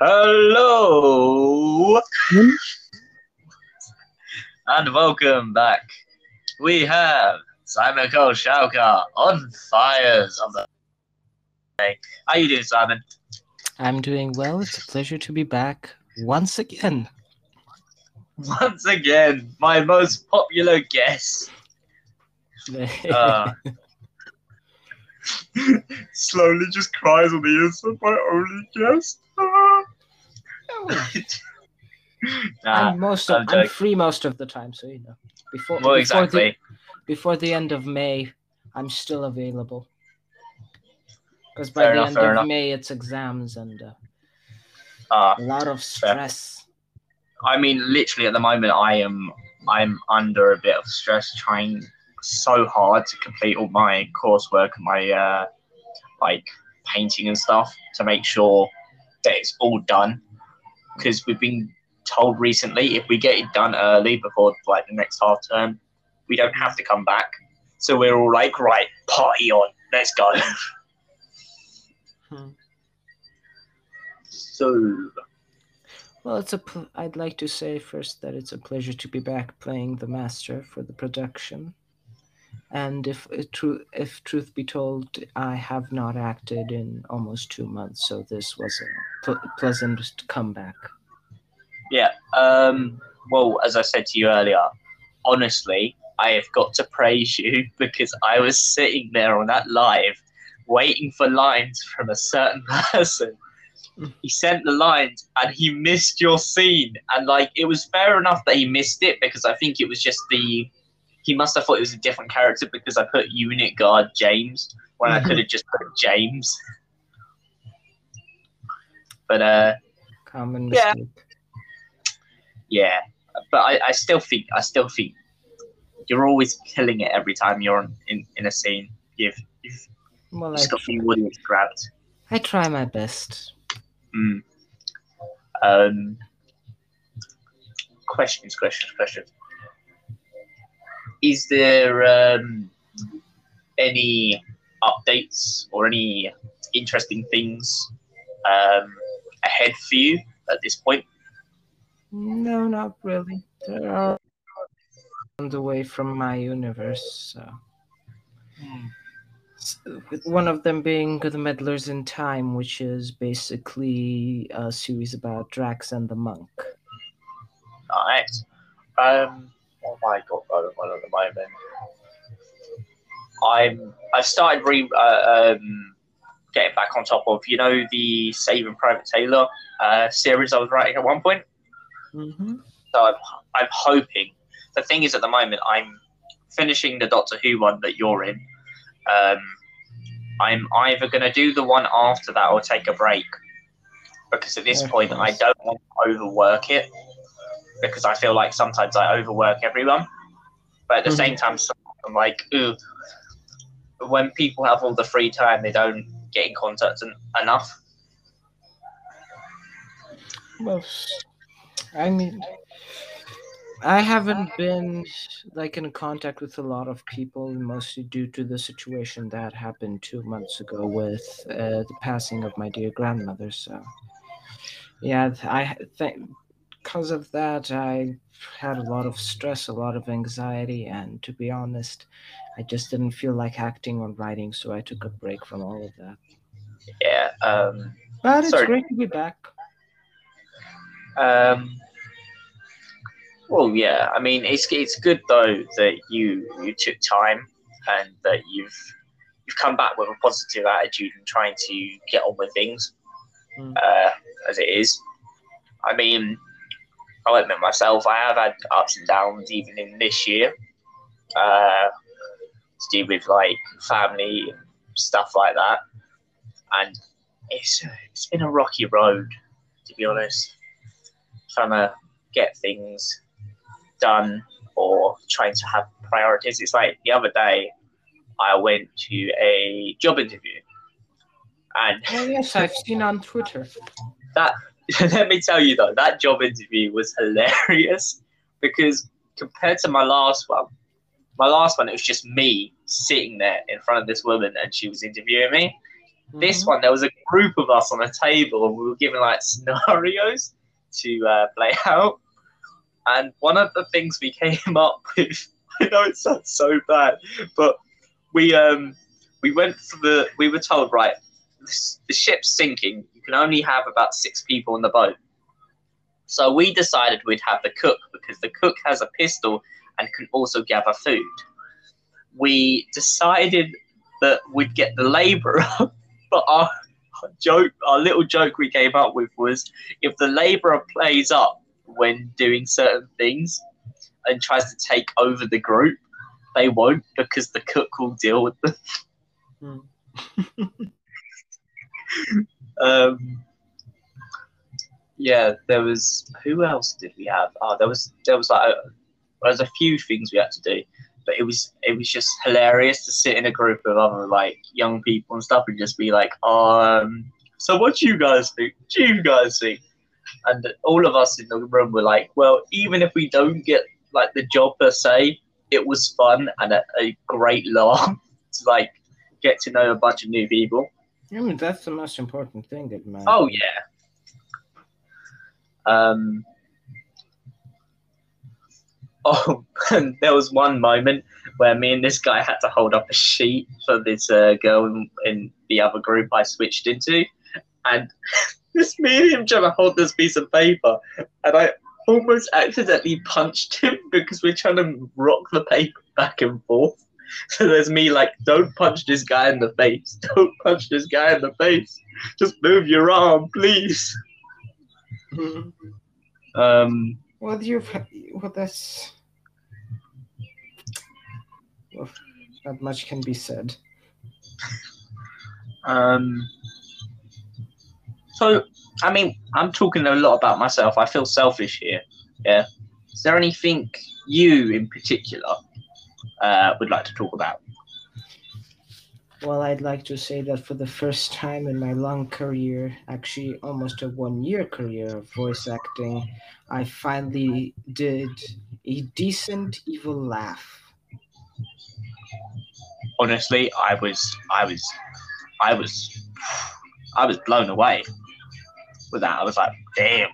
Hello and welcome back. We have Simon Cole Schauker on Fires of the Day. How you doing, Simon? I'm doing well. It's a pleasure to be back once again. Once again, my most popular guest. Uh, slowly just cries on the inside, my only guest. nah, I'm most I'm I'm free most of the time, so you know. Before well, before exactly. the before the end of May, I'm still available. Because by Fair the enough, end of enough. May, it's exams and uh, Uh, a lot of stress. I mean, literally at the moment, I am I'm under a bit of stress, trying so hard to complete all my coursework and my uh, like painting and stuff to make sure that it's all done. Because we've been told recently, if we get it done early before like the next half term, we don't have to come back. So we're all like, right, party on, let's go. Hmm. So Well, it's a. Pl- I'd like to say first that it's a pleasure to be back playing the master for the production. And if true, if truth be told, I have not acted in almost two months, so this was a pl- pleasant comeback. Yeah. Um, well, as I said to you earlier, honestly, I have got to praise you because I was sitting there on that live waiting for lines from a certain person. He sent the lines and he missed your scene. And, like, it was fair enough that he missed it because I think it was just the. He must have thought it was a different character because I put unit guard James when I could have just put James. But, uh, Common Yeah. mistake. yeah, but I, I still think I still think you're always killing it every time you're on, in, in a scene. You've you've Well, I, just got the audience grabbed. I try my best. Mm. Um, questions, questions, questions. Is there um, any updates or any interesting things um, ahead for you at this point? No, not really. There are on the way from my universe. So. With one of them being the Meddlers in Time, which is basically a series about Drax and the monk. Nice. Um, what have I got going on at the moment? I'm. I've started re uh, um, getting back on top of you know the Saving Private Taylor uh, series I was writing at one point. Mm-hmm. So I'm, I'm hoping. The thing is, at the moment, I'm finishing the Doctor Who one that you're in. Um, I'm either going to do the one after that or take a break because at this Of point, I don't want to overwork it because I feel like sometimes I overwork everyone. But at the same time, I'm like, ooh, when people have all the free time, they don't get in contact en- enough. Well, I mean, I haven't been like in contact with a lot of people, mostly due to the situation that happened two months ago with uh, the passing of my dear grandmother. So, yeah, I think because of that, I had a lot of stress, a lot of anxiety, and to be honest, I just didn't feel like acting or writing, so I took a break from all of that. Yeah. Um, But it's Sorry. great to be back. Um, well, yeah. I mean, it's it's good though that you you took time and that you've you've come back with a positive attitude and trying to get on with things Mm. uh, as it is. I mean, I'll admit myself, I have had ups and downs even in this year. Uh, to do with like family and stuff like that, and it's it's been a rocky road to be honest. Trying to get things done or trying to have priorities. It's like the other day, I went to a job interview, and Oh, yes, I've seen on Twitter. let me tell you though, that job interview was hilarious because compared to my last one, my last one it was just me sitting there in front of this woman and she was interviewing me. This Mhm. one, there was a group of us on a table, and we were given like scenarios to uh, play out. And one of the things we came up with, I know it sounds so bad, but we um we went for the we were told right, the ship's sinking. Can only have about six people on the boat. So we decided we'd have the cook because the cook has a pistol and can also gather food. We decided that we'd get the labourer, but our joke, our little joke we came up with was if the labourer plays up when doing certain things and tries to take over the group, they won't because the cook will deal with them. Hmm. um, yeah, there was who else did we have? Oh, there was there was like a, there was a few things we had to do, but it was it was just hilarious to sit in a group of other like young people and stuff and just be like, um, so what do you guys think? Do you guys think? And all of us in the room were like, well, even if we don't get like the job per se, it was fun and a, a great laugh to like get to know a bunch of new people. I mean, that's the most important thing, in my Oh yeah. Um. Oh, there was one moment where me and this guy had to hold up a sheet for this uh, girl in, in the other group I switched into, and this me and trying to hold this piece of paper, and I almost accidentally punched him because we're trying to rock the paper back and forth. So there's me like, don't punch this guy in the face. Don't punch this guy in the face. Just move your arm, please. Mhm. Um, Well, you've well, that's well, not much can be said. um, so, I mean, I'm talking a lot about myself. I feel selfish here. Yeah. Is there anything you in particular uh, would like to talk about? Well, I'd like to say that for the first time in my long career, actually almost a one year career of voice acting, I finally did a decent evil laugh. Honestly, I was, I was, I was, I was blown away with that. I was like, damn.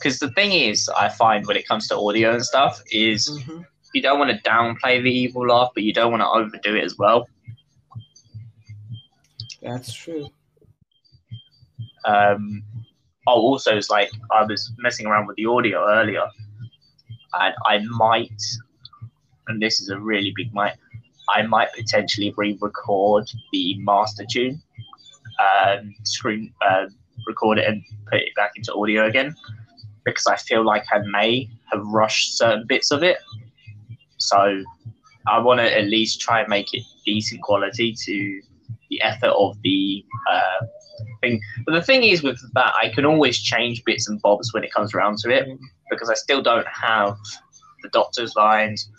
Because the thing is, I find when it comes to audio and stuff, is Mhm. you don't want to downplay the evil laugh, but you don't want to overdo it as well. That's true. Um, oh, also, it's like I was messing around with the audio earlier, and I might, and this is a really big might, I might potentially re-record the master tune, um, screen, uh, record it and put it back into audio again, because I feel like I may have rushed certain bits of it. So I want to at least try and make it decent quality to the effort of the uh, thing. But the thing is with that, I can always change bits and bobs when it comes around to it because I still don't have the doctor's lines.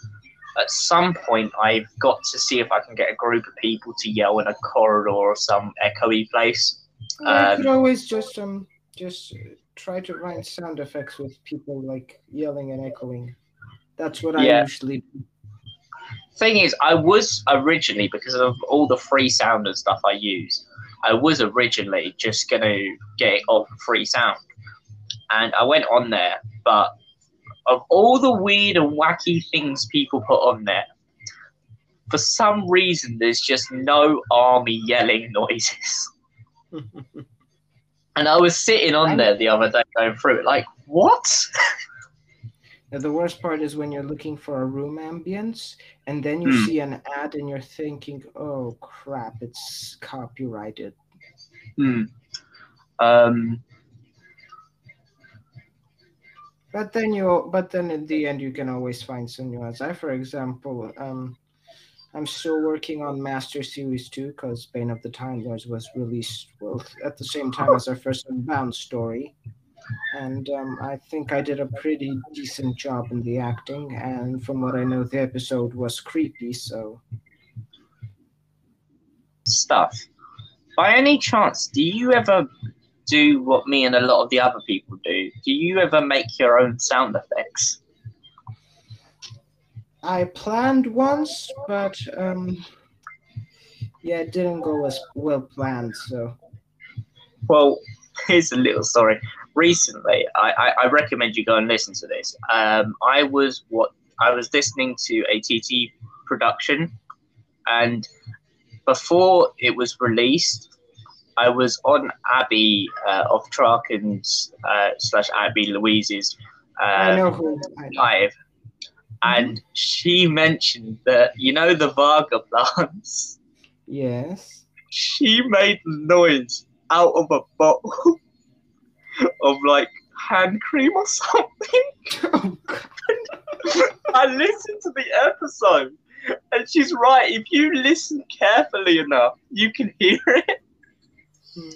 At some point, I've got to see if I can get a group of people to yell in a corridor or some echoey place. Could Um, always just um just try to find sound effects with people like yelling and echoing. That's what I usually do. Thing is, I was originally because of all the free sound and stuff I use. I was originally just gonna get it on free sound, and I went on there. But of all the weird and wacky things people put on there, for some reason there's just no army yelling noises. And I was sitting on there the other day going through it, like, what? Now, the worst part is when you're looking for a room ambience and then you Hmm. see an ad and you're thinking, oh crap, it's copyrighted. Hmm. Um, But then you, but then in the end, you can always find some new ones. I, for example, um, I'm still working on Master Series 2 because Bane of the Time Lords was released well at the same time as our first Unbound story. And um, I think I did a pretty decent job in the acting. And from what I know, the episode was creepy. So stuff. By any chance, do you ever do what me and a lot of the other people do? Do you ever make your own sound effects? I planned once, but um, Yeah, it didn't go as well planned. So Well, here's a little story. Recently, I, I, I recommend you go and listen to this. Um, I was what I was listening to a TT production, and before it was released, I was on Abby uh, of Traken's uh, slash Abby Louise's I uh, know who. I know. live, and she mentioned that you know the Varga plants. Yes. She made noise out of a bottle of like hand cream or something. Oh, I listened to the episode, and she's right. If you listen carefully enough, you can hear it. Hmm.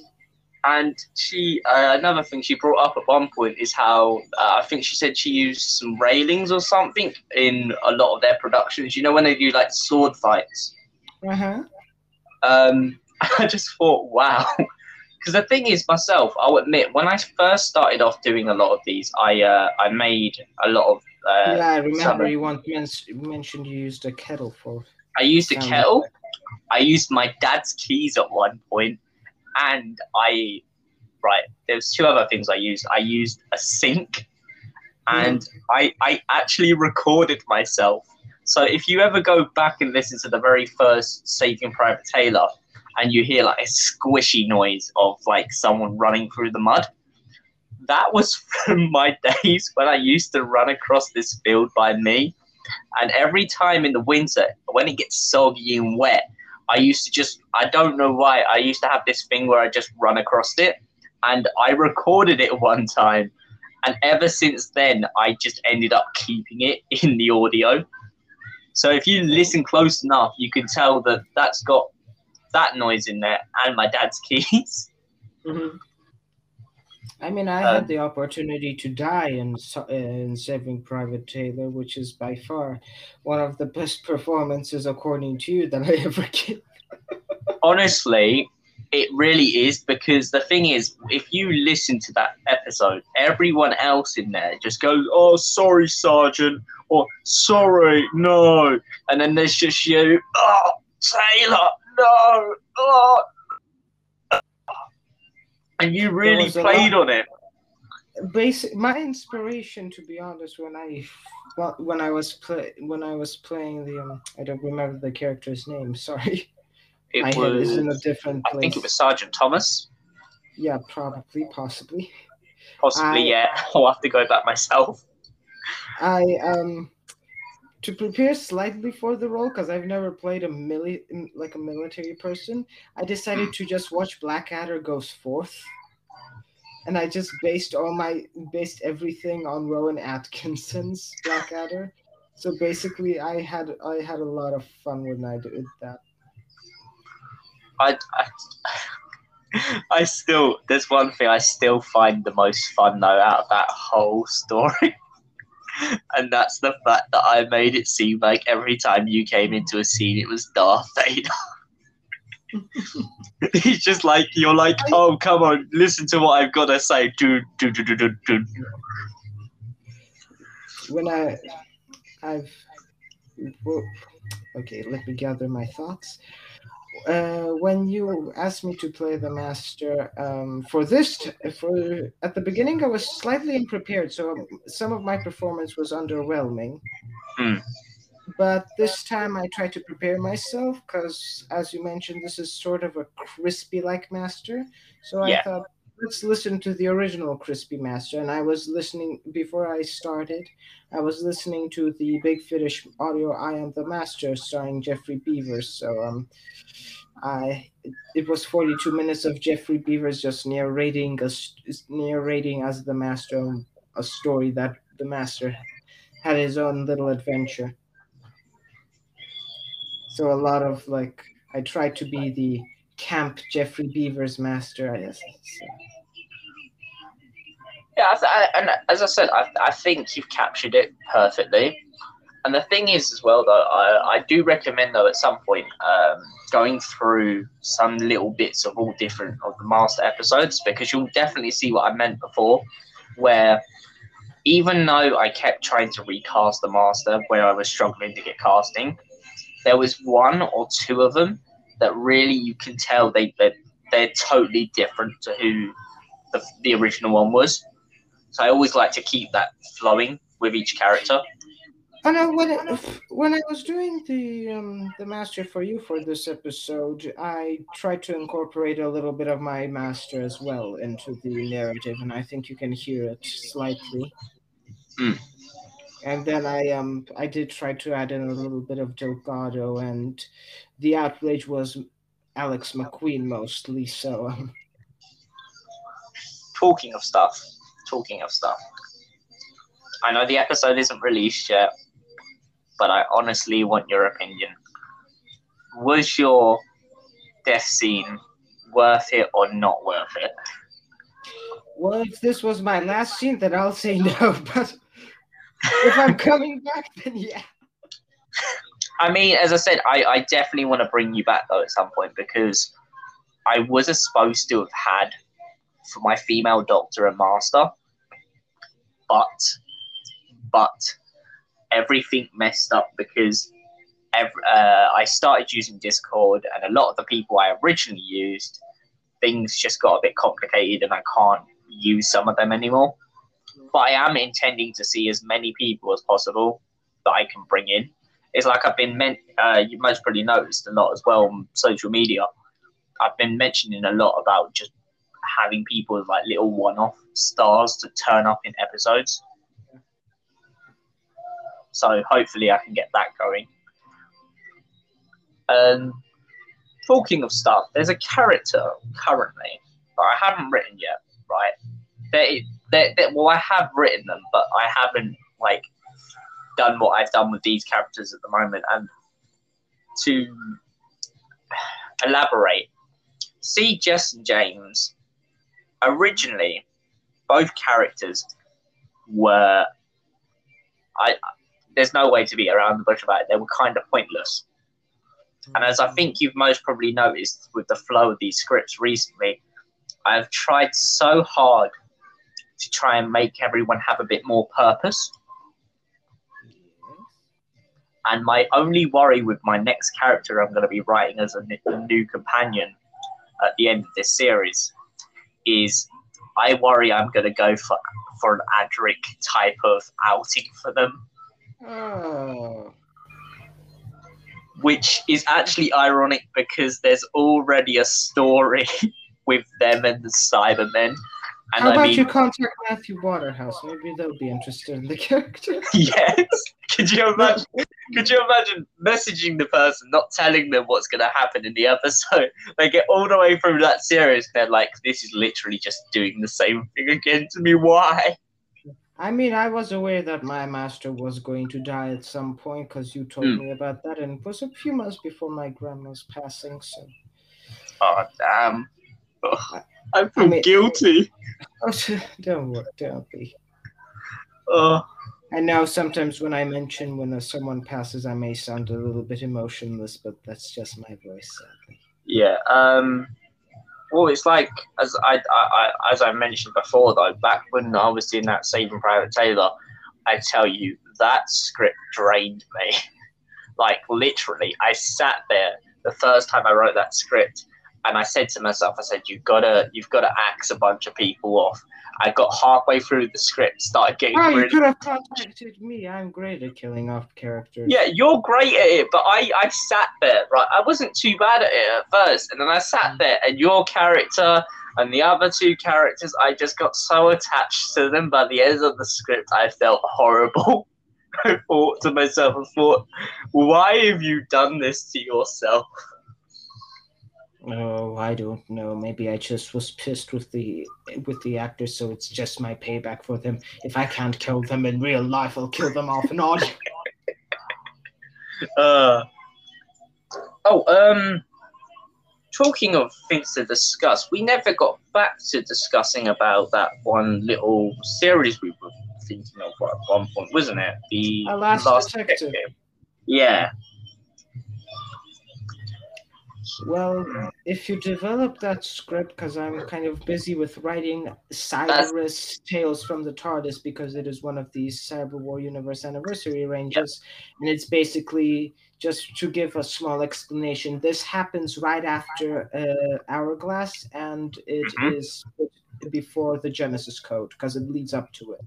And she, uh, another thing she brought up at one point is how uh, I think she said she used some railings or something in a lot of their productions. You know when they do like sword fights. Uh huh. Um, I just thought, wow. Because the thing is, myself, I'll admit, when I first started off doing a lot of these, I uh, I made a lot of. Uh, yeah, I remember you once men- mentioned you used a kettle for. I used a kettle. I used my dad's keys at one point, and I, right. There's two other things I used. I used a sink, and I I actually recorded myself. So if you ever go back and listen to the very first Saving Private Taylor, and you hear like a squishy noise of like someone running through the mud, that was from my days when I used to run across this field by me. And every time in the winter, when it gets soggy and wet, I used to just, I don't know why, I used to have this thing where I just run across it. And I recorded it one time. And ever since then, I just ended up keeping it in the audio. So if you listen close enough, you can tell that that's got that noise in there and my dad's keys. Mhm. I mean, I Um, had the opportunity to die in, in Saving Private Taylor, which is by far one of the best performances, according to you, that I ever get. honestly, it really is because the thing is, if you listen to that episode, everyone else in there just goes, "Oh, sorry, Sergeant," or "Sorry, no," and then there's just you, "Oh, Taylor, no, oh," and you really played lot- on it. Basic, my inspiration, to be honest, when I when I was play when I was playing the um, I don't remember the character's name. Sorry, my It head is in a was, different I think it was Sergeant Thomas, Yeah, probably, possibly. possibly. I- yeah, I'll have to go back myself. I um to prepare slightly for the role because I've never played a mili- like a military person. I decided to just watch Blackadder Goes Forth, and I just based all my based everything on Rowan Atkinson's Blackadder. So basically, I had I had a lot of fun when I did that. I, I, I still, there's one thing I still find the most fun though out of that whole story. And that's the fact that I made it seem like every time you came into a scene, it was Darth Vader. He's just like, you're like, oh, come on, listen to what I've got to say. Do, do, do, do, do, do. When I I've whoa, okay, let me gather my thoughts. Uh, when you asked me to play the master um, for this for at the beginning i was slightly unprepared so some of my performance was underwhelming Hmm. but this time i tried to prepare myself because as you mentioned this is sort of a crispy like master so i thought let's listen to the original crispy master and i was listening before i started i was listening to the big finish audio i am the master starring geoffrey beevers so um I it was 42 minutes of Geoffrey Beevers just narrating a, s- narrating as the master um, a story that the master had his own little adventure. So a lot of like I tried to be the camp Geoffrey Beevers master. I guess. So, Yeah, I th- I, and as I said, I, I think you've captured it perfectly. And the thing is, as well, though, I, I do recommend, though, at some point, um, going through some little bits of all different of the master episodes because you'll definitely see what I meant before, where even though I kept trying to recast the master where I was struggling to get casting, there was one or two of them that really you can tell they they're, they're totally different to who the, the original one was. So I always like to keep that flowing with each character. I know when I, when I was doing the um, the master for you for this episode, I tried to incorporate a little bit of my master as well into the narrative, and I think you can hear it slightly. Mm. And then I um I did try to add in a little bit of Delgado, and the outrage was Alex Macqueen mostly. So um, Talking of stuff, talking of stuff. I know the episode isn't released yet, but I honestly want your opinion. Was your death scene worth it or not worth it? well, if this was my last scene, then I'll say no. But if I'm coming back, then yeah. I mean, as I said, I, I definitely want to bring you back though at some point because I was supposed to have had for my female doctor and master, but but everything messed up because ev uh, I started using Discord and a lot of the people I originally used, things just got a bit complicated and I can't use some of them anymore. But I am intending to see as many people as possible that I can bring in. It's like I've been meant. Uh, you most probably noticed a lot as well on social media. I've been mentioning a lot about just having people like little one-off stars to turn up in episodes. So hopefully I can get that going. Um, talking of stuff, there's a character currently that I haven't written yet. Right? They, they, well, I have written them, but I haven't like done what I've done with these characters at the moment. And to elaborate, see Jess and James. Originally, both characters were. I there's no way to be around the bush about it. They were kind of pointless. And as I think you've most probably noticed with the flow of these scripts recently, I've tried so hard to try and make everyone have a bit more purpose. And my only worry with my next character I'm going to be writing as a new companion at the end of this series is I worry I'm going to go for, for an Adric type of outing for them Oh. which is actually ironic because there's already a story with them and the Cybermen. And How I about mean, you contact Matthew Waterhouse? Maybe they'll be interested in the character. yes. Could you imagine? Could you imagine messaging the person, not telling them what's going to happen in the episode? They get all the way through that series, they're like, "This is literally just doing the same thing again to me. Why?" I mean, I was aware that my master was going to die at some point because you told Hmm. me about that, and it was a few months before my grandma's passing. So, Oh damn! I feel I mean- guilty. Oh, don't worry, don't be. Oh. I know sometimes when I mention when uh, someone passes, I may sound a little bit emotionless, but that's just my voice. Sadly. Yeah. Um. Well, it's like as I, I, I as I mentioned before though, back when I was doing that Saving Private Taylor, I tell you that script drained me. like literally, I sat there the first time I wrote that script, and I said to myself, I said, "You've gotta, you've gotta axe a bunch of people off." I got halfway through the script, started getting Oh, you could have contacted me. I'm great at killing off characters. yeah, you're great at it, but I, I sat there, right? I wasn't too bad at it at first, and then I sat mm. there, and your character and the other two characters, I just got so attached to them. By the end of the script, I felt horrible. I thought to myself, I thought, why have you done this to yourself? Oh, I don't know. Maybe I just was pissed with the with the actors, so it's just my payback for them. If I can't kill them in real life, I'll kill them off in audio. Uh, oh, um, talking of things to discuss, we never got back to discussing about that one little series we were thinking of at one point, wasn't it? The Our Last Detective. Yeah. Well, if you develop that script, because I'm kind of busy with writing Cyrus Tales from the TARDIS, because it is one of these Cyber War Universe anniversary ranges, and it's basically just to give a small explanation, this happens right after uh, Hourglass, and it Mhm. is before the Genesis code because it leads up to it.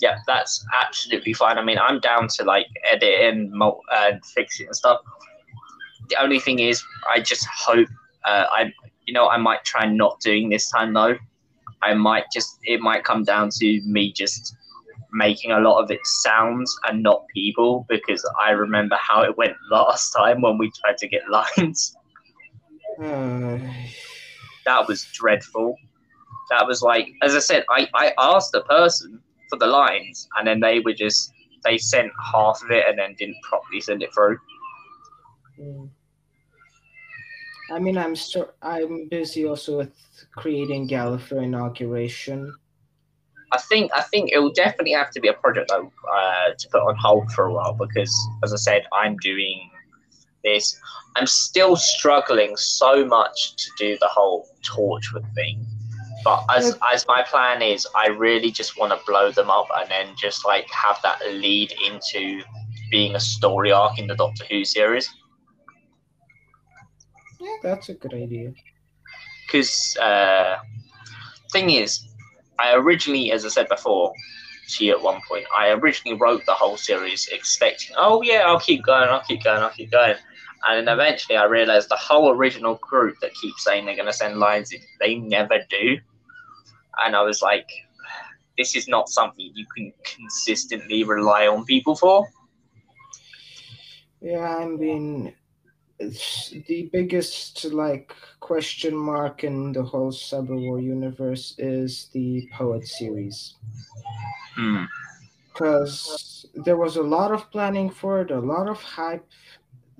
yeah, that's absolutely fine. I mean, I'm down to like edit and mul- and fix it and stuff. The only thing is, I just hope uh, I, you know, I might try not doing this time though. I might just, it might come down to me just making a lot of it sounds and not people because I remember how it went last time when we tried to get lines. Uh, That was dreadful. That was like, as I said, I, I asked the person for the lines and then they were just, they sent half of it and then didn't properly send it through. mm. I mean, I'm still I'm busy also with creating Gallifrey inauguration. I think I think it will definitely have to be a project though uh, to put on hold for a while because, as I said, I'm doing this. I'm still struggling so much to do the whole Torchwood thing, but as as my plan is, I really just want to blow them up and then just like have that lead into being a story arc in the Doctor Who series. Yeah, that's a good idea. because uh, thing is, I originally, as I said before to you at one point, I originally wrote the whole series expecting, oh yeah, I'll keep going, I'll keep going, I'll keep going, and then eventually I realized the whole original group that keeps saying they're going to send lines, they never do, and I was like, this is not something you can consistently rely on people for. Yeah, I mean, the biggest like question mark in the whole Cyber War universe is the Poet series. Hmm. because there was a lot of planning for it, a lot of hype.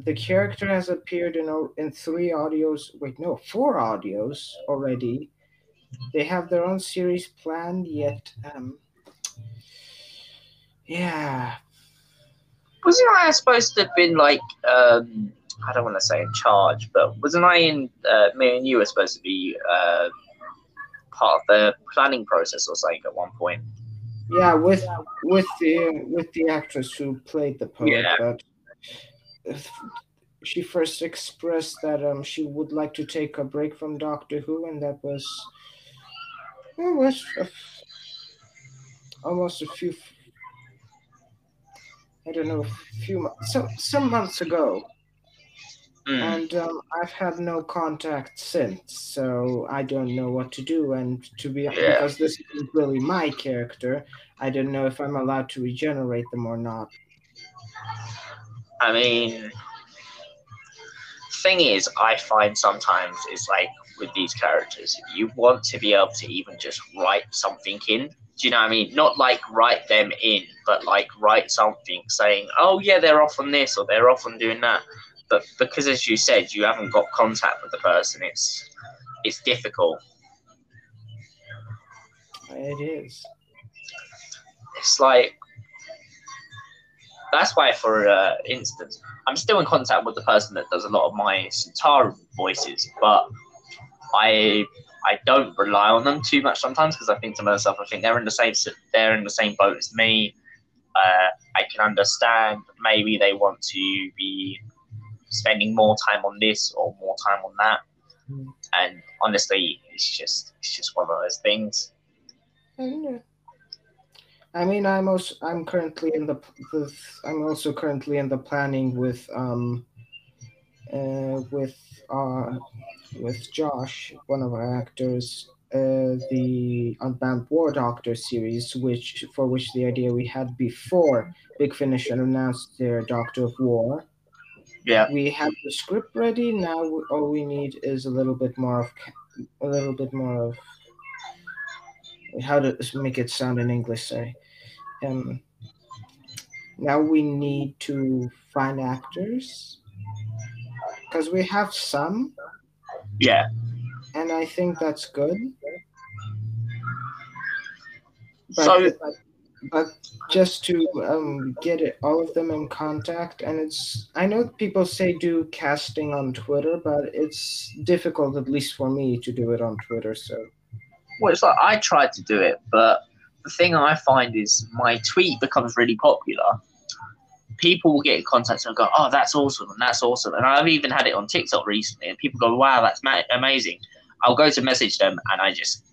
The character has appeared in in three audios. Wait, no, four audios already. They have their own series planned, yet, um, yeah, Wasn't I supposed to have been like, um, I don't want to say in charge, but wasn't I in, uh, me and you were supposed to be uh, part of the planning process or something at one point? yeah, with with the with the actress who played the poet, Yeah. but she first expressed that um she would like to take a break from Doctor Who, and that was it was a almost a few. I don't know, a few months, so some months ago, Hmm. and um, I've had no contact since, so I don't know what to do. And to be Yeah. because this isn't really my character, I don't know if I'm allowed to regenerate them or not. I mean, thing is, I find sometimes it's like with these characters, you want to be able to even just write something in. Do you know what I mean? Not like write them in, but like write something saying, "Oh yeah, they're off on this or they're off on doing that." But because, as you said, you haven't got contact with the person, it's it's difficult. It is. It's like that's why, for uh, instance, I'm still in contact with the person that does a lot of my Centaur voices, but I I don't rely on them too much sometimes because I think to myself, I think they're in the same they're in the same boat as me. Uh, I can understand maybe they want to be spending more time on this or more time on that, Mm. and honestly, it's just it's just one of those things. And, I mean, I'm also I'm currently in the, the I'm also currently in the planning with um uh with uh with Josh, one of our actors, uh the Unbound War Doctor series, which for which the idea we had before Big Finish announced their Doctor of War. Yeah. We have the script ready now. All we need is a little bit more of a little bit more of how to make it sound in English. Sorry. Um, now we need to find actors because we have some, Yeah, and I think that's good. But, So- but, but just to um, get it, all of them in contact, and it's I know people say do casting on Twitter, but it's difficult, at least for me, to do it on Twitter. So Well, it's like I tried to do it, but the thing I find is my tweet becomes really popular, people will get in contact and go, "Oh, that's awesome," and that's awesome. And I've even had it on TikTok recently, and people go, "Wow, that's ma- amazing." I'll go to message them, and I just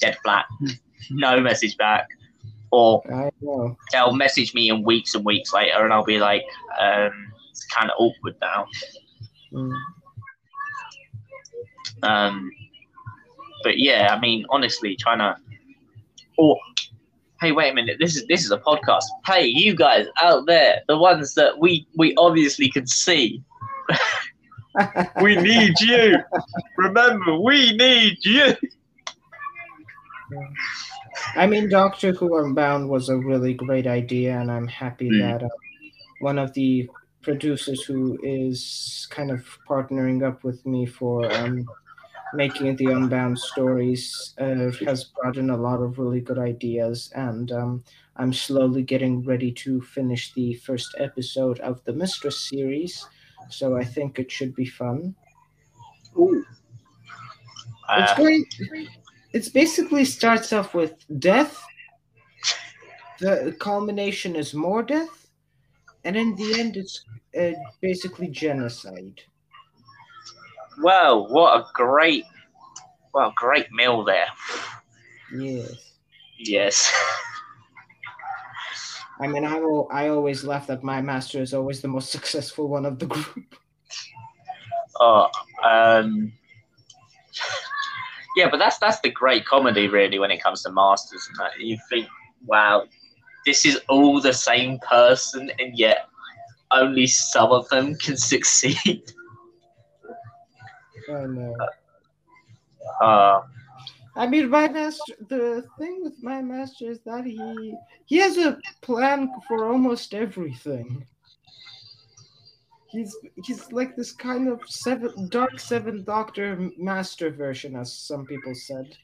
dead flat, no message back, or they'll message me in weeks and weeks later, and I'll be like, um, "It's kind of awkward now." Mm. Um, but yeah, I mean, honestly, trying to. Oh, hey, wait a minute. This is this is a podcast. Hey, you guys out there, the ones that we we obviously can see. We need you. Remember, we need you. I mean, Doctor Who Unbound was a really great idea, and I'm happy Mm. that uh, one of the producers who is kind of partnering up with me for um, making the Unbound stories uh, has brought in a lot of really good ideas, and um, I'm slowly getting ready to finish the first episode of the Mistress series. So I think it should be fun. Ooh. It's Uh, It's basically starts off with death. The culmination is more death, and in the end, it's uh, basically genocide. well, what a great, what a great meal there. Yes. Yes. I mean, I will, I always laugh that my master is always the most successful one of the group. Oh, um, yeah, but that's that's the great comedy, really, when it comes to masters. And that. You think, wow, this is all the same person, and yet only some of them can succeed. I know. Uh, I mean, my master. The thing with my master is that he he has a plan for almost everything. He's he's like this kind of seven dark seven doctor master version, as some people said.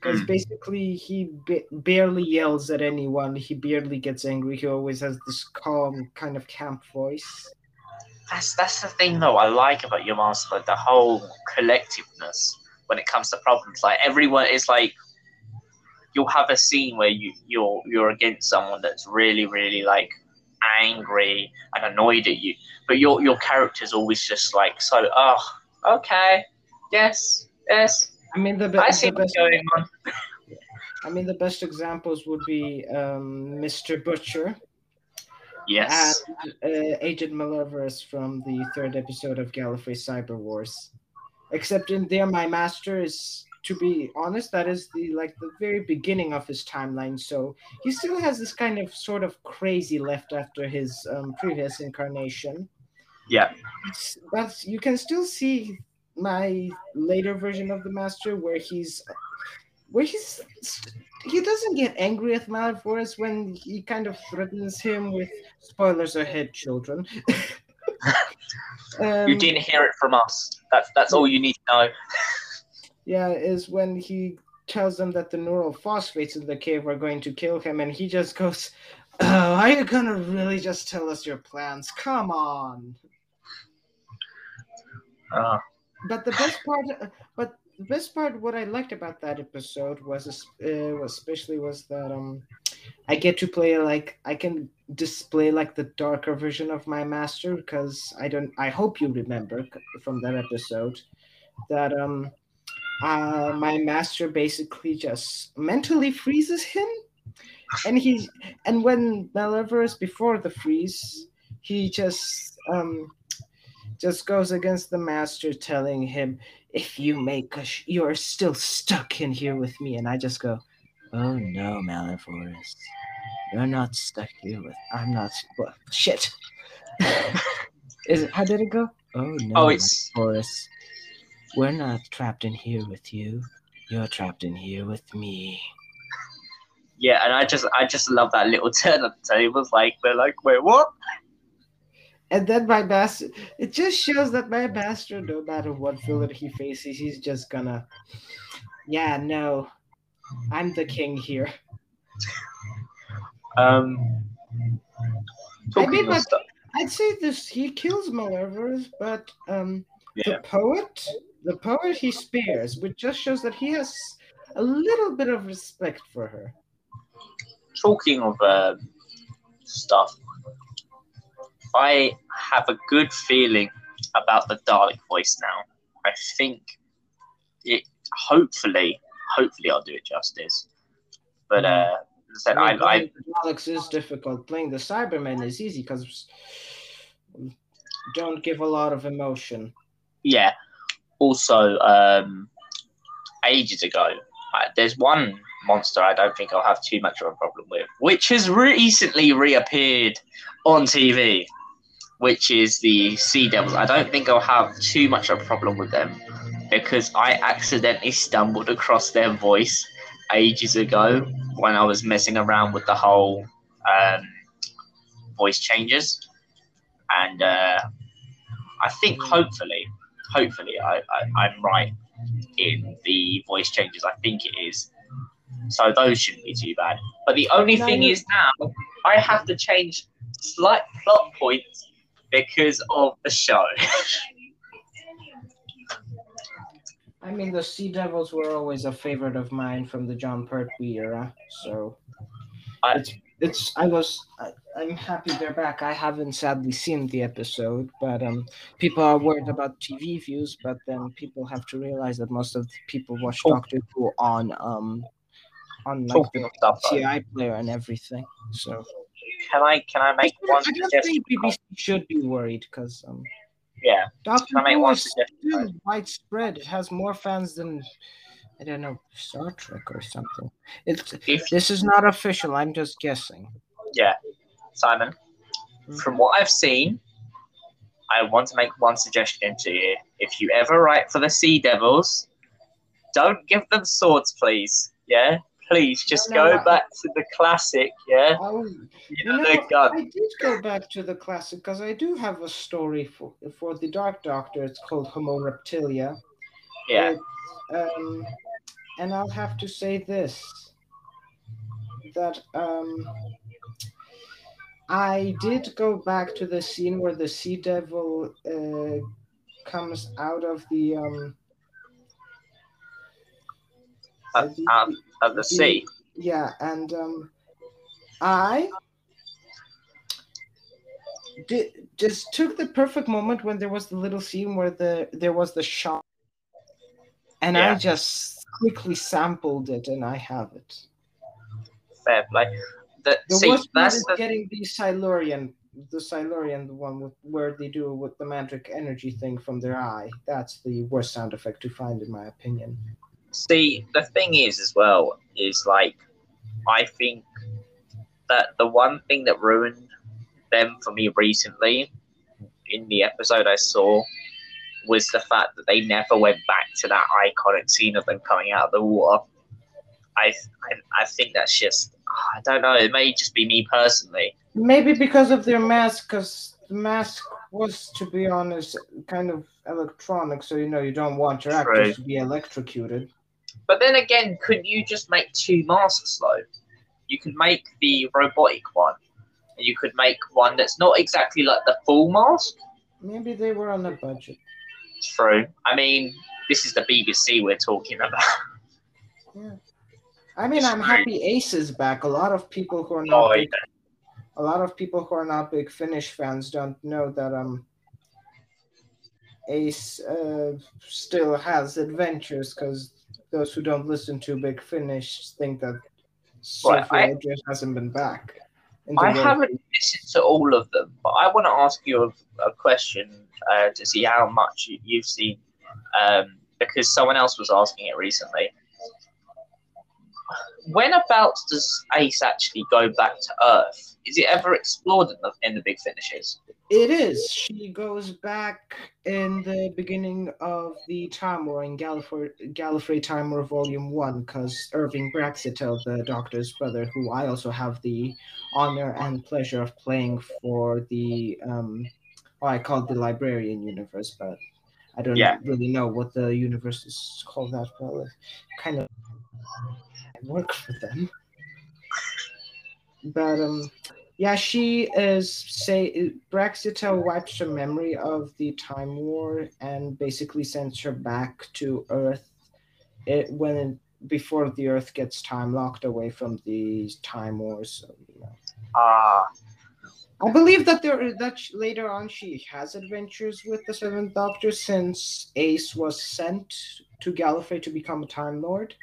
Because hmm. basically, he ba- barely yells at anyone. He barely gets angry. He always has this calm, kind of camp voice. that's that's the thing, though. I like about your master, like the whole collectiveness when it comes to problems. Like everyone is like, you'll have a scene where you you're you're against someone that's really really like angry and annoyed at you, but your your character's always just like so. Oh, okay, yes, yes. I mean, the, be- I see what's best. going on. I mean, the best examples would be um, Mr. Butcher. Yes. and uh, Agent Maleverus from the third episode of Gallifrey Cyber Wars. Except in there, my master is, to be honest, that is the like the very beginning of his timeline. So he still has this kind of sort of crazy left after his um, previous incarnation. Yeah. It's- But you can still see my later version of the master where he's where he's he doesn't get angry at Malevorus when he kind of threatens him with spoilers ahead, children. um, You didn't hear it from us. That's that's all you need to know. Yeah, is when he tells them that the neural phosphates in the cave are going to kill him, and he just goes, "Oh, are you gonna really just tell us your plans? Come on!" Uh, But the best part, but the best part, what I liked about that episode was, uh, was especially was that um, I get to play like I can display like the darker version of my master because I don't. I hope you remember from that episode that um, uh, my master basically just mentally freezes him, and he and when Maleverus before the freeze, he just um just goes against the master, telling him, "If you make us, you're still stuck in here with me." And I just go, "Oh no, Malevorus, you're not stuck here with. I'm not. Well, shit. Is it? How did it go? Oh no, Oh, it's- Malevorus, we're not trapped in here with you. You're trapped in here with me." yeah, and I just I just love that little turn of the tables. Like they're like, wait, what? And then my master, it just shows that my master, no matter what villain he faces, he's just gonna, yeah, no, I'm the king here. Um, I mean, of like- I'd say this, he kills Maleverus, but um, Yeah. the poet, the poet he spares, which just shows that he has a little bit of respect for her. Talking of uh, stuff. I have a good feeling about the Dalek voice now. I think it. Hopefully, hopefully, I'll do it justice. But uh, as I said, I, mean, I Daleks is difficult. Playing the Cybermen is easy because don't give a lot of emotion. yeah. Also, um, ages ago, uh, there's one monster I don't think I'll have too much of a problem with, which has recently reappeared on TV, which is the Sea Devils. I don't think I'll have too much of a problem with them because I accidentally stumbled across their voice ages ago when I was messing around with the whole um, voice changes, and uh, I think hopefully, hopefully, I, I, I'm right in the voice changes. I think it is. So those shouldn't be too bad. But the only No, thing you- is now I have to change slight plot points because of the show. I mean, the Sea Devils were always a favorite of mine from the Jon Pertwee era, so I- it's it's. I was. I, I'm happy they're back. I haven't sadly seen the episode, but um, people are worried about TV views. But then people have to realize that most of the people watch Oh. Doctor Who on um, on like Talking the stuff, TI player and everything. So can I can I make one I don't think BBC should be worried because um, Yeah, Doctor I Who is still widespread. It has more fans than I don't know Star Trek or something. It's If this is not official. I'm just guessing. yeah, Simon, from what I've seen, I want to make one suggestion to you. If you ever write for the Sea Devils, don't give them swords, please. Yeah, please just No, no, go I- back to the classic. Yeah, Oh, you know, the gun. I did go back to the classic because I do have a story for for the Dark Doctor. It's called Homo Reptilia. Yeah, um, and I'll have to say this that um, I did go back to the scene where the Sea Devil uh, comes out of the um, Uh, the- out of the sea. yeah, and um, I did, just took the perfect moment when there was the little scene where the there was the shot, and I just quickly sampled it, and I have it. Fair play. The, The see, worst part is the getting the Silurian, the Silurian, the one with where they do with the magic energy thing from their eye. That's the worst sound effect to find, in my opinion. See, the thing is, as well, is like, I think that the one thing that ruined them for me recently in the episode I saw was the fact that they never went back to that iconic scene of them coming out of the water. I, I, I think that's just, I don't know, it may just be me personally. Maybe because of their mask, because the mask was, to be honest, kind of electronic, so you know you don't want your True. actors to be electrocuted. But then again, couldn't you just make two masks though? You could make the robotic one, and you could make one that's not exactly like the full mask. Maybe they were on a budget. True. I mean, this is the BBC we're talking about. Yeah. I mean, I'm True. happy Ace is back. A lot of people who are not Oh, big, a lot of people who are not big Finish fans don't know that um Ace uh, still has adventures because those who don't listen to Big Finish think that Right, Sophie I- Aldred hasn't been back. I haven't listened to all of them, but I want to ask you a, a question uh, to see how much you, you've seen, um, because someone else was asking it recently. When about does Ace actually go back to Earth? Is it ever explored in the, in the big finishes? It is. She goes back in the beginning of the Time War in Gallifrey, Gallifrey Time War Volume 1 because Irving Braxiatel, the Doctor's brother, who I also have the honor and pleasure of playing for the, um, well, I call it the Librarian universe, but I don't Yeah. really know what the universe is called that well. It kind of work for them. But um yeah, she is say Braxiatel wipes her memory of the time war and basically sends her back to Earth. It when it, before the Earth gets time locked away from the time wars. So, you know. Ah, I believe that there that sh- later on she has adventures with the Seventh Doctor since Ace was sent to Gallifrey to become a Time Lord.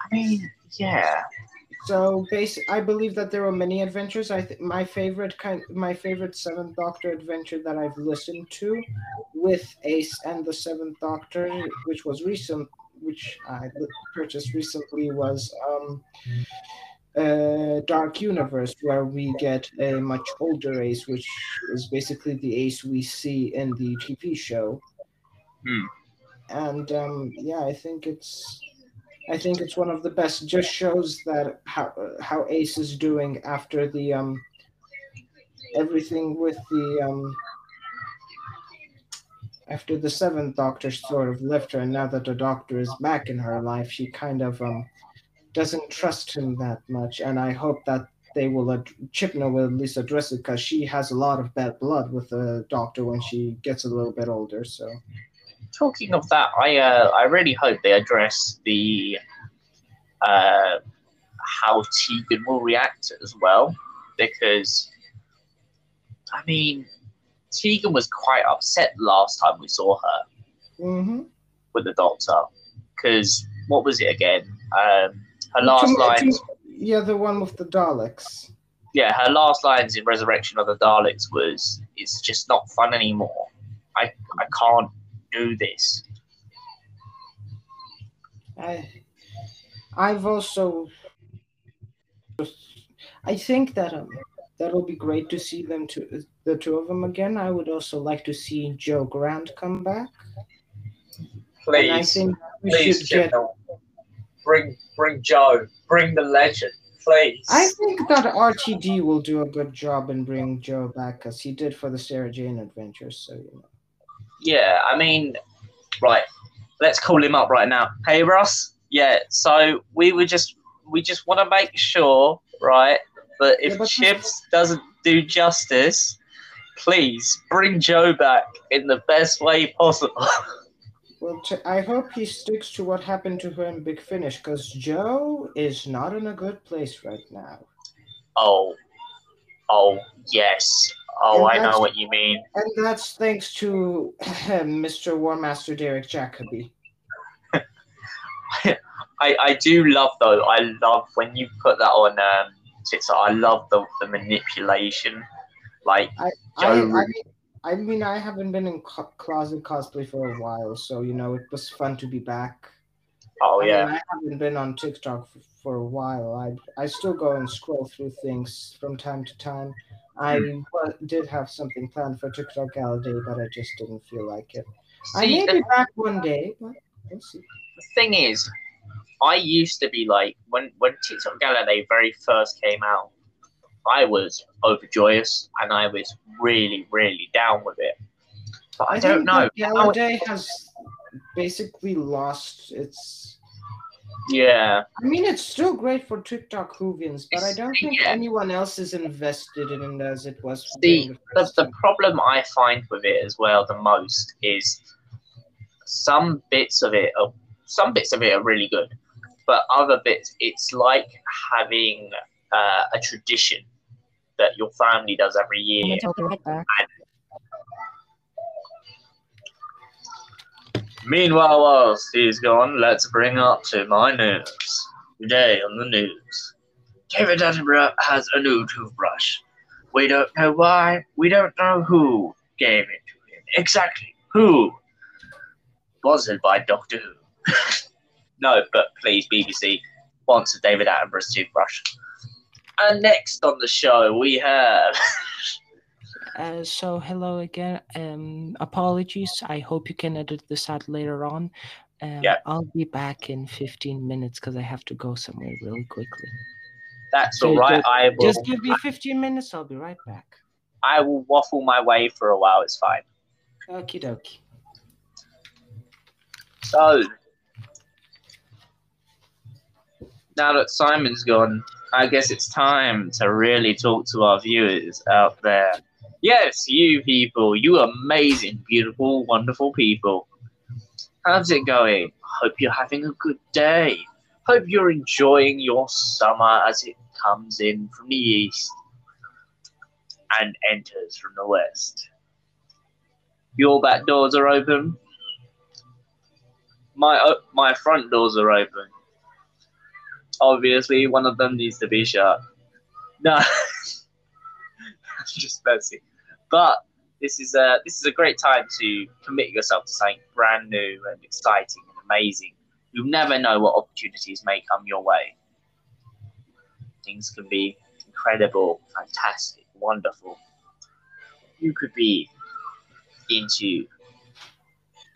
I mean, yeah. So basic, I believe that there were many adventures. I th- my favorite kind, my favorite Seventh Doctor adventure that I've listened to with Ace and the Seventh Doctor, which was recent, which I purchased recently, was um, uh, Dark Universe, where we get a much older Ace, which is basically the Ace we see in the TV show. Hmm. And um, yeah, I think it's I think it's one of the best. Just shows that how how Ace is doing after the um everything with the um after the seventh Doctor sort of left her, and now that the Doctor is back in her life, she kind of um doesn't trust him that much. And I hope that they will ad- Chibnall will at least address it because she has a lot of bad blood with the Doctor when she gets a little bit older. So Talking of that, I uh, I really hope they address the uh, how Tegan will react as well, because I mean, Tegan was quite upset last time we saw her mm-hmm. with the Doctor, because what was it again? Um, her last lines, Yeah, the one with the Daleks. yeah, her last lines in Resurrection of the Daleks was, "It's just not fun anymore. I I can't do this." I, I've also, I think that um, that'll be great to see them to the two of them again. I would also like to see Jo Grant come back. And I Please, think we please, should get. Bring bring Jo, bring the legend, please. I think that RTD will do a good job in bringing Jo back because he did for the Sarah Jane adventures. So you know. Yeah, I mean, right. Let's call him up right now. Hey, Ross. Yeah. So we were just we just want to make sure, right, that if Yeah, Chips doesn't do justice, please bring Jo back in the best way possible. Well, t- I hope he sticks to what happened to her in Big Finish because Jo is not in a good place right now. oh, oh yes. Oh, And I know what you mean. And that's thanks to Mr. War Master Derek Jacobi. I, I do love though. I love when you put that on um. I love the, the manipulation. Like I, Joe I, really- mean, I mean, I haven't been in co- closet cosplay for a while, so you know it was fun to be back. oh I mean, yeah, I haven't been on TikTok f- for a while. I I still go and scroll through things from time to time. I Hmm. did have something planned for TikTok Gala Day, but I just didn't feel like it. I See, may the- be back one day, but we'll see. the thing is, I used to be like when when TikTok Gala Day very first came out, I was overjoyous and I was really really down with it. But I, don't think know. Gala Day has basically lost its. Yeah, I mean, it's still great for TikTok Whovians, but I don't think Yeah. anyone else is invested in it as it was. See, during the the, first the time. problem I find with it as well the most is some bits of it are some bits of it are really good, but other bits it's like having uh, a tradition that your family does every year. I'll Meanwhile, whilst he's gone, let's bring up to my news. Today on the news, David Attenborough has a new toothbrush. We don't know why. We don't know who gave it to him. Exactly who? Was it by Doctor Who? no, but please, BBC, sponsor David Attenborough's toothbrush. And next on the show, we have. Uh, so hello again. Um, apologies. I hope you can edit this out later on. Um, Yeah. I'll be back in 15 minutes because I have to go somewhere really quickly. That's Okay, all right. just- I will. Just give me 15 minutes. I'll be right back. I will waffle my way for a while. It's fine. Okie dokie. So, now that Simon's gone, I guess it's time to really talk to our viewers out there. Yes, you people, you amazing, beautiful, wonderful people. How's it going? Hope you're having a good day. Hope you're enjoying your summer as it comes in from the east. and enters from the west. Your back doors are open. My uh, my front doors are open. Obviously, one of them needs to be shut. No, just messy. But this is a this is a great time to commit yourself to something brand new and exciting and amazing. You never know what opportunities may come your way. Things can be incredible, fantastic, wonderful. You could be into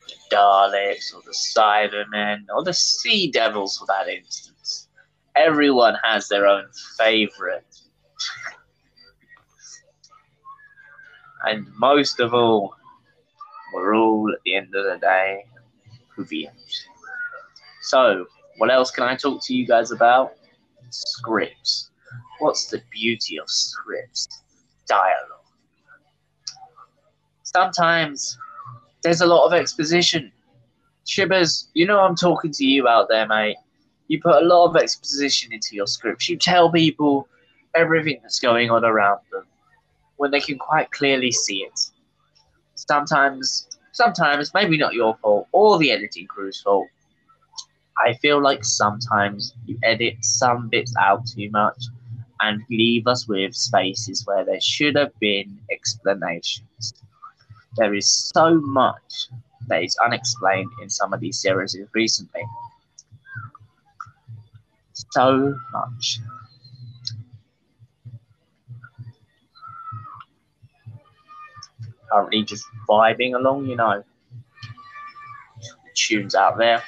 the Daleks or the Cybermen or the Sea Devils for that instance. Everyone has their own favorite. And most of all, we're all at the end of the day Whovians. So, what else can I talk to you guys about? Scripts. What's the beauty of scripts? Dialogue. Sometimes there's a lot of exposition. Chibbers, you know I'm talking to you out there, mate. You put a lot of exposition into your scripts. You tell people everything that's going on around them when they can quite clearly see it. Sometimes, sometimes, maybe not your fault or the editing crew's fault. I feel like sometimes you edit some bits out too much and leave us with spaces where there should have been explanations. There is so much that is unexplained in some of these series recently. So much. Currently just vibing along, you know. Tunes out there.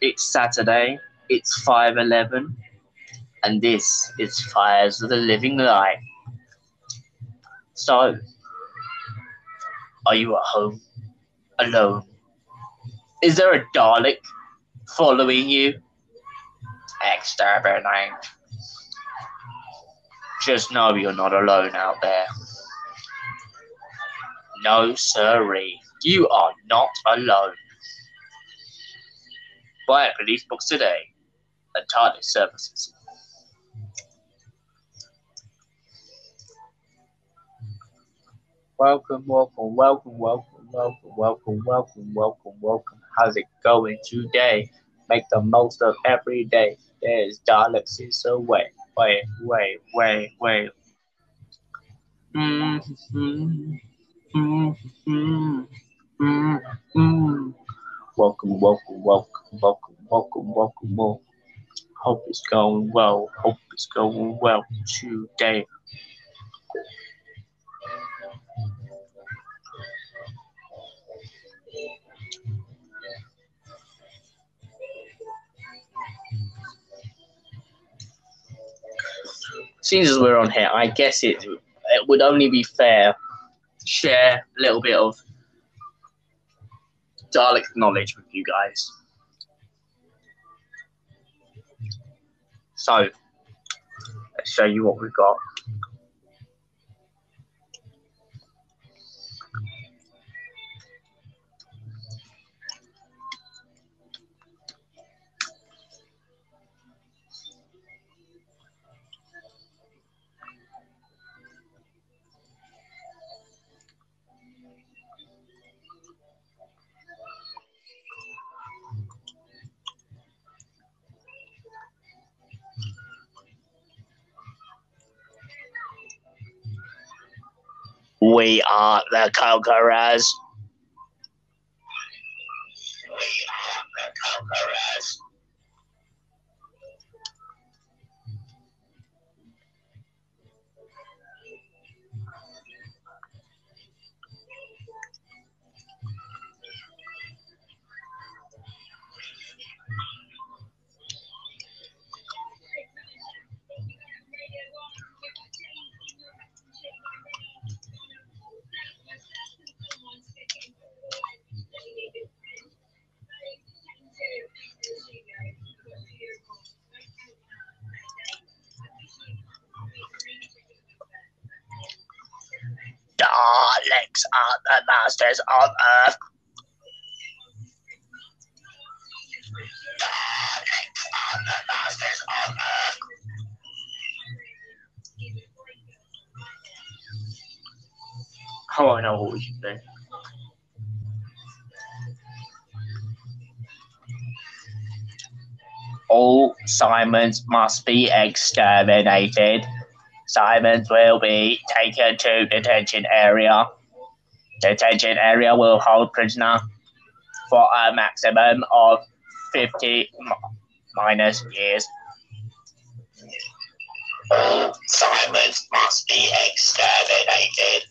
It's Saturday. It's 5.11. And this is Fires of the Living Light. So, are you at home? Alone? Is there a Dalek following you? Exterminate. Just know you're not alone out there. No, sirree. You are not alone. Buy police books today at TARDIS services. Welcome, welcome, welcome, welcome, welcome, welcome, welcome, welcome, welcome. How's it going today? Make the most of every day. There's is away, way, way, way, way. Mm-hmm. Mm-hmm. Mm-hmm. Welcome, welcome, welcome, welcome, welcome, welcome, welcome. Hope it's going well. Hope it's going well today. Since we're on here, I guess it it would only be fair to share a little bit of Dalek knowledge with you guys. So, let's show you what we've got. We are the conquerors. We are the. Daleks are the masters of Earth. are the masters of Earth. Oh, I know what we should do. All Simons must be exterminated. Simons will be taken to detention area. Detention area will hold prisoner for a maximum of 50 mi- minus years. Simons must be exterminated.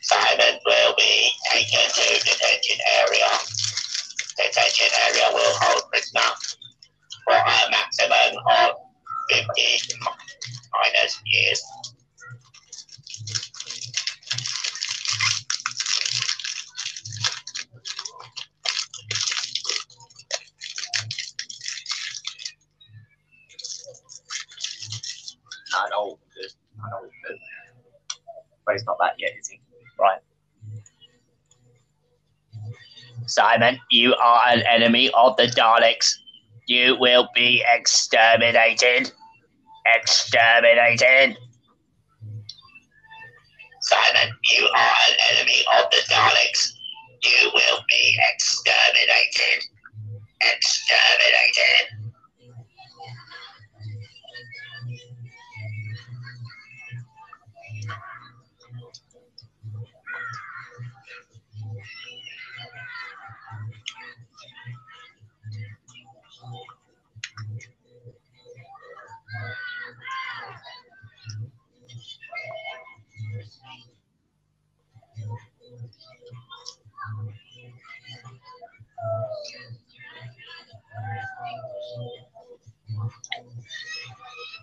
Simon will be taken to detention area. Detention area will hold prisoner for a maximum of 50 mi- minus years. I good. I know. But he's not that yet, is he? Right. Simon, you are an enemy of the Daleks. You will be exterminated. Exterminated. Simon, you are an enemy of the Daleks. You will be exterminated. Exterminated.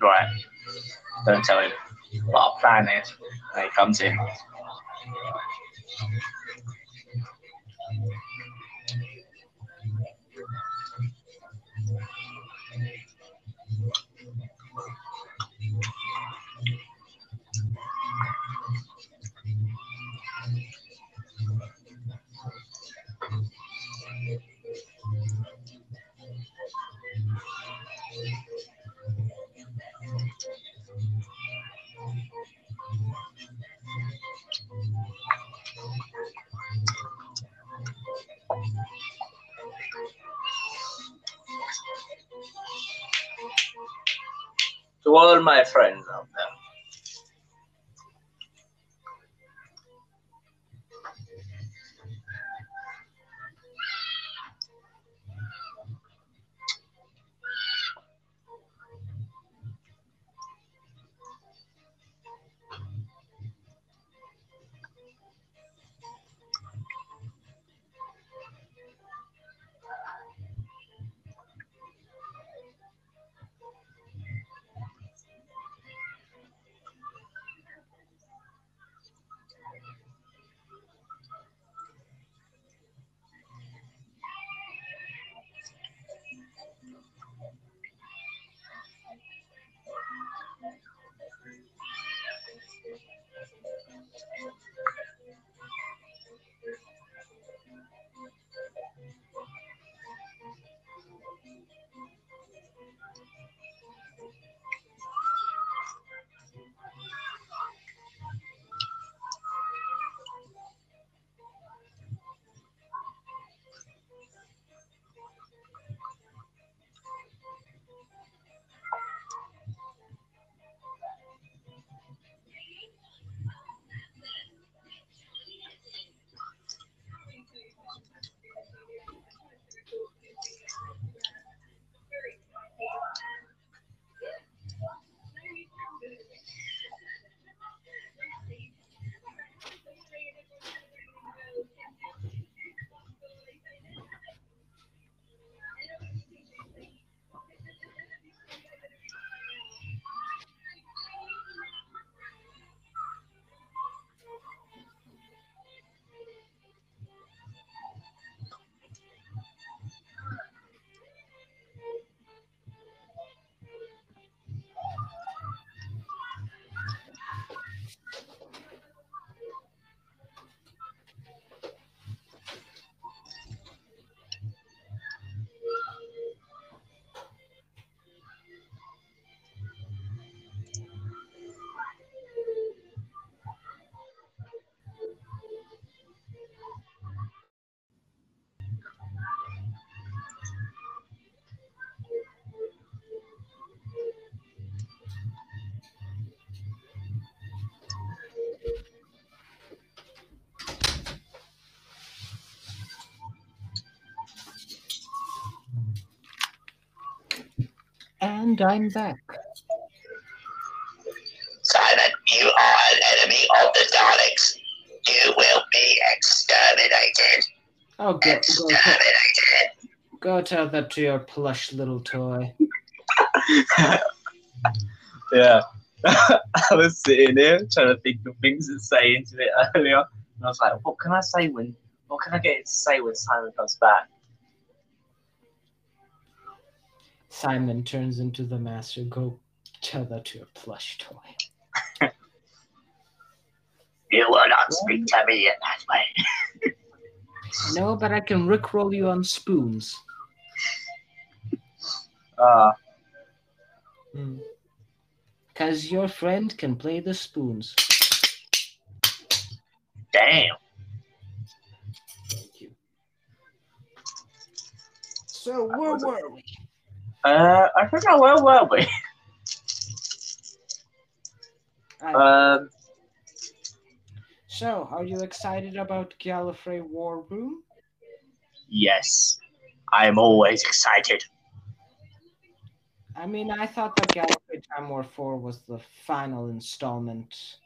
Right. Don't tell him what our plan is when he comes in. All my friends out there. And I'm back. Simon, you are an enemy of the Daleks. You will be exterminated. Oh, go, go, tell, Exterminated. go tell that to your plush little toy. yeah. I was sitting here trying to think of things to say into it earlier. And I was like, what can I say when, what can I get it to say when Simon comes back? Simon turns into the master. Go tell that to your plush toy. You will not speak to me in that way. No, but I can rickroll you on spoons. Uh, Because your friend can play the spoons. damn. Thank you. So where were we? Uh, I don't where were we. Um, so, are you excited about Gallifrey War Room? yes, I am always excited. I mean, I thought that Gallifrey Time War 4 was the final installment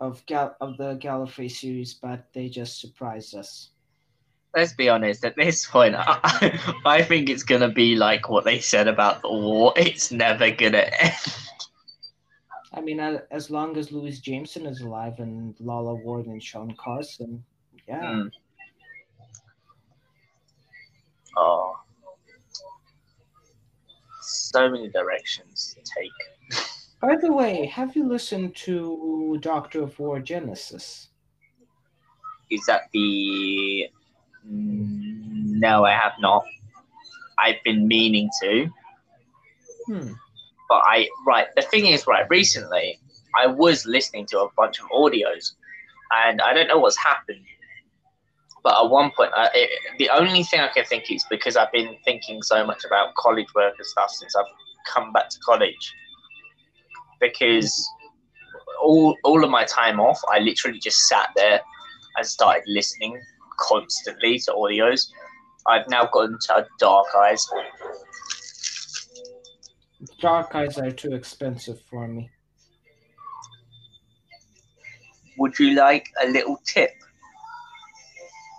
of Gal- of the Gallifrey series, but they just surprised us. Let's be honest. At this point, I, I think it's gonna be like what they said about the war. It's never gonna end. I mean, as long as Louise Jameson is alive and Lalla Ward and Sean Carlsen, yeah. Mm. Oh, so many directions to take. By the way, have you listened to Doctor of War Genesis? Is that the? Mm, No, I have not. I've been meaning to, Hmm. but I right. The thing is, right. Recently, I was listening to a bunch of audios, and I don't know what's happened. But at one point, I, it, the only thing I can think is because I've been thinking so much about college work and stuff since I've come back to college. Because all all of my time off, I literally just sat there and started listening constantly to audios. I've now gotten to dark eyes. Dark Eyes are too expensive for me. Would you like a little tip?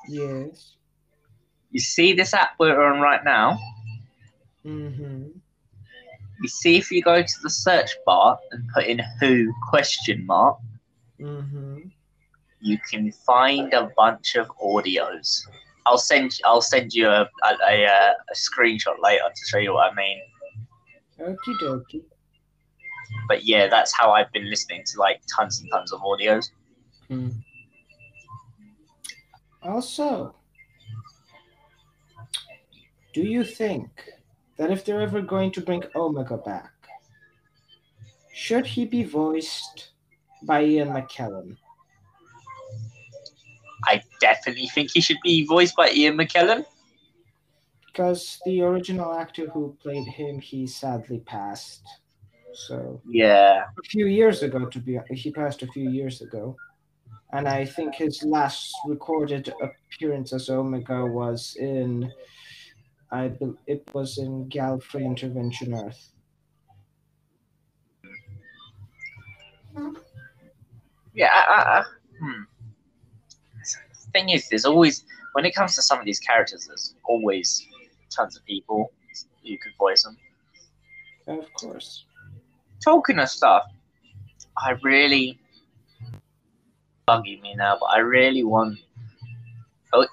Yes. You see this app we're on right now? Mm-hmm. You see if you go to the search bar and put in who question mark, Mm-hmm. You can find a bunch of audios. I'll send I'll send you a a, a, a screenshot later to show you what I mean. Okie dokie. But yeah, that's how I've been listening to like tons and tons of audios. Hmm. Also, do you think that if they're ever going to bring Omega back, should he be voiced by Ian McKellen? I definitely think he should be voiced by Ian McKellen. Because the original actor who played him, he sadly passed. So Yeah. a few years ago, to be he passed a few years ago, and I think his last recorded appearance as Omega was in, I bel it was in Gallifrey Intervention Earth. Yeah. I, I, I, hmm. Thing is, there's always when it comes to some of these characters, there's always tons of people who could voice them. Of course. Talking of stuff, I really bugging me now, but I really want.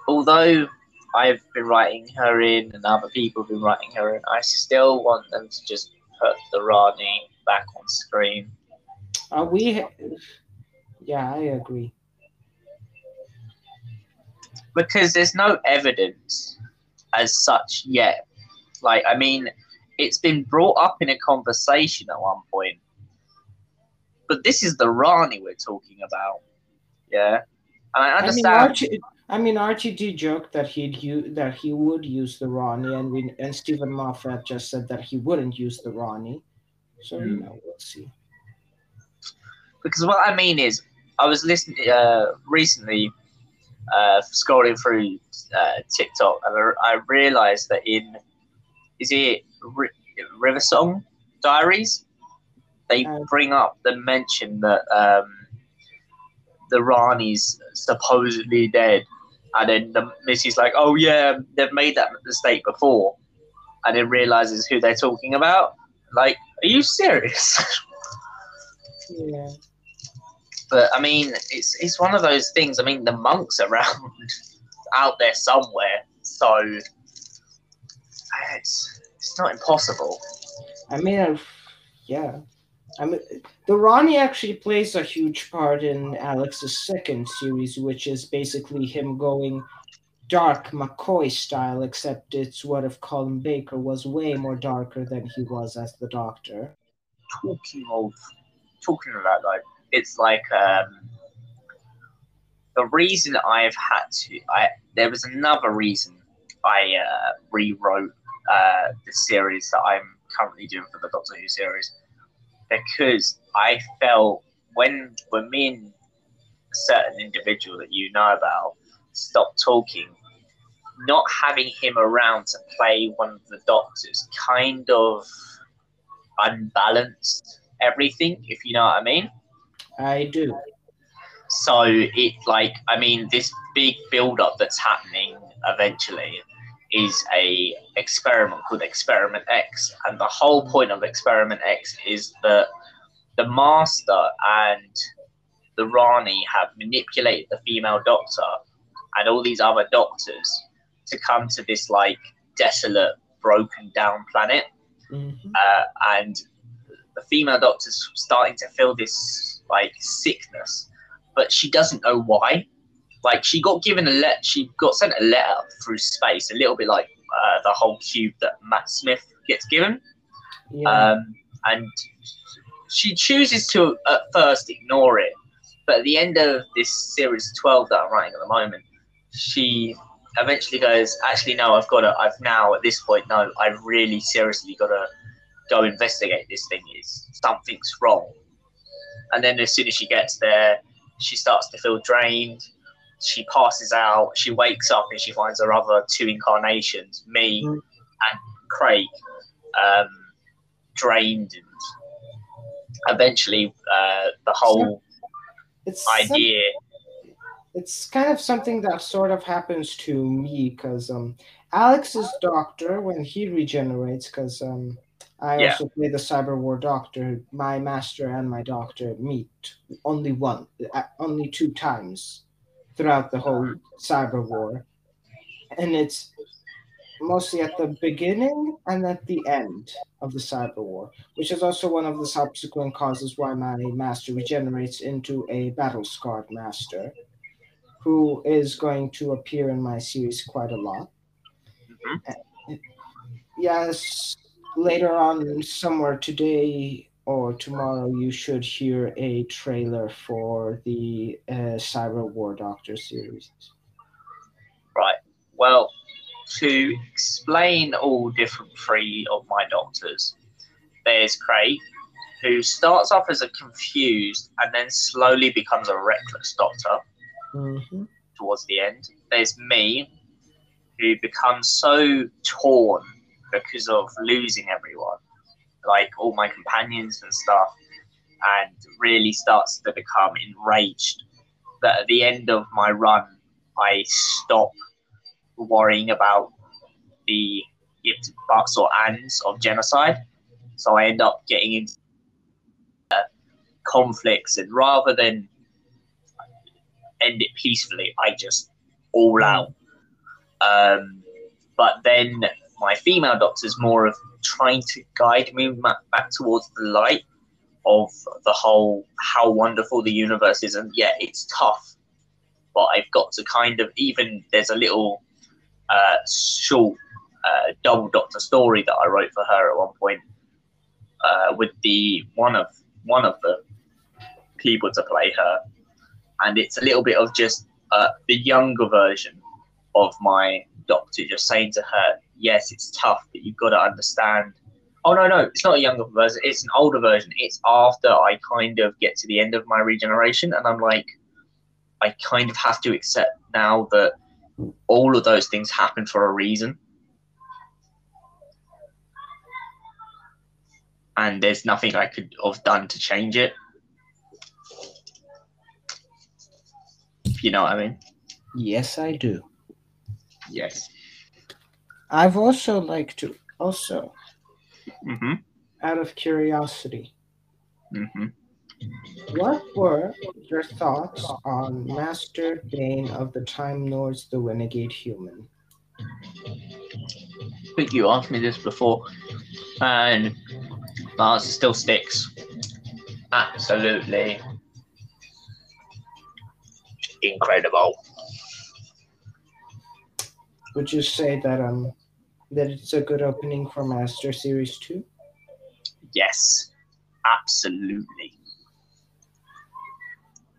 Although I've been writing her in, and other people have been writing her in, I still want them to just put the Rani back on screen. Uh, we, yeah, I agree. Because there's no evidence as such yet. Like, I mean, it's been brought up in a conversation at one point, but this is the Rani we're talking about. Yeah, and I I mean, understand. Archie. I mean, Archie did joke that he'd use that he would use the Rani, and we, and Steven Moffat just said that he wouldn't use the Rani. So you Hmm. know, we'll see. because what I mean is, I was listening uh, recently, uh, scrolling through uh, TikTok, and I, I realized that in is it Ri- River Song Diaries. They Uh, bring up the mention that um, the Rani's supposedly dead, and then the Missy's like, "Oh yeah, they've made that mistake before," and then realizes who they're talking about. Like, are you serious? Yeah. But I mean, it's it's one of those things. I mean, the monks are around out there somewhere, so uh, it's it's not impossible. I mean, I've, yeah. I mean, the Rani actually plays a huge part in Alex's second series, which is basically him going dark McCoy style, except it's what if Colin Baker was way more darker than he was as the Doctor. talking of talking about like it's like um the reason I've had to I there was another reason I uh, rewrote uh, the series that I'm currently doing for the Doctor Who series because I felt when when me and a certain individual that you know about stopped talking, not having him around to play one of the Doctors kind of unbalanced everything, if you know what I mean. I do. So it like I mean this big build up that's happening eventually is a experiment called Experiment X, and the whole point of Experiment X is that the Master and the Rani have manipulated the female Doctor and all these other Doctors to come to this like desolate, broken down planet Mhm. uh, and the female doctor's starting to feel this like sickness, but she doesn't know why. Like she got given a let, she got sent a letter through space, a little bit like uh, the whole cube that Matt Smith gets given, Yeah. um, and she chooses to at first ignore it, but at the end of this series twelve that I'm writing at the moment, she eventually goes, actually no, I've got to, I've now at this point, no, I've really seriously got to go investigate this thing is something's wrong and then as soon as she gets there she starts to feel drained. She passes out. She wakes up and she finds her other two incarnations me Mm. and craig um, drained. And eventually uh, the whole it's some- idea it's kind of something that sort of happens to me because um, Alex's doctor when he regenerates because um, I Yeah. also play the Cyber War Doctor. My master and my doctor meet only one, uh, only two times throughout the whole Cyber War, and it's mostly at the beginning and at the end of the Cyber War, which is also one of the subsequent causes why my master regenerates into a battle scarred master who is going to appear in my series quite a lot. Mhm. Yes, later on, somewhere today or tomorrow, you should hear a trailer for the uh, Cyber War Doctor series. Right. Well, to explain all different three of my doctors, there's Craig, who starts off as a confused and then slowly becomes a reckless doctor Mm-hmm. towards the end. There's me, who becomes so torn because of losing everyone, like all my companions and stuff, and really starts to become enraged. That at the end of my run, I stop worrying about the ifs, buts, or ands of genocide. So I end up getting into uh, conflicts, and rather than end it peacefully, I just all out. Um, but then my female doctor's more of trying to guide me back towards the light of the whole how wonderful the universe is, and yeah, it's tough, but I've got to kind of even there's a little uh, short uh, double doctor story that I wrote for her at one point uh, with the one of one of the people to play her, and it's a little bit of just uh, the younger version of my doctor just saying to her, "Yes, it's tough, but you've got to understand." Oh no, no, it's not a younger version. It's an older version. It's after I kind of get to the end of my regeneration, and I'm like, I kind of have to accept now that all of those things happen for a reason. and there's nothing I could have done to change it. You know what I mean? Yes, I do. Yes. I've also like to also, Mhm. out of curiosity, Mhm. what were your thoughts on Master Bane of the Time Lords, the Renegade Human? I think you asked me this before, and the answer still sticks. Absolutely incredible. Would you say that um that it's a good opening for Master Series Two? Yes, absolutely.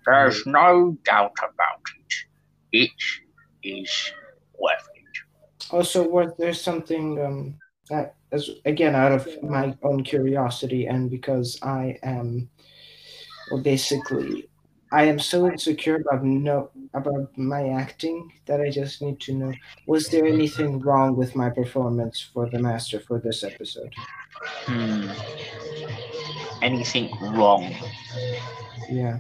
There's no doubt about it. It is worth it. Also, was there's something um that as again out of my own curiosity and because I am well basically I am so insecure about no about my acting that I just need to know was there anything wrong with my performance for the master for this episode? Hmm. Anything wrong? Yeah.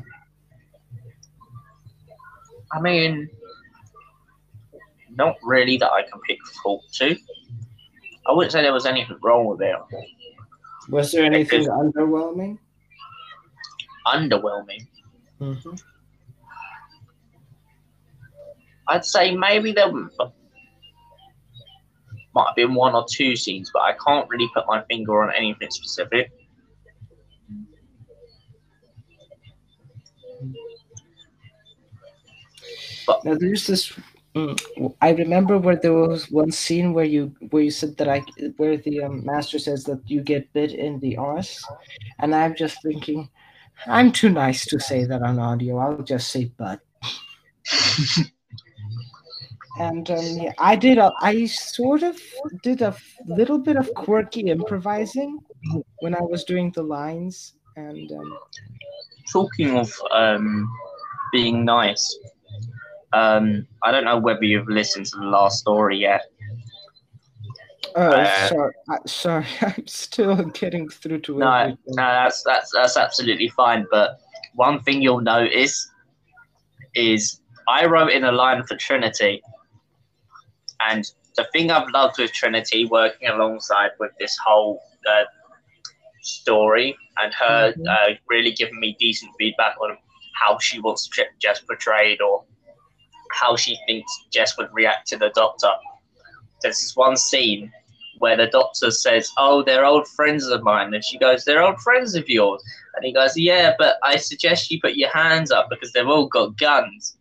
I mean, not really that I can pick fault to. I wouldn't say there was anything wrong with it. Was there anything underwhelming? Underwhelming. Mm-hmm. I'd say maybe there might have been one or two scenes, but I can't really put my finger on anything specific. Now there's this. mm, I remember where there was one scene where you where you said that I where the um, master says that you get bit in the arse, and I'm just thinking, I'm too nice to say that on audio. I'll just say but. And um, yeah, I did. A, I sort of did a little bit of quirky improvising when I was doing the lines, and um, Talking of um, being nice, um, I don't know whether you've listened to the last story yet. Oh, Uh, sorry, sorry, I'm still getting through to No, everything. no, that's that's that's absolutely fine. But one thing you'll notice is I wrote in a line for Trinity, and the thing I've loved with Trinity, working alongside with this whole uh, story, and her Mhm. uh, really giving me decent feedback on how she wants Jess portrayed or how she thinks Jess would react to the Doctor. There's this one scene where the doctor says, "Oh, they're old friends of mine," and she goes, "They're old friends of yours," and he goes, "Yeah, but I suggest you put your hands up because they've all got guns."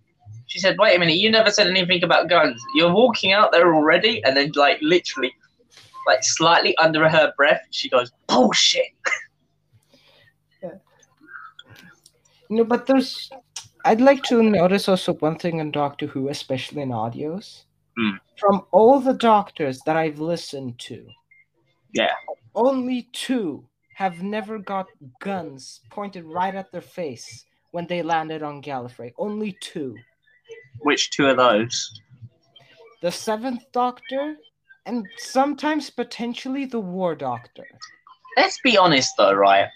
She said, "Wait a minute, you never said anything about guns. You're walking out there already," and then, like, literally, like, slightly under her breath, she goes, "Bullshit." No, but there's. I'd like to notice also one thing in Doctor Who, especially in audios. Hmm. From all the doctors that I've listened to, Yeah. only two have never got guns pointed right at their face when they landed on Gallifrey. Only two. Which two are those? The Seventh Doctor, and sometimes potentially the War Doctor. Let's be honest, though, right?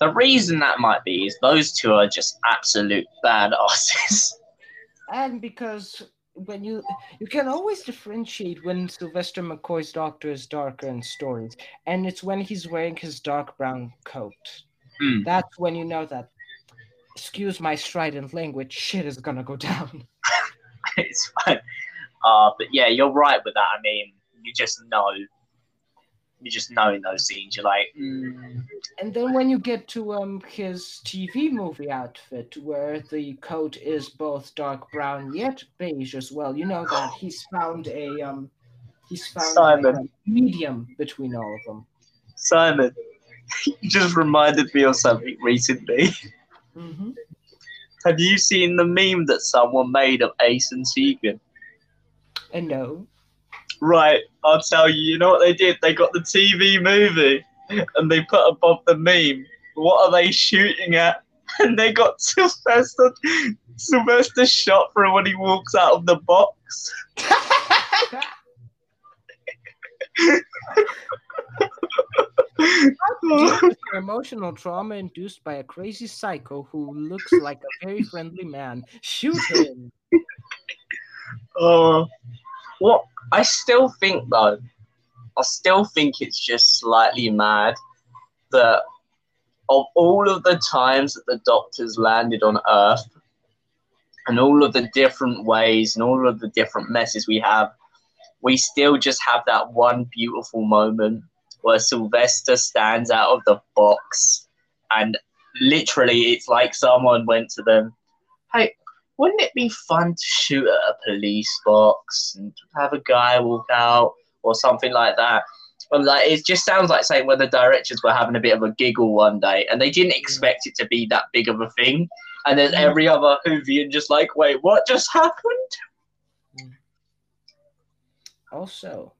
The reason that might be is those two are just absolute badasses. and because when you you can always differentiate when Sylvester McCoy's doctor is darker in stories, and it's when he's wearing his dark brown coat. Hmm. That's when you know that. Excuse my strident language. Shit is gonna go down. it's fine. Uh, but yeah, you're right with that. I mean, you just know. Just knowing those scenes, you're like, mm, And then when you get to um his TV movie outfit, where the coat is both dark brown yet beige as well, you know that he's found a um he's found a, um, medium between all of them. Simon, you just reminded me of something recently. Mm-hmm. Have you seen the meme that someone made of Ace and Tegan? And no. Right, I'll tell you. You know what they did? They got the TV movie and they put above the meme. What are they shooting at? And they got Sylvester, Sylvester shot through when he walks out of the box. emotional trauma induced by a crazy psycho who looks like a very friendly man. Shoot him. Uh, what I still think though, I still think it's just slightly mad that of all of the times that the doctors landed on Earth and all of the different ways and all of the different messes we have, we still just have that one beautiful moment where Sylvester stands out of the box and literally it's like someone went to them, Hey, wouldn't it be fun to shoot at a police box and have a guy walk out or something like that? And like it just sounds like saying where the directors were having a bit of a giggle one day and they didn't mm. expect it to be that big of a thing. And then mm. every other Whovian just like, wait, what just happened? Mm. Also,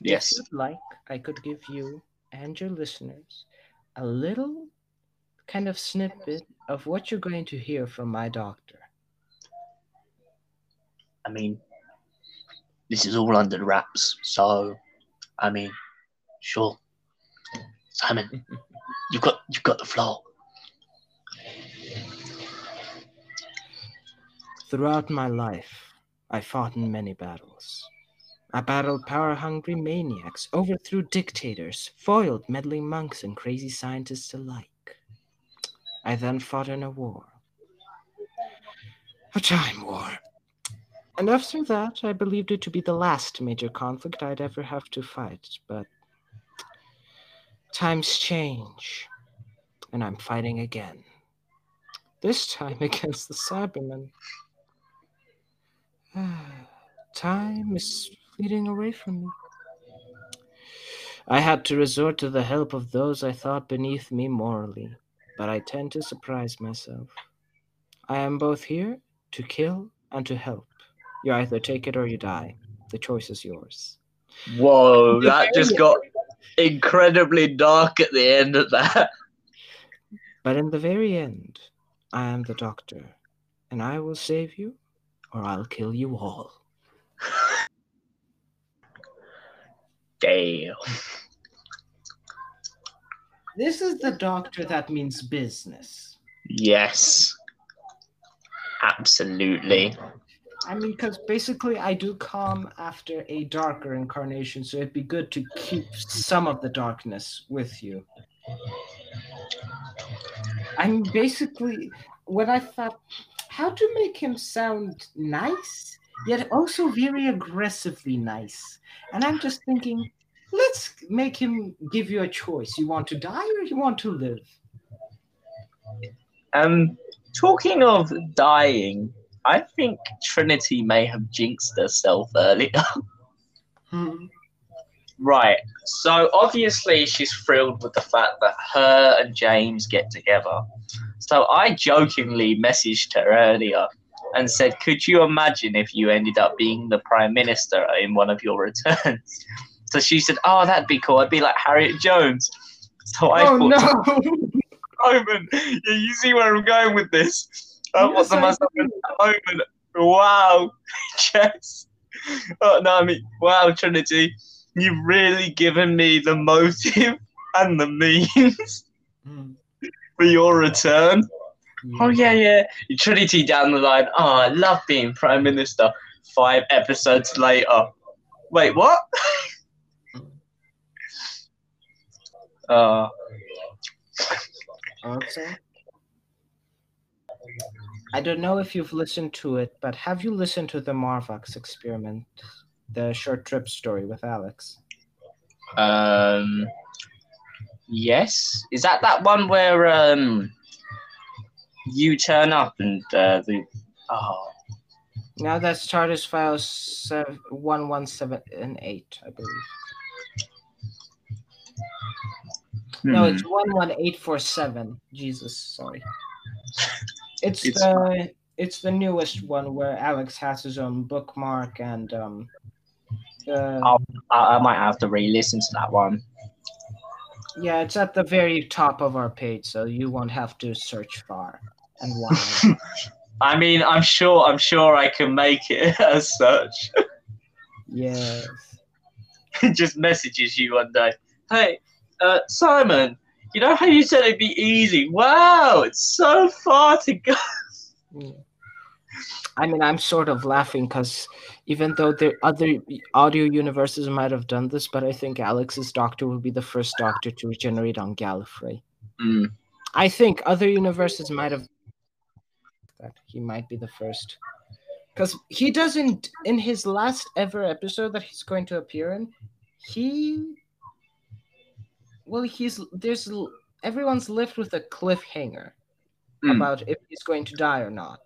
Yes. if you'd like, I could give you and your listeners a little kind of snippet of what you're going to hear from my doctor. I mean, this is all under wraps. So, I mean, sure, Simon, you've got you've got the floor. Throughout my life, I fought in many battles. I battled power hungry maniacs, overthrew dictators, foiled meddling monks and crazy scientists alike. I then fought in a war. A time war. And after that, I believed it to be the last major conflict I'd ever have to fight, but times change, and I'm fighting again. This time against the Cybermen. Time is fleeting away from me. I had to resort to the help of those I thought beneath me morally, but I tend to surprise myself. I am both here to kill and to help. You either take it or you die. The choice is yours. Whoa, that just got incredibly dark at the end of that. But in the very end, I am the doctor, and I will save you or I'll kill you all. Damn. This is the doctor that means business. Yes. Absolutely. I mean, because basically I do come after a darker incarnation, so it'd be good to keep some of the darkness with you. I'm basically what I thought how to make him sound nice, yet also very aggressively nice. And I'm just thinking, let's make him give you a choice. You want to die or you want to live? Um, talking of dying, I think Trinity may have jinxed herself earlier. Hmm. right. So obviously she's thrilled with the fact that her and James get together. So I jokingly messaged her earlier and said, "Could you imagine if you ended up being the prime minister in one of your returns?" So she said, "Oh, that'd be cool. I'd be like Harriet Jones." So I oh thought, no! moment. You see where I'm going with this. Want Yes, the I myself in that moment. Wow, Jess. Oh no, I mean, wow, Trinity, you've really given me the motive and the means Hmm. for your return. Oh yeah, yeah. Trinity down the line. Oh, I love being prime minister. Five episodes later. Wait, what? uh, Okay. I don't know if you've listened to it, but have you listened to the Marvox experiment, the short trip story with Alex? Um. Yes, is that that one where um you turn up and uh, the oh Now that's TARDIS file sev- 1178, I believe. No, hmm. it's 11847. Jesus, sorry. It's, It's the it's the newest one where Alex has his own bookmark and um uh, Oh. I, I might have to re-listen to that one. yeah, it's at the very top of our page, so you won't have to search far and wide. I mean, I'm sure I'm sure I can make it as such. yes. Just messages you one day. Hey, uh, Simon, you know how you said it'd be easy? Wow, it's so far to go. I mean, I'm sort of laughing because even though the other audio universes might have done this, but I think Alex's doctor will be the first doctor to regenerate on Gallifrey. Mm. I think other universes might have that he might be the first because he doesn't in his last ever episode that he's going to appear in he well he's there's everyone's left with a cliffhanger Mm. about if he's going to die or not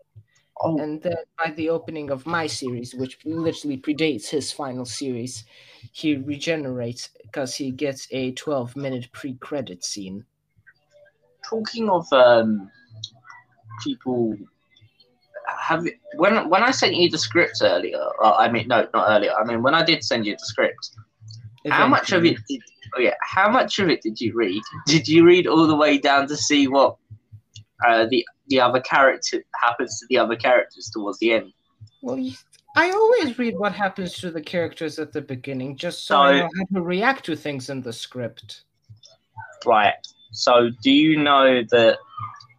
Oh, and then by the opening of my series which literally predates his final series he regenerates because he gets a 12 minute pre-credit scene talking of um, people have when when I sent you the script earlier. uh, I mean, no, not earlier. I mean, when I did send you the script, how much of it did? Oh yeah, how much of it did you read? Did you read all the way down to see what uh, the the other character happens to the other characters towards the end? Well, you- I always read what happens to the characters at the beginning, just so I know how to react to things in the script. Right. So, do you know that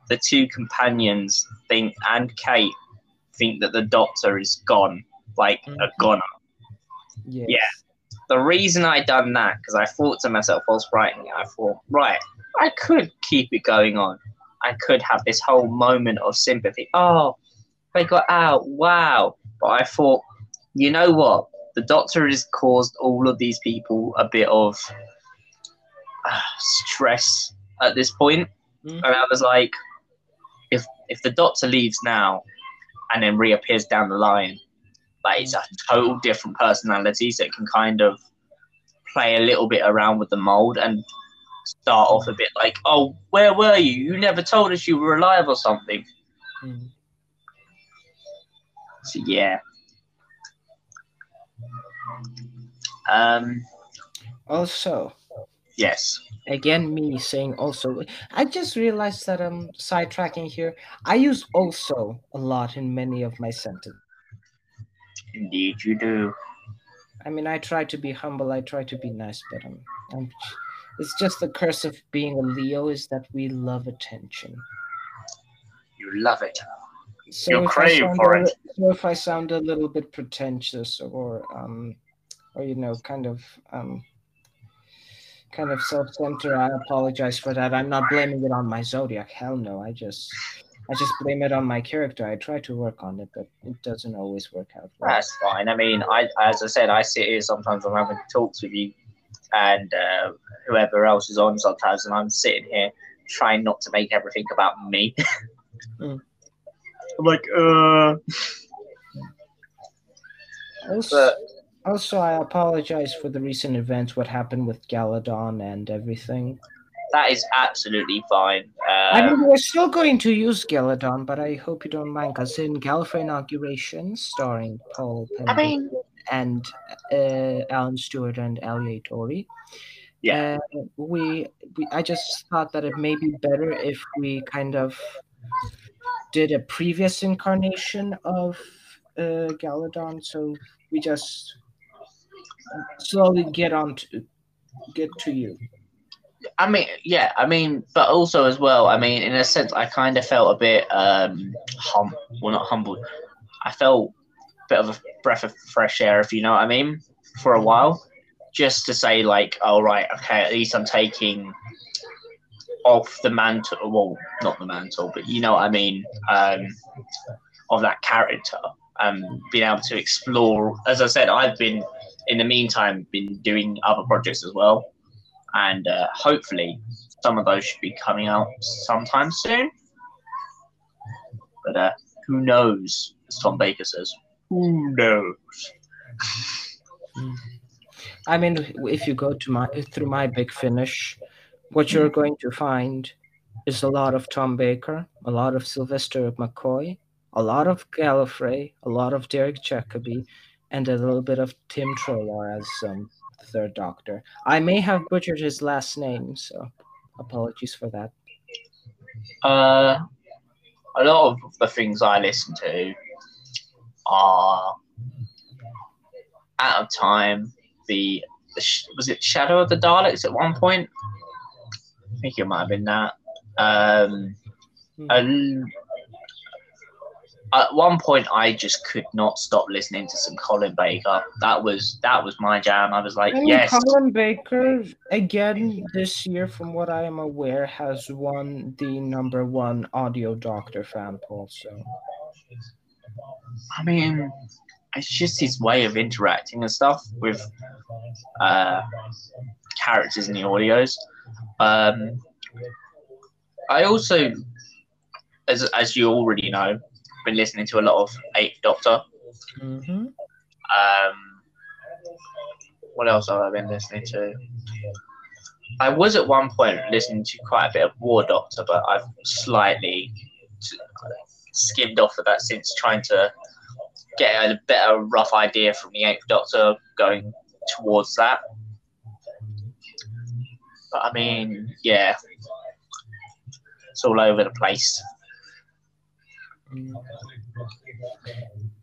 the two companions think and Kate think that the Doctor is gone, like a Mhm. goner? Yes. Yeah. The reason I done that because I thought to myself whilst writing it, I thought, right, I could keep it going on. I could have this whole moment of sympathy. Oh, they got out. Wow. But I thought, you know what? The doctor has caused all of these people a bit of uh, stress at this point. Mhm. And I was like, if if the doctor leaves now and then reappears down the line, like it's a total different personality, so it can kind of play a little bit around with the mold and start off a bit like, oh, where were you? You never told us you were alive or something. Mhm. So yeah. Um. Also, Yes. again, me saying also, I just realized that I'm sidetracking here. I use also a lot in many of my sentences. Indeed, you do. I mean, I try to be humble, I try to be nice, but I'm, I'm it's just the curse of being a Leo is that we love attention. You love it. So You crave for it. li- So if I sound a little bit pretentious or um or you know kind of um kind of self-centered, I apologize for that. I'm not blaming it on my zodiac. Hell no. I just I just blame it on my character. I try to work on it, but it doesn't always work out well. That's fine. I mean, I as I said, I sit here sometimes I'm having talks with you and uh, whoever else is on sometimes, and I'm sitting here trying not to make everything about me. Mm. I'm like, uh. Also, But also, I apologize for the recent events, what happened with Galadon and everything. That is absolutely fine. I Uh, mean, we're still going to use Galadon, but I hope you don't mind, because in Gallifrey Inauguration, starring Paul I mean, and uh, Alan Stewart and Alia Tori, Yeah. uh, we, we I just thought that it may be better if we kind of did a previous incarnation of uh, Galadon, so we just slowly get on to get to you. I mean, yeah, I mean, but also as well, I mean, in a sense, I kind of felt a bit um, hum, well, not humbled. I felt a bit of a breath of fresh air, if you know what I mean, for a while, just to say like, oh right, okay, at least I'm taking off the mantle. Well, not the mantle, but you know what I mean, um, of that character. and being able to explore, as I said, I've been in the meantime been doing other projects as well and uh, hopefully some of those should be coming out sometime soon. But uh, who knows, as Tom Baker says. Who knows? I mean, if you go to my through my big finish, what you're going to find is a lot of Tom Baker, a lot of Sylvester McCoy, a lot of Gallifrey, a lot of Derek Jacobi, and a little bit of Tim Troller as um, Third Doctor. I may have butchered his last name, so apologies for that. Uh, a lot of the things I listen to are out of time. The, the sh- was it Shadow of the Daleks at one point? I think it might have been that. Um, Hmm. At one point, I just could not stop listening to some Colin Baker. That was that was my jam. I was like, I mean, yes, Colin Baker again this year, from what I am aware, has won the number one audio doctor fan poll. So I mean, it's just his way of interacting and stuff with uh, characters in the audios. Um, I also, as as you already know, been listening to a lot of Eighth Doctor. Mhm. Um, what else have I been listening to? I was at one point listening to quite a bit of War Doctor, but I've slightly t- skimmed off of that since trying to get a better rough idea from the Eighth Doctor going towards that. But I mean, yeah, it's all over the place.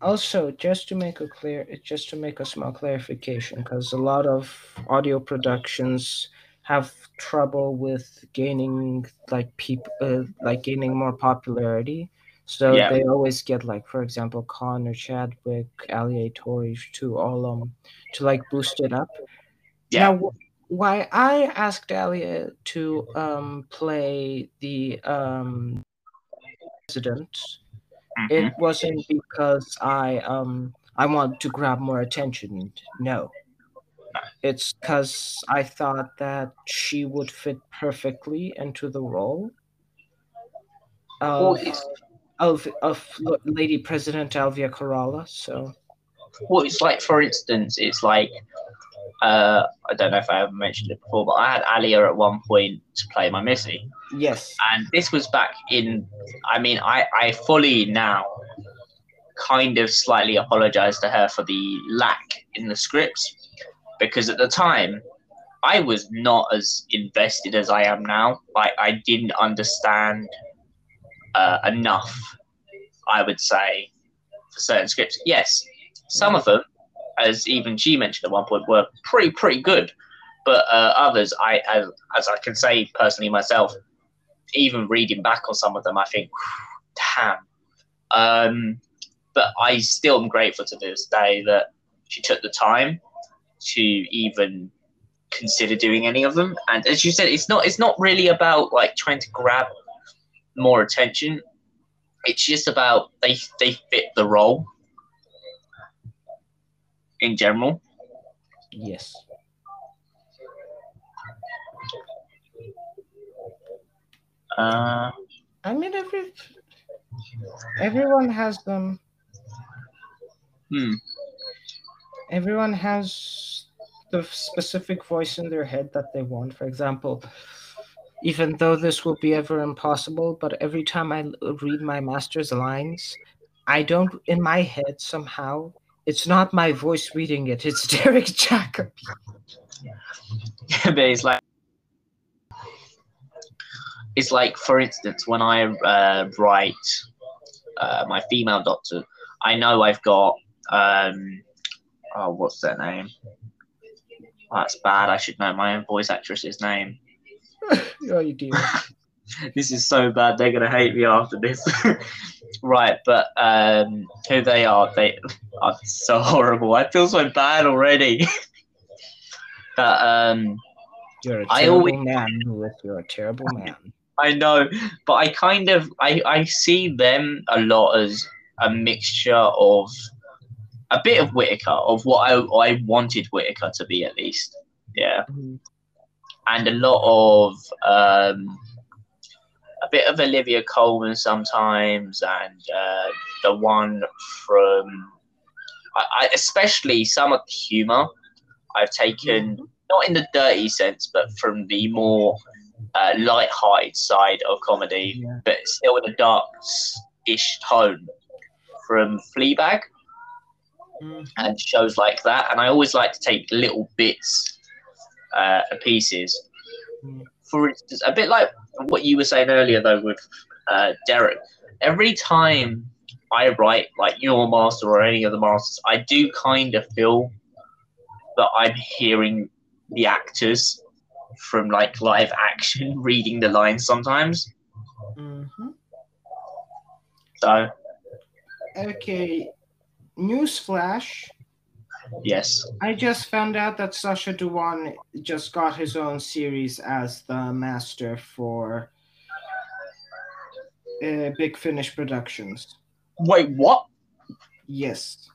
Also, just to make a clear, just to make a small clarification, because a lot of audio productions have trouble with gaining like people, uh, like gaining more popularity. So Yeah. they always get like, for example, Connor Chadwick, Ali Tori to all um to like boost it up. Yeah. Now, wh- why I asked Alia to um play the um president Mhm. it wasn't because I um I want to grab more attention. No. It's because I thought that she would fit perfectly into the role of, it's- of, of Lady President Alvia Corolla. So Well, it's like, for instance, it's like, uh, I don't know if I ever mentioned it before, but I had Alia at one point to play my Missy. yes, And this was back in, I mean, I, I fully now kind of slightly apologize to her for the lack in the scripts because at the time, I was not as invested as I am now. Like, I didn't understand uh, enough, I would say, for certain scripts. Yes, some of them, as even she mentioned at one point, were pretty pretty good, but uh, others, I as, as I can say personally myself, even reading back on some of them, I think, damn. Um, but I still am grateful to this day that she took the time to even consider doing any of them. And as you said, it's not it's not really about like trying to grab more attention. It's just about they they fit the role in general. yes. Uh, I mean, every everyone has them. hmm. everyone has the specific voice in their head that they want. For example, even though this will be ever impossible, but every time I read my master's lines, I don't, in my head, somehow, it's not my voice reading it, it's Derek Jacobi. but it's like it's like for instance when i uh, write uh, my female doctor i know i've got um oh what's their name oh, that's bad i should know my own voice actress's name oh, you do. this is so bad they're gonna hate me after this right but um who they are they are so horrible i feel so bad already but um You're a I terrible always- man, Lewis. You're a terrible man. I know, but I kind of I, I see them a lot as a mixture of a bit of Whittaker of what I, I wanted Whittaker to be at least, yeah, Mhm. and a lot of um, a bit of Olivia Colman sometimes, and uh, the one from I, I especially some of the humor I've taken not in the dirty sense, but from the more uh, light-hearted side of comedy, Yeah. but still in a dark-ish tone from Fleabag Mhm. and shows like that. And I always like to take little bits uh, and pieces. Mm. For instance, a bit like what you were saying earlier, though, with uh, Derek. Every time I write like your master or any of the masters, I do kind of feel that I'm hearing the actors from like live action reading the lines sometimes. Mhm. So Okay. Newsflash. Yes, I just found out that Sacha Dhawan just got his own series as the master for uh, Big Finish Productions. wait, what? Yes.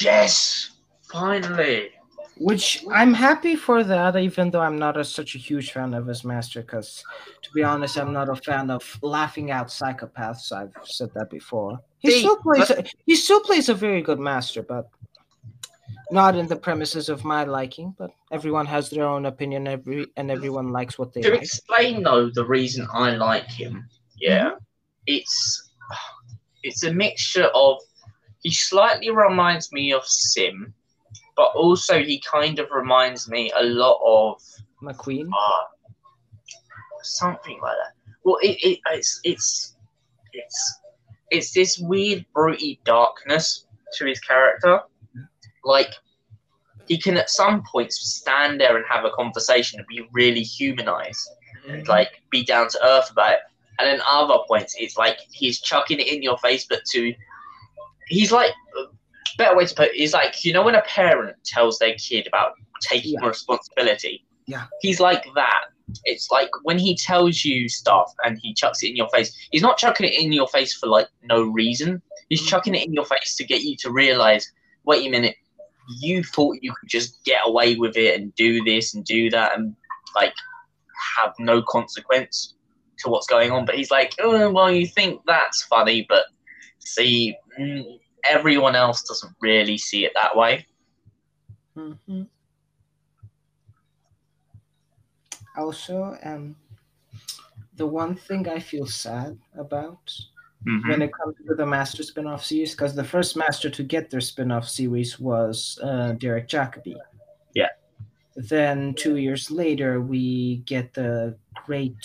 Yes, finally. Which I'm happy for that, even though I'm not a, such a huge fan of his master. Because, to be honest, I'm not a fan of laughing out psychopaths. I've said that before. He still plays. A, he still plays a very good master, but not in the premises of my liking. But everyone has their own opinion. Every and everyone likes what they To like. explain though the reason I like him, yeah, it's it's a mixture of he slightly reminds me of Simm, but also he kind of reminds me a lot of Macqueen. uh, something like that. Well, it, it it's it's it's it's this weird, broody darkness to his character. Like he can at some points stand there and have a conversation and be really humanized and like be down to earth about it. And then other points, it's like he's chucking it in your face, but to he's like better way to put it is like you know when a parent tells their kid about taking Yeah. responsibility. Yeah. He's like that. It's like when he tells you stuff and he chucks it in your face. He's not chucking it in your face for like no reason. He's Mhm. chucking it in your face to get you to realize, wait a minute, you thought you could just get away with it and do this and do that and like have no consequence to what's going on. But he's like, oh, well, you think that's funny, but see, mm, everyone else doesn't really see it that way. Mhm. Also, um, the one thing I feel sad about when it comes to the Master spin-off series, because the first Master to get their spin-off series was uh, Derek Jacobi. Yeah. Then two years later, we get the great,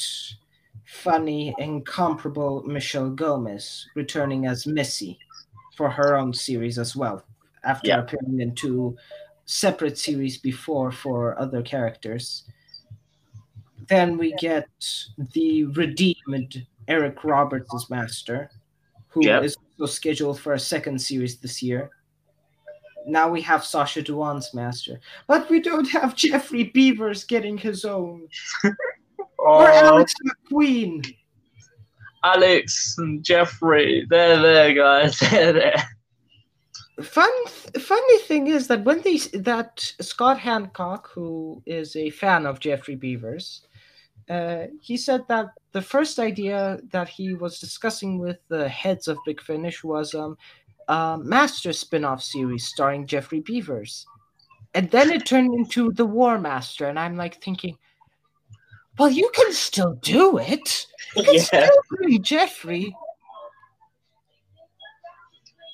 funny, incomparable Michelle Gomez returning as Missy for her own series as well, after Yeah. appearing in two separate series before for other characters. Then we get the redeemed Eric Roberts as Master, who is Yep. also scheduled for a second series this year. Now we have Sacha Dhawan's Master, but we don't have Geoffrey Beevers getting his own, oh. or Alex Macqueen. Alex and Geoffrey, they're there, guys. They're there. Fun, funny thing is that when they that Scott Handcock, who is a fan of Geoffrey Beevers, uh, he said that the first idea that he was discussing with the heads of Big Finish was um, a Master spin-off series starring Geoffrey Beevers, and then it turned into the War Master, and I'm like thinking, well, you can still do it. You can Yeah. still Geoffrey.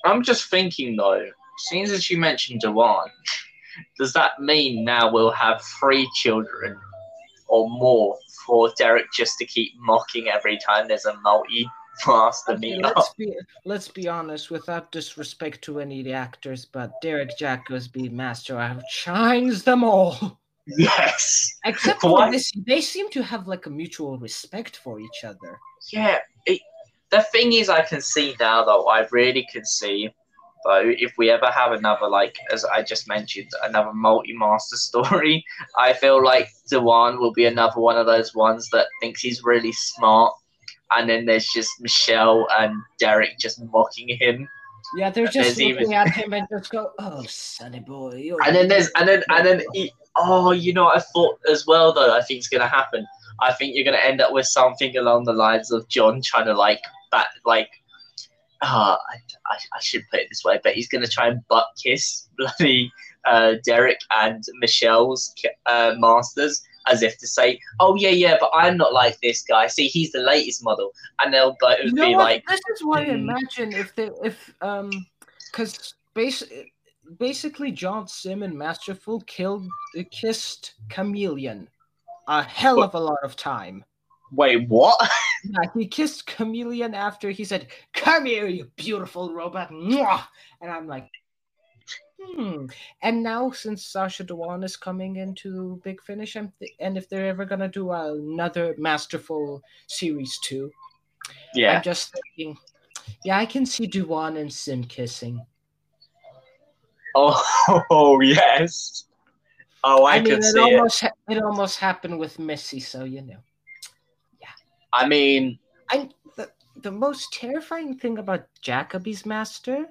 I'm just thinking though, seeing as you mentioned Dhawan, does that mean now we'll have three children or more for Derek just to keep mocking every time there's a multi master Okay, meet up? let's be let's be honest, without disrespect to any of the actors, but Derek Jack Jacobi Master outshines them all. Yes. Except for Why? this, they seem to have like a mutual respect for each other. Yeah. It, the thing is, I can see now though. I really can see though if we ever have another like as I just mentioned another multi-master story, I feel like Dhawan will be another one of those ones that thinks he's really smart. And then there's just Michelle and Derek just mocking him. Yeah, they're just There's looking even- at him and just go, "Oh, sonny boy." you're And then there's and then and then he, oh, you know what I thought as well though. I think it's gonna happen. I think you're gonna end up with something along the lines of John trying to like back like. Uh, I, I, I should put it this way, but he's gonna try and butt kiss bloody uh, Derek and Michelle's uh, masters as if to say, "Oh yeah, yeah, but I'm not like this guy. See, he's the latest model," and they'll both You know be what? like, this is why I "Hmm." imagine if they if um because bas- basically John Simm and Masterful killed the kissed Kamelion a hell of a lot of time. "Wait, what?" Yeah, he kissed Kamelion after he said, "Come here, you beautiful robot," Mwah! and I'm like, Hmm. And now, since Sacha Dhawan is coming into Big Finish, and, th- and if they're ever gonna do another masterful series two, Yeah. I'm just thinking, yeah, I can see Dhawan and Simm kissing. Oh, oh yes. Oh, I, I, mean, can it see it. almost ha- it almost happened with Missy, so you know. I mean, I the, the most terrifying thing about Jacobi's master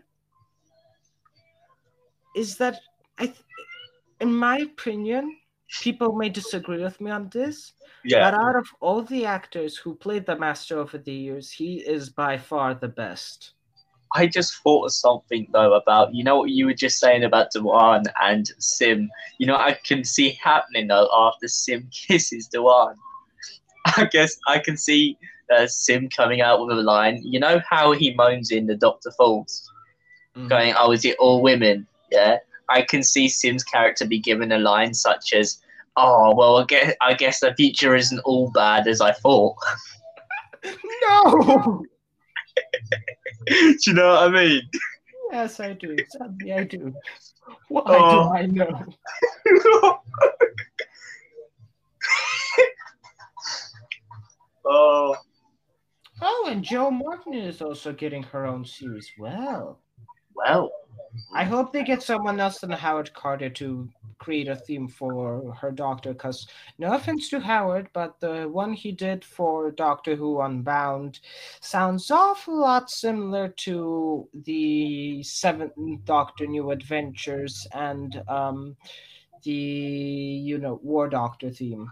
is that I, th- in my opinion, people may disagree with me on this, yeah. but out of all the actors who played the master over the years, he is by far the best. I just thought of something though about you know what you were just saying about Dhawan and Simm. You know I can see happening though after Simm kisses Dhawan. I guess I can see uh, Simm coming out with a line. You know how he moans in the Doctor Falls, Mhm. going, "Oh, is it all women?" Yeah. I can see Simm's character be given a line such as, "Oh, well, I guess I guess the future isn't all bad as I thought." No. Do you know what I mean? yes, I do. Sadly, I do. Why Oh. do I know? oh. Oh, and Jo Martin is also getting her own series. Well, Well, I hope they get someone else than Howard Carter to create a theme for her Doctor. Because no offense to Howard, but the one he did for Doctor Who Unbound sounds awful lot similar to the Seventh Doctor New Adventures and um, the you know War Doctor theme.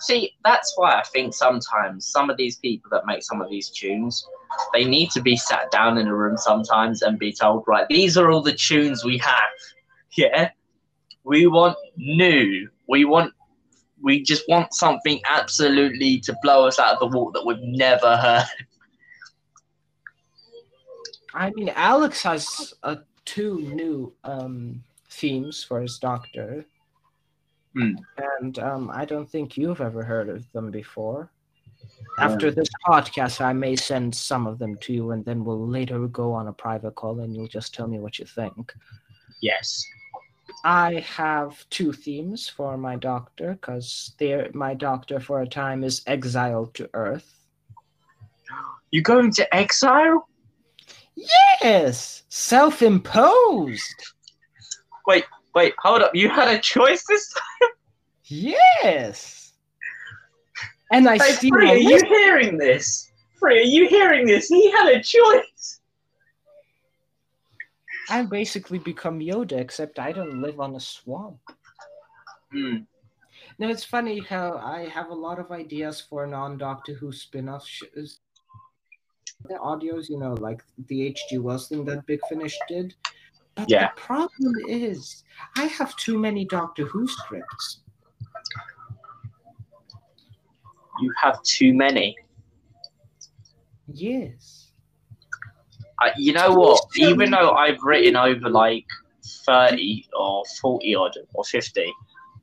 See, that's why I think sometimes some of these people that make some of these tunes, they need to be sat down in a room sometimes and be told, right, these are all the tunes we have. Yeah. We want new. We want we just want something absolutely to blow us out of the water that we've never heard. I mean, Alex has uh, two new um, themes for his Doctor. Hmm. And um, I don't think you've ever heard of them before. After this podcast, I may send some of them to you, and then we'll later go on a private call, and you'll just tell me what you think. Yes. I have two themes for my doctor, because my doctor for a time is exiled to Earth. You're going to exile? Yes, self-imposed. Wait, hold up. You had a choice this time? Yes. And I Hey, see. Free, are you hearing this? Free, are you hearing this? He had a choice. I basically become Yoda, except I don't live on a swamp. Hmm. Now it's funny how I have a lot of ideas for non-Doctor Who spin-off shows. The audios, you know, like the H.G. Wells thing that Big Finish did. But Yeah. the problem is, I have too many Doctor Who scripts. You have too many. Yes. I, you know what? Even though I've written over like 30 or 40 odd or 50,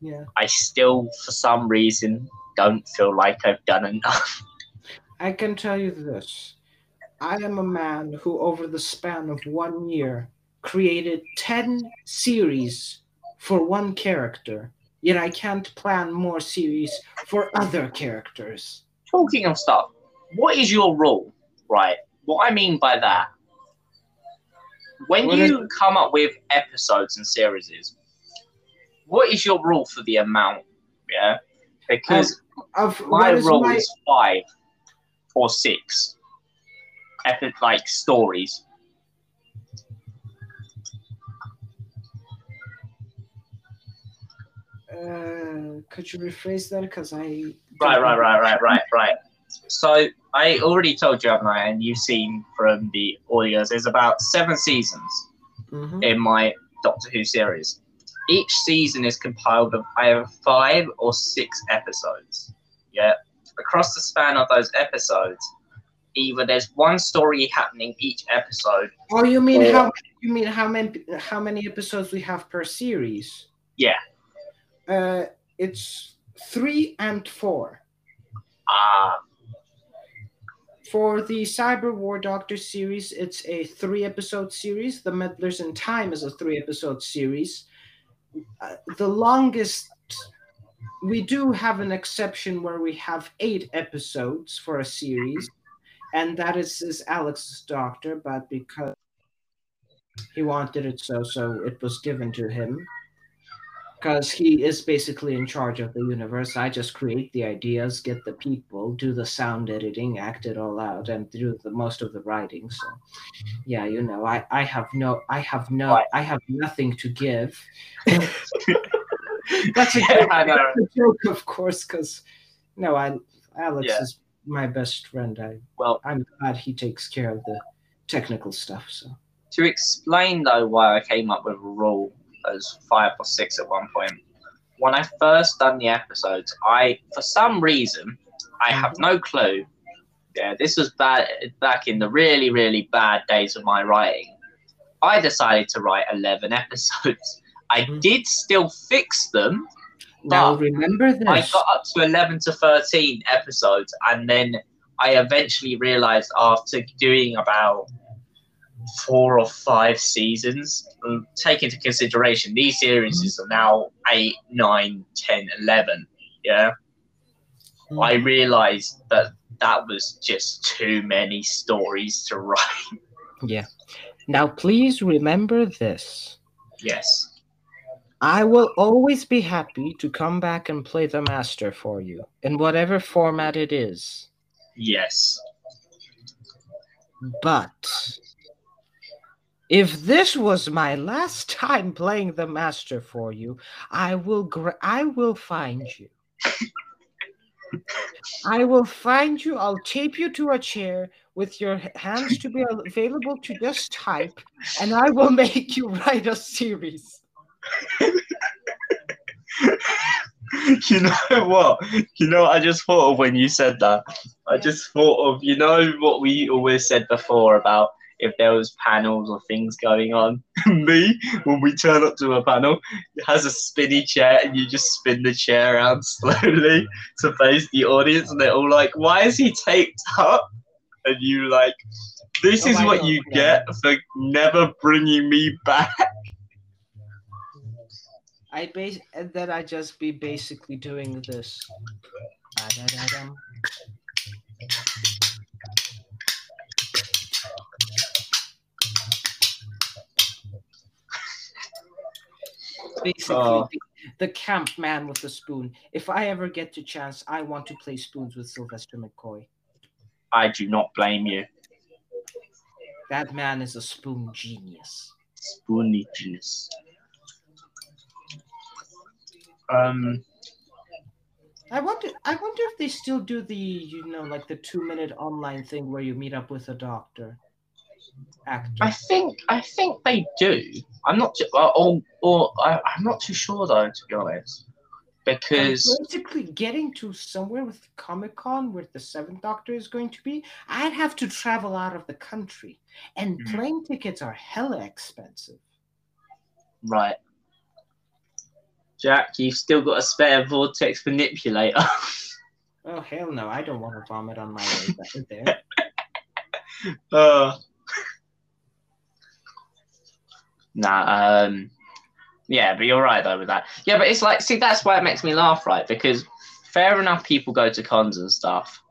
Yeah. I still, for some reason, don't feel like I've done enough. I can tell you this. I am a man who, over the span of one year, created 10 series for one character, yet I can't plan more series for other characters. Talking of stuff, what is your rule? Right. What I mean by that, when What you come up with episodes and series, what is your rule for the amount? Yeah. Because Of my what is rule my- is five or six epic like stories. Uh, could you rephrase that? Because I. Right, right, right, right, right, right. So I already told you, haven't I? And you've seen from the audios, there's about seven seasons Mhm. in my Doctor Who series. Each season is compiled of either five or six episodes. Yeah. Across the span of those episodes, either there's one story happening each episode. Oh, you mean Or- how? You mean how many? How many episodes we have per series? Yeah. Uh, it's three and four. Ah, for the Cyber War Doctor series, it's a three episode series. The Meddlers in Time is a three episode series. Uh, the longest, we do have an exception where we have eight episodes for a series, and that is, is Alex's Doctor, but because he wanted it so, so it was given to him because he is basically in charge of the universe. I just create the ideas, get the people, do the sound editing, act it all out, and do the most of the writing. So, yeah, you know, I I have no, I have no, I have nothing to give. That's a, joke, that's a joke, of course, because no, I Alex Yeah. is my best friend. I Well, I'm glad he takes care of the technical stuff. So. to explain though why I came up with a rule as five or six at one point, when I first done the episodes, I for some reason I have no clue. Yeah, this was bad back in the really really bad days of my writing. I decided to write eleven episodes. I Mhm. did still fix them. Now remember this. I got up to 11 to 13 episodes, and then I eventually realized after doing about four or five seasons, um, take into consideration these series are now 8, 9, 10, 11. Yeah. I realized that that was just too many stories to write. Yeah. Now, please remember this. Yes. I will always be happy to come back and play the master for you in whatever format it is. Yes. But if this was my last time playing the master for you, I will I will find you. I will find you. I'll tape you to a chair with your hands to be available to just type, and I will make you write a series. you know what? You know I just thought of when you said that? I just thought of, you know what we always said before about if there was panels or things going on. Me, when we turn up to a panel, it has a spinny chair and you just spin the chair around slowly to face the audience and they're all like, why is he taped up? And you like, this Oh, is what know, you yeah. get for never bringing me back. I base and then I just be basically doing this. Ba-da-da-dum. Basically, the, the camp man with the spoon. If I ever get the chance, I want to play spoons with Sylvester McCoy. I do not blame you. That man is a spoon genius. Spoony genius. Um, I wonder. I wonder if they still do the, you know, like the two-minute online thing where you meet up with a doctor, actor. I think I think they do. I'm not too, or, or, or I, I'm not too sure though, to be honest, I'm because basically getting to somewhere with Comic Con where the Seventh Doctor is going to be, I'd have to travel out of the country, and Mhm. plane tickets are hella expensive. right, Jack, you've still got a spare vortex manipulator. Oh hell no! I don't want to vomit on my way back there. uh, nah, um, yeah, but you're right though with that. Yeah, but it's like, see, that's why it makes me laugh, right? Because fair enough, people go to cons and stuff,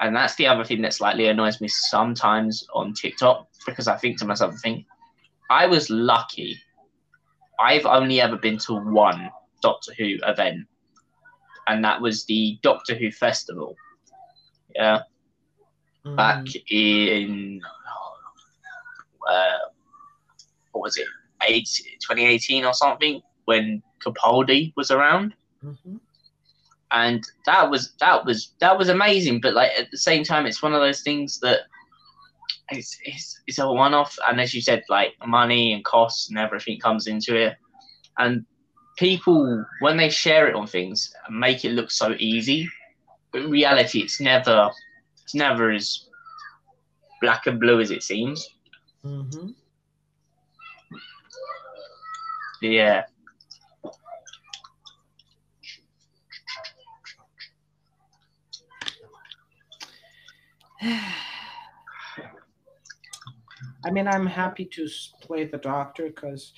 and that's the other thing that slightly annoys me sometimes on TikTok because I think to myself, I think I was lucky. I've only ever been to one Doctor Who event, and that was the Doctor Who festival. Yeah back in uh, what was it, eight, 2018 or something, when Capaldi was around, Mhm. and that was that was that was amazing. But like at the same time, it's one of those things that it's it's, it's a one-off, and as you said, like money and costs and everything comes into it, and people when they share it on things make it look so easy, but in reality, it's never it's never as black and blue as it seems. Mhm. Yeah. I mean, I'm happy to play the doctor because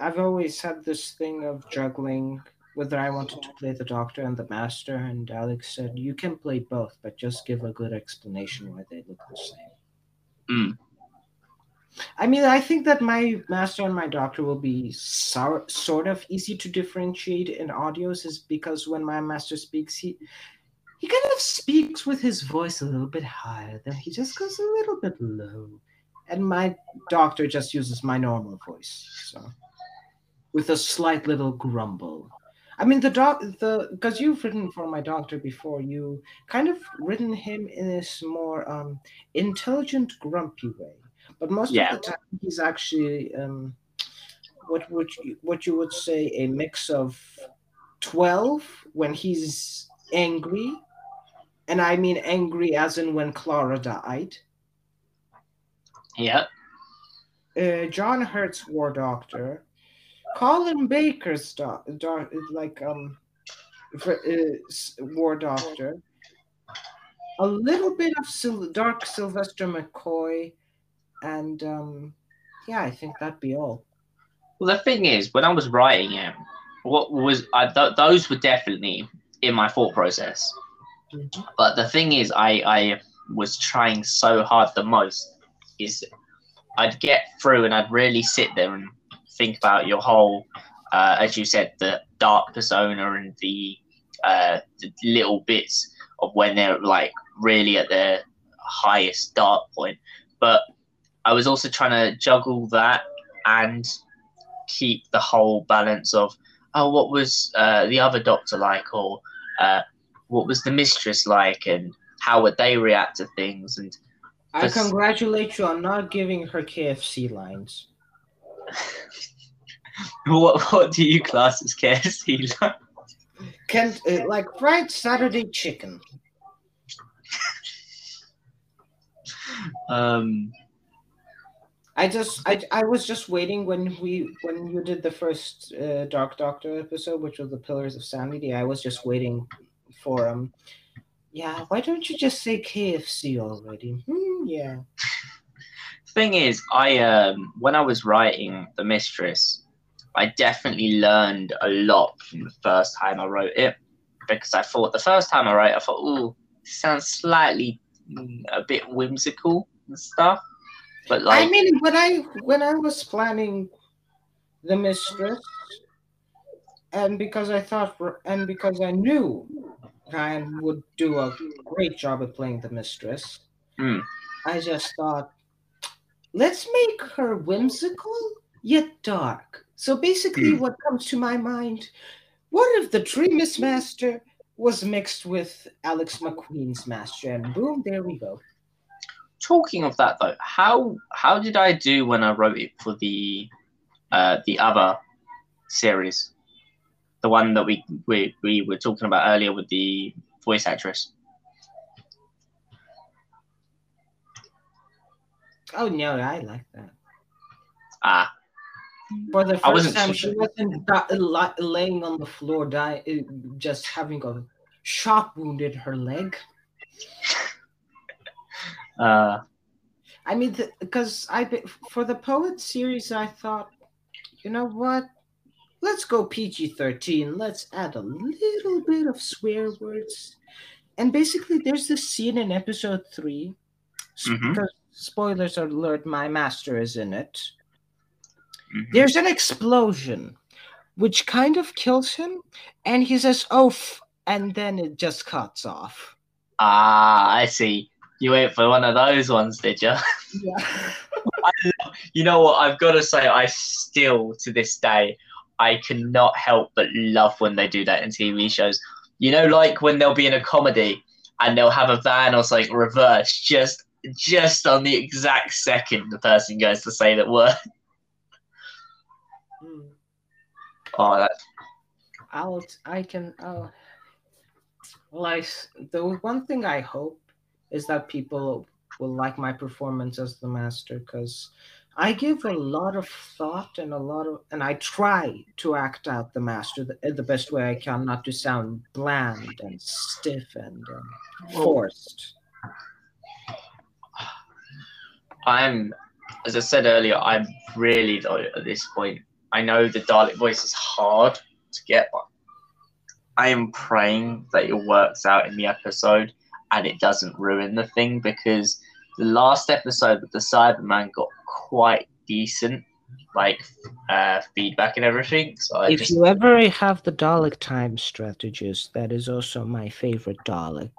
I've always had this thing of juggling whether I wanted to play the doctor and the master. And Alex said, you can play both, but just give a good explanation why they look the same. Mm. I mean, I think that my master and my doctor will be so, sort of easy to differentiate in audios, is because when my master speaks, he he kind of speaks with his voice a little bit higher, then he just goes a little bit low, and my doctor just uses my normal voice, so with a slight little grumble. I mean, the doc, the because you've written for my doctor before, you kind of written him in this more um, intelligent, grumpy way. But most Yeah. of the time, he's actually um, what would you, what you would say a mix of twelve when he's angry, and I mean angry as in when Clara died. Yeah. Uh, John Hurt's War Doctor, Colin Baker's doc, doc like um, for, uh, War Doctor, a little bit of Sil- Dark Sylvester McCoy, and um, yeah, I think that'd be all. Well, the thing is, when I was writing it, what was I, th- those were definitely in my thought process. But the thing is, I I was trying so hard. The most is I'd get through and I'd really sit there and think about your whole, uh, as you said, the dark persona and the uh, the little bits of when they're like really at their highest dark point. But I was also trying to juggle that and keep the whole balance of oh what was uh, the other doctor like or uh, what was the mistress like and how would they react to things and I congratulate you on not giving her KFC lines. what what do you class as KFC like? Can uh, like fried Saturday chicken. um I just I, I was just waiting when we when you did the first uh, Dark Doctor episode, which was the Pillars of Sanity. I was just waiting for um. Yeah, why don't you just say KFC already? Hmm, yeah. thing is i um when i was writing the mistress i definitely learned a lot from the first time i wrote it because i thought the first time i wrote it, i thought oh sounds slightly mm, a bit whimsical and stuff but like I mean, when I when I was planning the mistress, and because I thought and because I knew Ryan would do a great job at playing the mistress, Hmm. I just thought, let's make her whimsical yet dark. So basically, Hmm. what comes to my mind: what if the Dreamist Master was mixed with Alex Macqueen's Master, and boom, there we go. Talking of that though how how did i do when i wrote it for the uh the other series the one that we we, we were talking about earlier with the voice actress Oh no, I like that. ah For the I first wasn't time, she wasn't laying on the floor, dying, just having a shock wound in her leg. Uh I mean, because I for the poet series, I thought, you know what? Let's go PG thirteen. Let's add a little bit of swear words, and basically, there's this scene in episode three. Mhm. Spoilers alert, my master is in it. mhm. there's an explosion which kind of kills him and he says oh f-, and then it just cuts off ah i see you went for one of those ones did you yeah. You know what i've got to say i still to this day i cannot help but love when they do that in tv shows. You know like when they'll be in a comedy and they'll have a van or something reversed just just on the exact second the person goes to say that word. Oh that i'll i can uh like the one thing i hope is that people will like my performance as the master because i give a lot of thought and a lot of and i try to act out the master the, the best way i can not to sound bland and stiff and um, forced i'm as I said earlier, I'm really though at this point. I know the Dalek voice is hard to get, but I am praying that it works out in the episode and it doesn't ruin the thing because the last episode with the Cyberman got quite decent, like uh, feedback and everything. So I if just, you ever have the Dalek time strategist, that is also my favorite Dalek.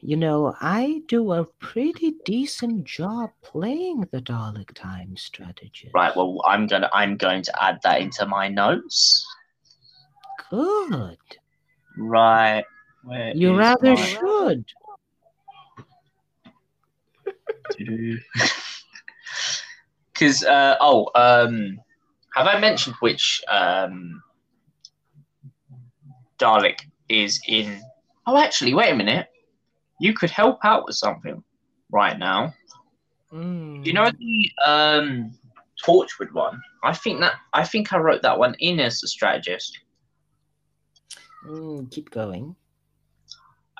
You know, I do a pretty decent job playing the Dalek time strategist. right, well, I'm gonna I'm going to add that into my notes. Good. Right. Where You rather should. Because uh, oh, um, have I mentioned which um, Dalek is in? Oh, actually, wait a minute. You could help out with something right now. Mm. You know the um, Torchwood one. I think that I think I wrote that one in as a strategist, Mm, keep going.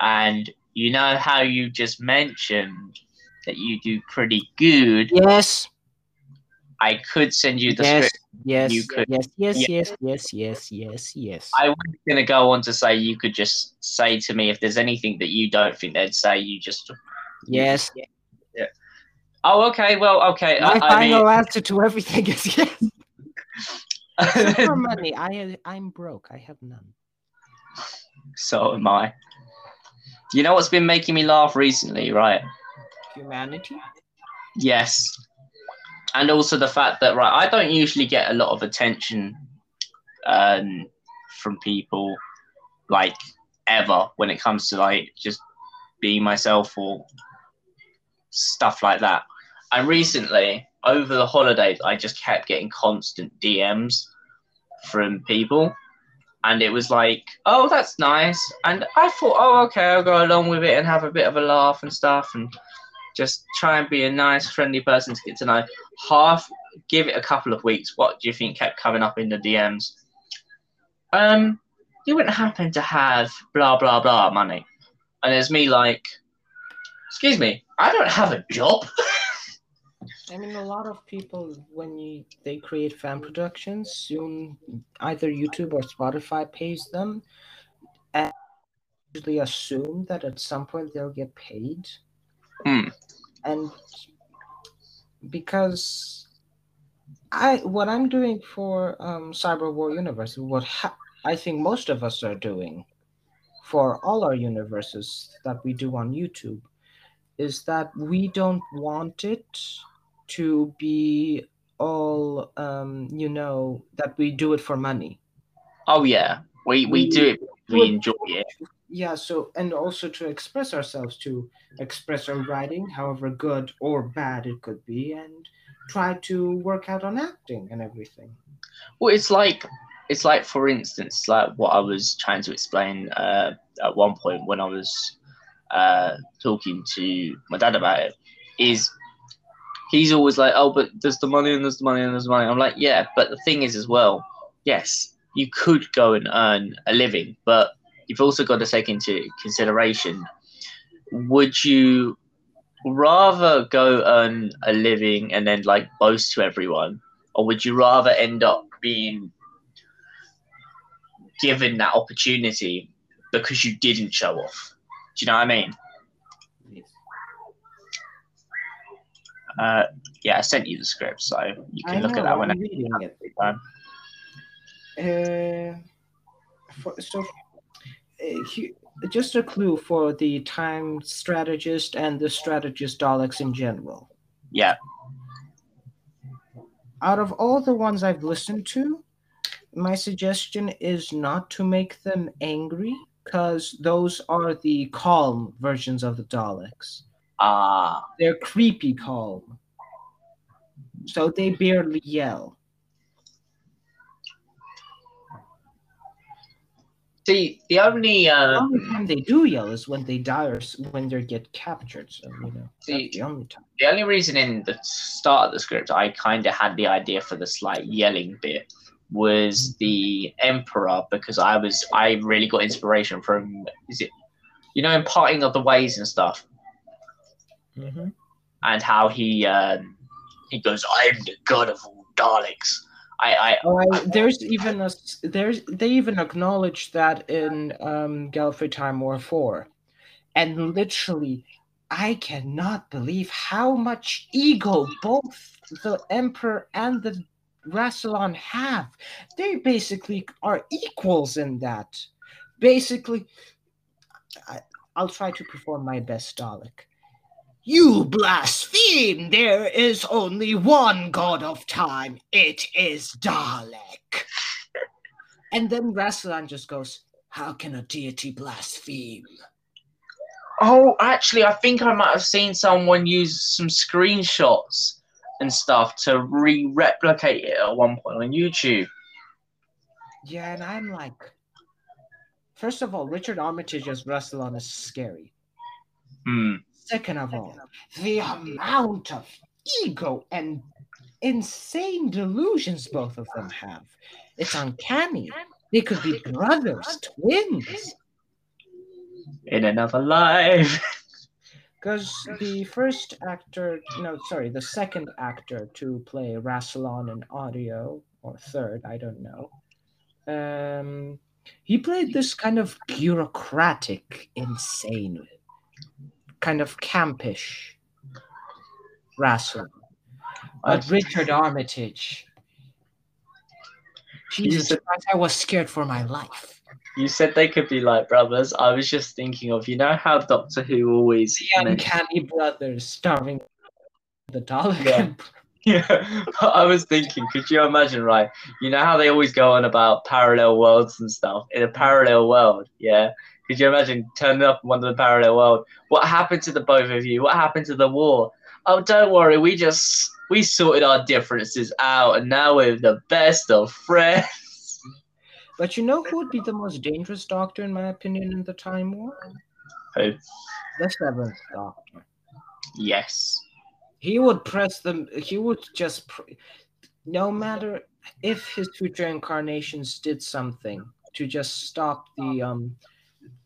and you know how you just mentioned that you do pretty good. Yes. I could send you the Yes. script. Yes. You could- Yes. Yes. Yes. Yes. Yes. Yes. Yes. I was going to go on to say you could just say to me if there's anything that you don't think they'd say, you just. Yes. Yeah. Oh, okay. Well, okay. My I, I final mean, answer to everything is yes. For money. I I'm broke. I have none. so am I. You know what's been making me laugh recently, right? Humanity. Yes. And also the fact that, right, I don't usually get a lot of attention um, from people, like, ever when it comes to, like, just being myself or stuff like that. And recently, over the holidays, I just kept getting constant DMs from people. And it was like, oh, that's nice. And I thought, oh, okay, I'll go along with it and have a bit of a laugh and stuff. And just try and be a nice, friendly person to get to know. Half, give it a couple of weeks. What do you think kept coming up in the DMs? Um, you wouldn't happen to have blah blah blah money, and there's me like, excuse me, I don't have a job. I mean, a lot of people when you they create fan productions, soon either YouTube or Spotify pays them, and usually assume that at some point they'll get paid. Hmm. And because I what I'm doing for um, Cyber War Universe, what ha- I think most of us are doing for all our universes that we do on YouTube, is that we don't want it to be all um you know that we do it for money Oh yeah, we we do it. We enjoy it. Yeah so and also to express ourselves to express our writing however good or bad it could be and try to work out on acting and everything Well, it's like it's like for instance, like what I was trying to explain uh, at one point when I was uh, talking to my dad about it is he's always like, oh, but there's the money and there's the money and there's the money. I'm like, yeah, but the thing is as well, yes, you could go and earn a living, but you've also got to take into consideration, would you rather go earn a living and then like boast to everyone, or would you rather end up being given that opportunity because you didn't show off? Do you know what I mean? Uh, yeah, I sent you the script, so you can I look know, at that I'm whenever reading you have it. Uh, for, so, uh, he- just a clue for the time strategist and the strategist Daleks in general. Yeah, Out of all the ones I've listened to, my suggestion is not to make them angry, because those are the calm versions of the Daleks. ah, They're creepy calm. So they barely yell. See, the only The uh, only time they do yell is when they die or when they get captured. So you know, See, the only time. the only reason in the start of the script I kind of had the idea for the slight yelling bit was the emperor because I was I really got inspiration from is it you know in parting of the ways and stuff Mm-hmm. and how he um, He goes, "I'm the god of all Daleks." I, I, Oh, I, there's even a there's they even acknowledge that in um, Gallifrey Time War Four, and literally, I cannot believe how much ego both the Emperor and the Rassilon have. They basically are equals in that. Basically, I, I'll try to perform my best Dalek. You blaspheme! There is only one god of time. It is Dalek. and then Rassilon just goes, How can a deity blaspheme? Oh, actually, I think I might have seen someone use some screenshots and stuff to re-replicate it at one point on YouTube. Yeah, and I'm like, first of all, Richard Armitage as Rassilon is scary. Hmm. Second of all, the amount of ego and insane delusions both of them have. It's uncanny. They could be brothers, twins. In another life. Because the first actor, no, sorry, the second actor to play Rassilon in audio, or third, I don't know. Um, he played this kind of bureaucratic, insane, kind of campish Rassilon. Uh, but Richard Armitage, Jesus said- Christ, I was scared for my life. You said they could be like brothers. I was just thinking of, you know how Doctor Who always The Uncanny Brothers starring the Dalek. Yeah. Yeah, but I was thinking, could you imagine, right? You know how they always go on about parallel worlds and stuff? In a parallel world, yeah? Could you imagine turning up in one of the parallel world? What happened to the both of you? What happened to the war? Oh, don't worry, we just we sorted our differences out, and now we're the best of friends. But you know who would be the most dangerous doctor, in my opinion, in the Time War? Who? The Seventh Doctor. Yes. He would press them. He would just, pr- no matter if his future incarnations did something to just stop the um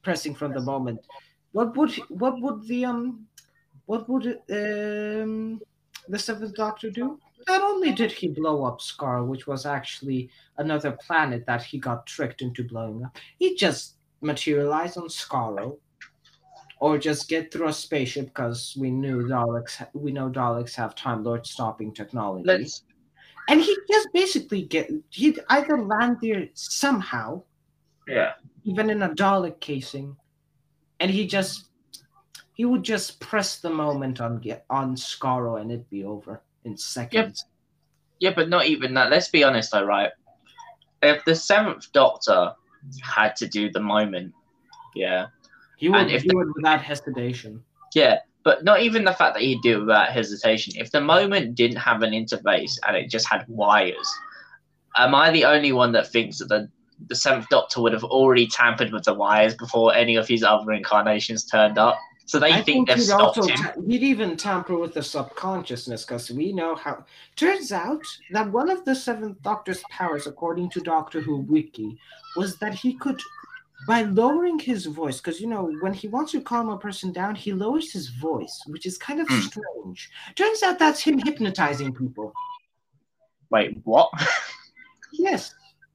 pressing from the moment. What would what would the um what would um the Seventh Doctor do? Not only did he blow up Skaro, which was actually another planet that he got tricked into blowing up, he just materialized on Skaro, or just get through a spaceship because we knew Daleks. We know Daleks have Time Lord stopping technology, Let's and he just basically get he'd either land there somehow, yeah. even in a Dalek casing, and he just he would just press the moment on get on Skaro and it'd be over in seconds. Yeah, but not even that. Let's be honest, though, right? If the seventh Doctor had to do the moment, yeah, He would And if do it without hesitation. yeah, but not even the fact that he'd do it without hesitation. If the moment didn't have an interface and it just had wires, am I the only one that thinks that the the seventh Doctor would have already tampered with the wires before any of his other incarnations turned up? So they I think, they've he'd stopped also him. he'd even tamper with the subconsciousness because we know how. Turns out that one of the Seventh Doctor's powers, according to Doctor Who Wiki, was that he could, by lowering his voice, because you know when he wants to calm a person down, he lowers his voice, which is kind of Hmm. strange. Turns out that's him hypnotizing people. Wait, what? Yes.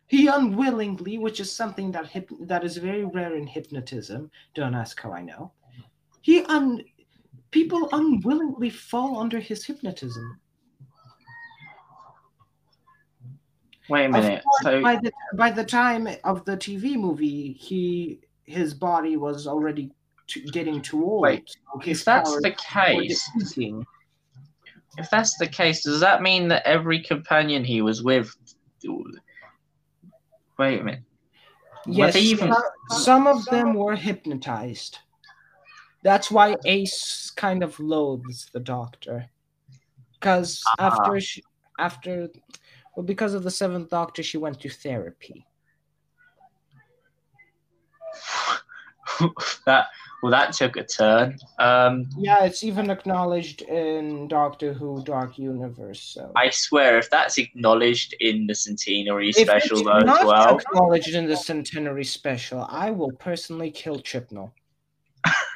He unwillingly, which is something that that is very rare in hypnotism. Don't ask how I know. He un people unwillingly fall under his hypnotism. Wait a minute. course, So by the by the time of the TV movie, he his body was already t- getting too old. Wait, so if that's the case, if that's the case, does that mean that every companion he was with? Wait a minute. Yes, even- some, of them were hypnotized. That's why Ace kind of loathes the Doctor, because Ah. after she, after, well, because of the Seventh Doctor, she went to therapy. that well, that took a turn. Um, Yeah, it's even acknowledged in Doctor Who Dark Universe. So I swear, if that's acknowledged in the centenary if special it's though as not well, acknowledged in the Centenary Special, I will personally kill Chibnall.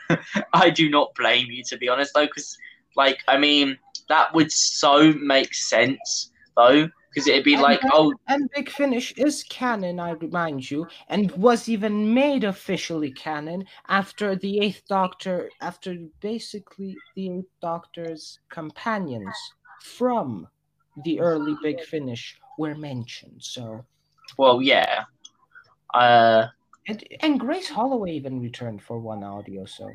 I do not blame you to be honest though, because Like, I mean, that would so make sense though, because it'd be And like, oh, And Big Finish is canon, I remind you, and was even made officially canon after the Eighth Doctor, after basically the Eighth Doctor's companions from the early Big Finish were mentioned. So, well, yeah. Uh, and, and Grace Holloway even returned for one audio. So,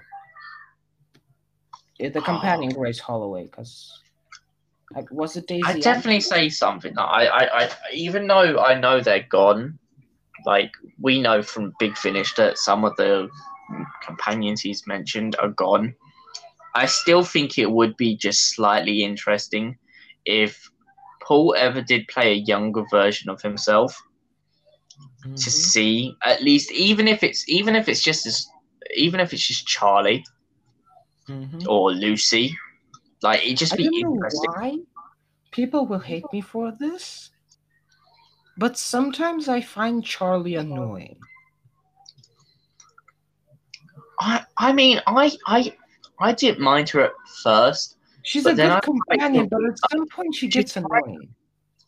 the companion Grace Holloway, because like was it Daisy? I definitely say something. I, I, I, even though I know they're gone, like we know from Big Finish that some of the companions he's mentioned are gone. I still think it would be just slightly interesting if Paul ever did play a younger version of himself to Mhm. see at least even if it's even if it's just as even if it's just Charlie Mhm. or Lucy, like it just I be interesting. why people will hate me for this, but sometimes I find Charlie annoying. I, I mean, I, I, I didn't mind her at first. She's a good I- companion, but at some point she gets annoying.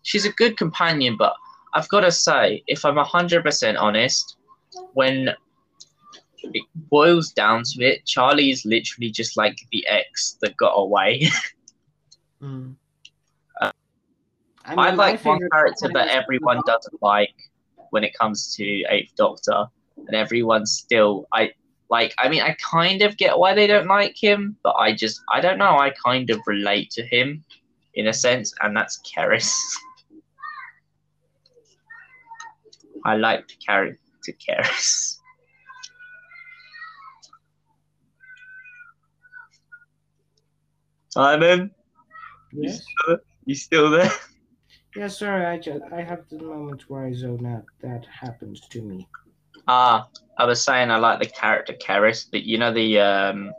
She's a good companion, but I've got to say, if I'm hundred percent honest, when boils down to it, Charlie is literally just like the ex that got away. Mm. Uh, I, I mean, like one figured character that everyone doesn't like when it comes to Eighth Doctor, and everyone's still I like. I mean, I kind of get why they don't like him, but I just I don't know. I kind of relate to him in a sense, and that's C'rizz. I like the character C'rizz. Simon, Yes. you still there? Yeah, sorry. I just I have the moment where I zone out. That happens to me. Ah, I was saying I like the character C'rizz, but you know the um,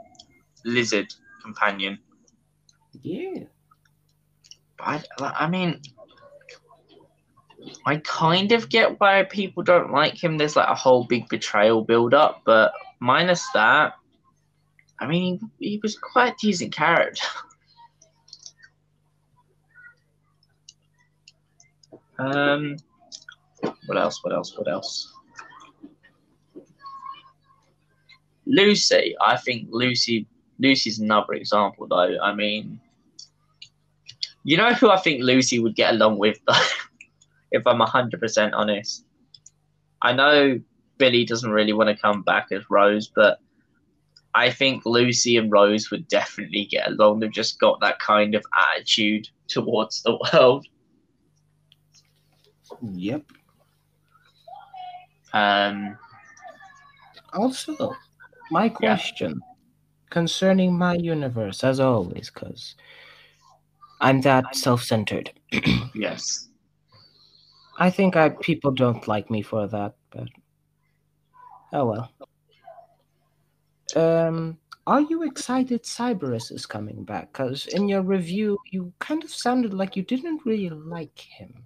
lizard companion. Yeah. I, I mean, I kind of get why people don't like him. There's like a whole big betrayal build up, but minus that, I mean, he, was quite decent character. um, what else? What else? What else? Lucy, I think Lucy Lucy's another example though. I mean, you know who I think Lucy would get along with though, if I'm hundred percent honest. I know Billie doesn't really want to come back as Rose, but I think Lucy and Rose would definitely get along. They've just got that kind of attitude towards the world. Yep. Um, Also, my question concerning my universe, as always, because I'm that self-centered. yes. I think I people don't like me for that, but oh well. Um, are you excited Cyberus is coming back? Because in your review, you kind of sounded like you didn't really like him.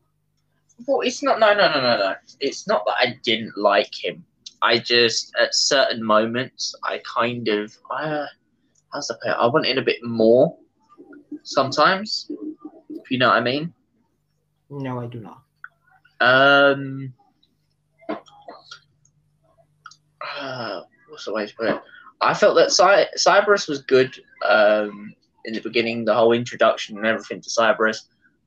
Well, it's not. No, no, no, no, no. It's not that I didn't like him. I just, at certain moments, I kind of, uh, how's the put it? I wanted a bit more. Sometimes, if you know what I mean. No, I do not. Um, uh, what's the way to put it? I felt that Cy- Cyberus was good um, in the beginning, the whole introduction and everything to Cyberus.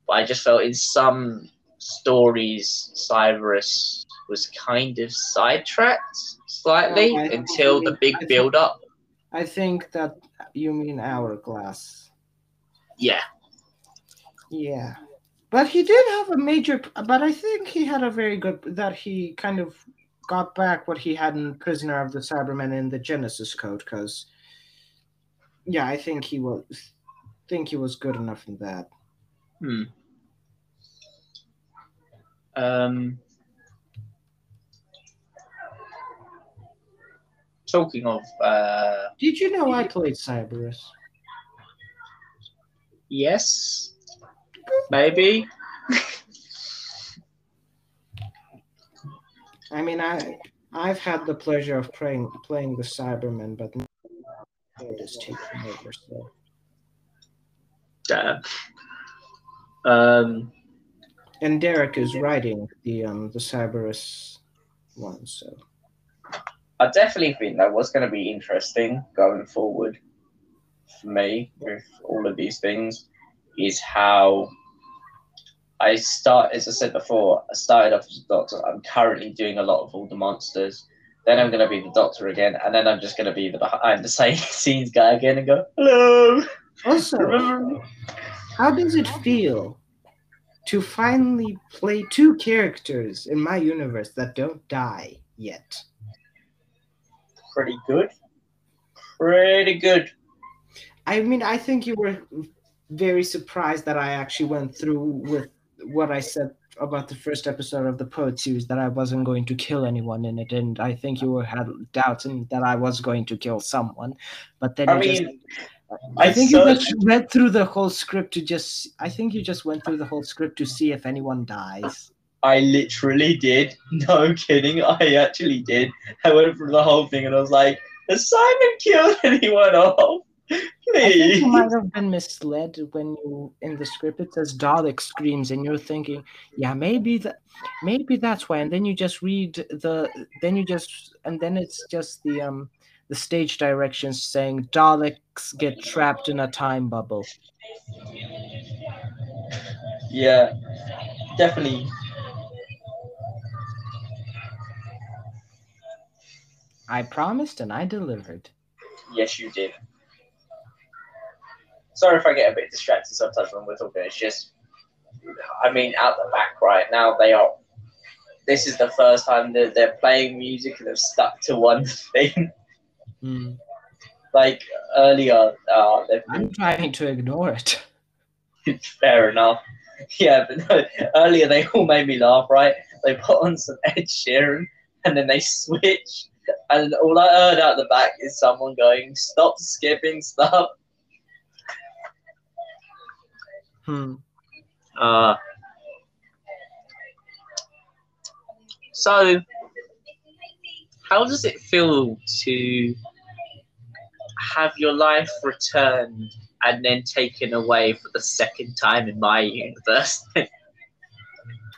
But I just felt in some stories, Cyberus was kind of sidetracked slightly I- until the big think- build up. I think that you mean Hourglass. Yeah, Yeah. But he did have a major but I think he had a very good that he kind of got back what he had in Prisoner of the Cybermen in the Genesis code cuz yeah, I think he was think he was good enough in that. Hmm. Um, talking of, uh, Did you know I played Cyberus? yes, maybe. I mean, I I've had the pleasure of playing playing the Cybermen, but now it is taking over. So Damn. Um, And Derek is writing the um the Cyberus one, so I definitely think that what's going to be interesting going forward for me with all of these things is how I start, as I said before, I started off as a doctor. I'm currently doing a lot of all the monsters. Then I'm going to be the doctor again, and then I'm just going to be the behind the scenes guy again and go, hello. also Remember how does it feel to finally play two characters in my universe that don't die yet? Pretty good. Pretty good. I mean, I think you were very surprised that I actually went through with what I said about the first episode of the Poet series that I wasn't going to kill anyone in it, and I think you had doubts in that I was going to kill someone, but then I mean, just, I, I think you just read through the whole script to just I think you just went through the whole script to see if anyone dies. I literally did. No kidding. I actually did. I went through the whole thing and I was like, has Simon killed anyone off? Oh, I think you might have been misled when you in the script it says Dalek screams and you're thinking, yeah, maybe that maybe that's why. And then you just read the then you just and then it's just the um the stage directions saying Daleks get trapped in a time bubble. Yeah, definitely. I promised and I delivered. Yes, you did. Sorry if I get a bit distracted sometimes when we're talking. It's just, I mean, out the back right now, they are. This is the first time that they're playing music and they've stuck to one thing. Hmm. Like earlier, uh, they've been I'm trying to ignore it. Fair enough. Yeah, but no, earlier they all made me laugh, right? They put on some Ed Sheeran and then they switch, and all I heard out the back is someone going, Stop skipping stuff. Hmm. Uh, so, how does it feel to have your life returned and then taken away for the second time in my universe?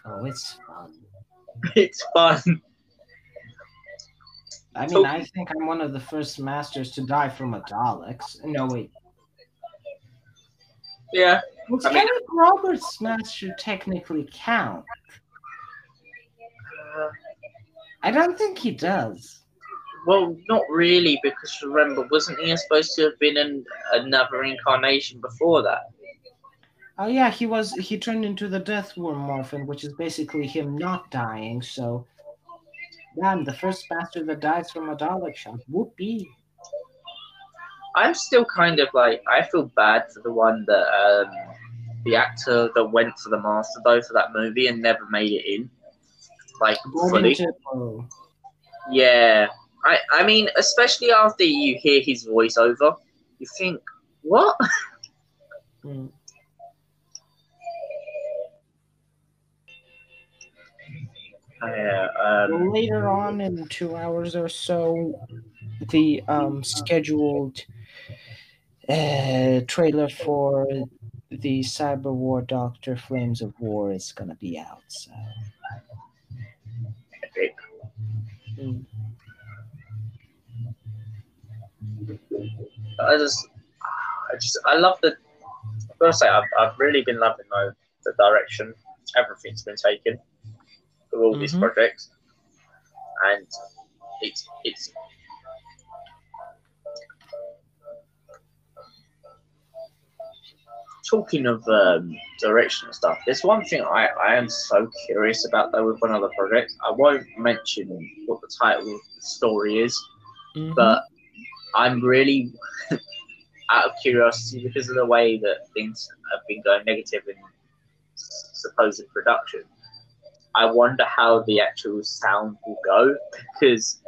Oh, it's fun. it's fun. I mean, I think I'm one of the first masters to die from a Daleks. No, wait. Yeah. Does I mean- Eric Roberts' master technically count? Uh, I don't think he does. well, not really, because remember, wasn't he supposed to have been in another incarnation before that? Oh yeah, he was. He turned into the Death Worm Morphant, which is basically him not dying. So, damn, the first master that dies from a Dalek shot. Whoopee. I'm still kind of like I feel bad for the one that um, the actor that went for the master though for that movie and never made it in, like fully. Yeah, I I mean, especially after you hear his voiceover, you think what? Hmm. Yeah. Um, Later on, in two hours or so, the um, scheduled uh, trailer for the Cyber War Doctor Flames of War is gonna be out. So. epic. Mm. I just, I just, I love the. I've got to say, I've, I've really been loving the, the direction everything's been taken with all these Mhm. projects, and it's it's. Talking of um, direction and stuff, there's one thing I, I am so curious about though with one of the projects. I won't mention what the title of the story is, Mhm. but I'm really out of curiosity because of the way that things have been going negative in supposed production. I wonder how the actual sound will go because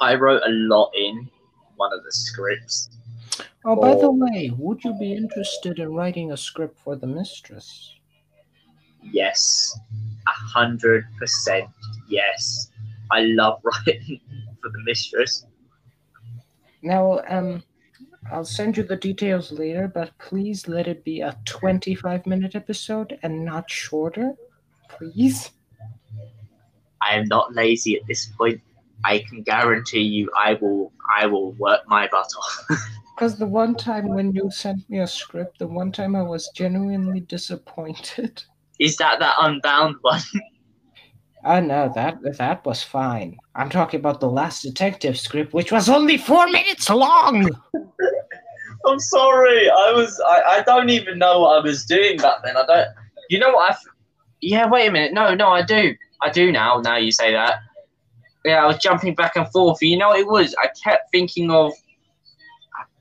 I wrote a lot in one of the scripts. Oh, by the way, would you be interested in writing a script for the Mistress? Yes, a hundred percent. Yes, I love writing for the mistress. Now, um, I'll send you the details later, but please let it be a 25 minute episode and not shorter. Please. I am not lazy at this point. I can guarantee you I will I will work my butt off. Because the one time when you sent me a script, the one time I was genuinely disappointed. Is that that unbound one? Ah, I know that that was fine. I'm talking about the last detective script, which was only four minutes long. I'm sorry. I was I, I don't even know what I was doing back then. I don't you know what I f- Yeah, wait a minute. No, no, I do. I do now, now you say that. Yeah, I was jumping back and forth. You know what it was? I kept thinking of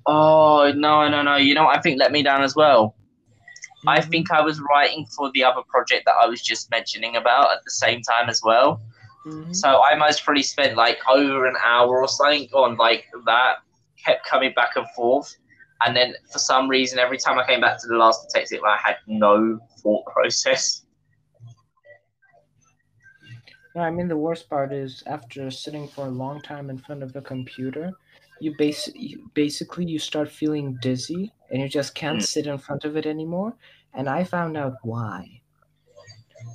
Oh no no no! You know what I think let me down as well. I think I was writing for the other project that I was just mentioning about at the same time as well. Mhm. So I most probably spent like over an hour or something on like that, kept coming back and forth. And then for some reason, every time I came back to the last detective, I had no thought process. No, I mean the worst part is after sitting for a long time in front of a computer, you base you, basically you start feeling dizzy and you just can't Mm. sit in front of it anymore. And I found out why.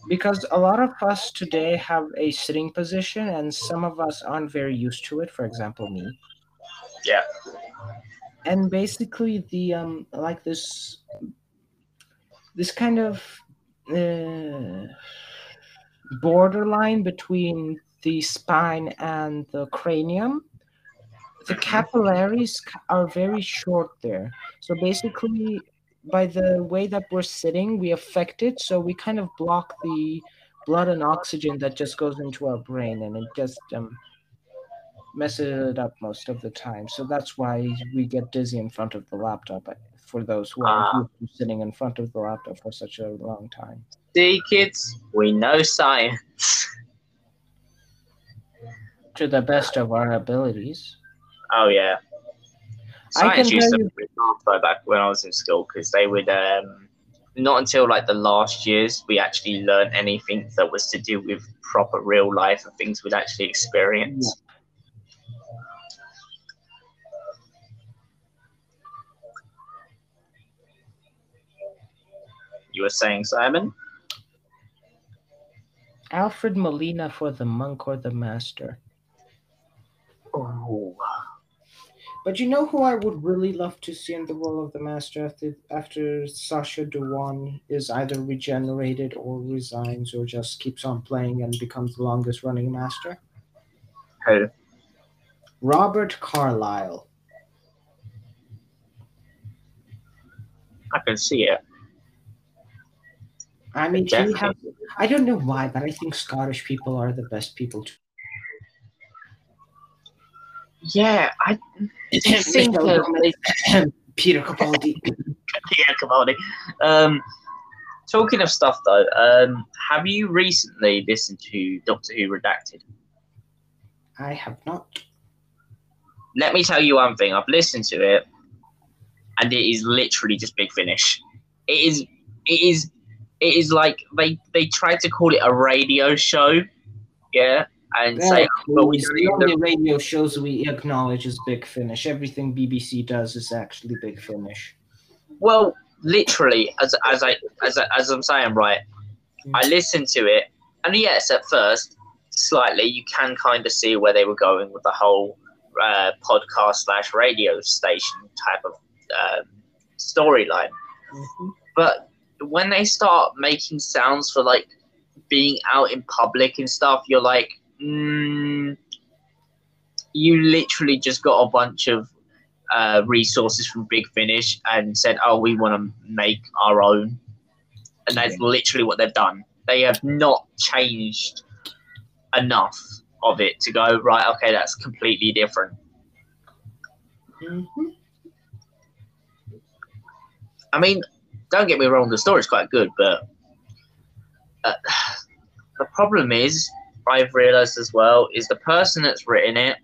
Because a lot of us today have a sitting position, and some of us aren't very used to it. For example, me. Yeah. And basically, the um, like this, this kind of uh, borderline between the spine and the cranium the capillaries are very short there. So basically by the way that we're sitting we affect it. So we kind of block the blood and oxygen that just goes into our brain and it just um, messes it up most of the time. So that's why we get dizzy in front of the laptop uh, for those who are to sitting in front of the laptop for such a long time. See, kids, we know science. to the best of our abilities Oh yeah. I can Science used tell to you- be back when I was in school because they would um, not until like the last years we actually learn anything that was to do with proper real life and things we'd actually experience. You were saying, Simon? alfred molina for the monk or the master Oh, But you know who I would really love to see in the role of the Master after after Sacha Dhawan is either regenerated or resigns or just keeps on playing and becomes the longest running Master? who? Robert Carlyle. I can see it. I mean, he have, I don't know why, but I think Scottish people are the best people to. Yeah, I think of Peter Capaldi. yeah, Cavaldi. Um, talking of stuff though, um, have you recently listened to Doctor Who Redacted? I have not. Let me tell you one thing. I've listened to it, and it is literally just Big Finish. It is. It is. It is like they they tried to call it a radio show, yeah, and say, but we the only radio shows we acknowledge is Big Finish. Everything BBC does is actually Big Finish. Well, literally, as as I as I, as I'm saying, right, I listened to it, and yes, at first, slightly, you can kind of see where they were going with the whole uh, podcast slash radio station type of um storyline. Mhm. But when they start making sounds for like being out in public and stuff, you're like, mm, you literally just got a bunch of uh, resources from Big Finish and said, "Oh, we want to make our own," and that's literally what they've done. They have not changed enough of it to go right. Okay, that's completely different. Mhm. I mean, don't get me wrong, the story's quite good, but uh, the problem is, I've realised as well, is the person that's written it,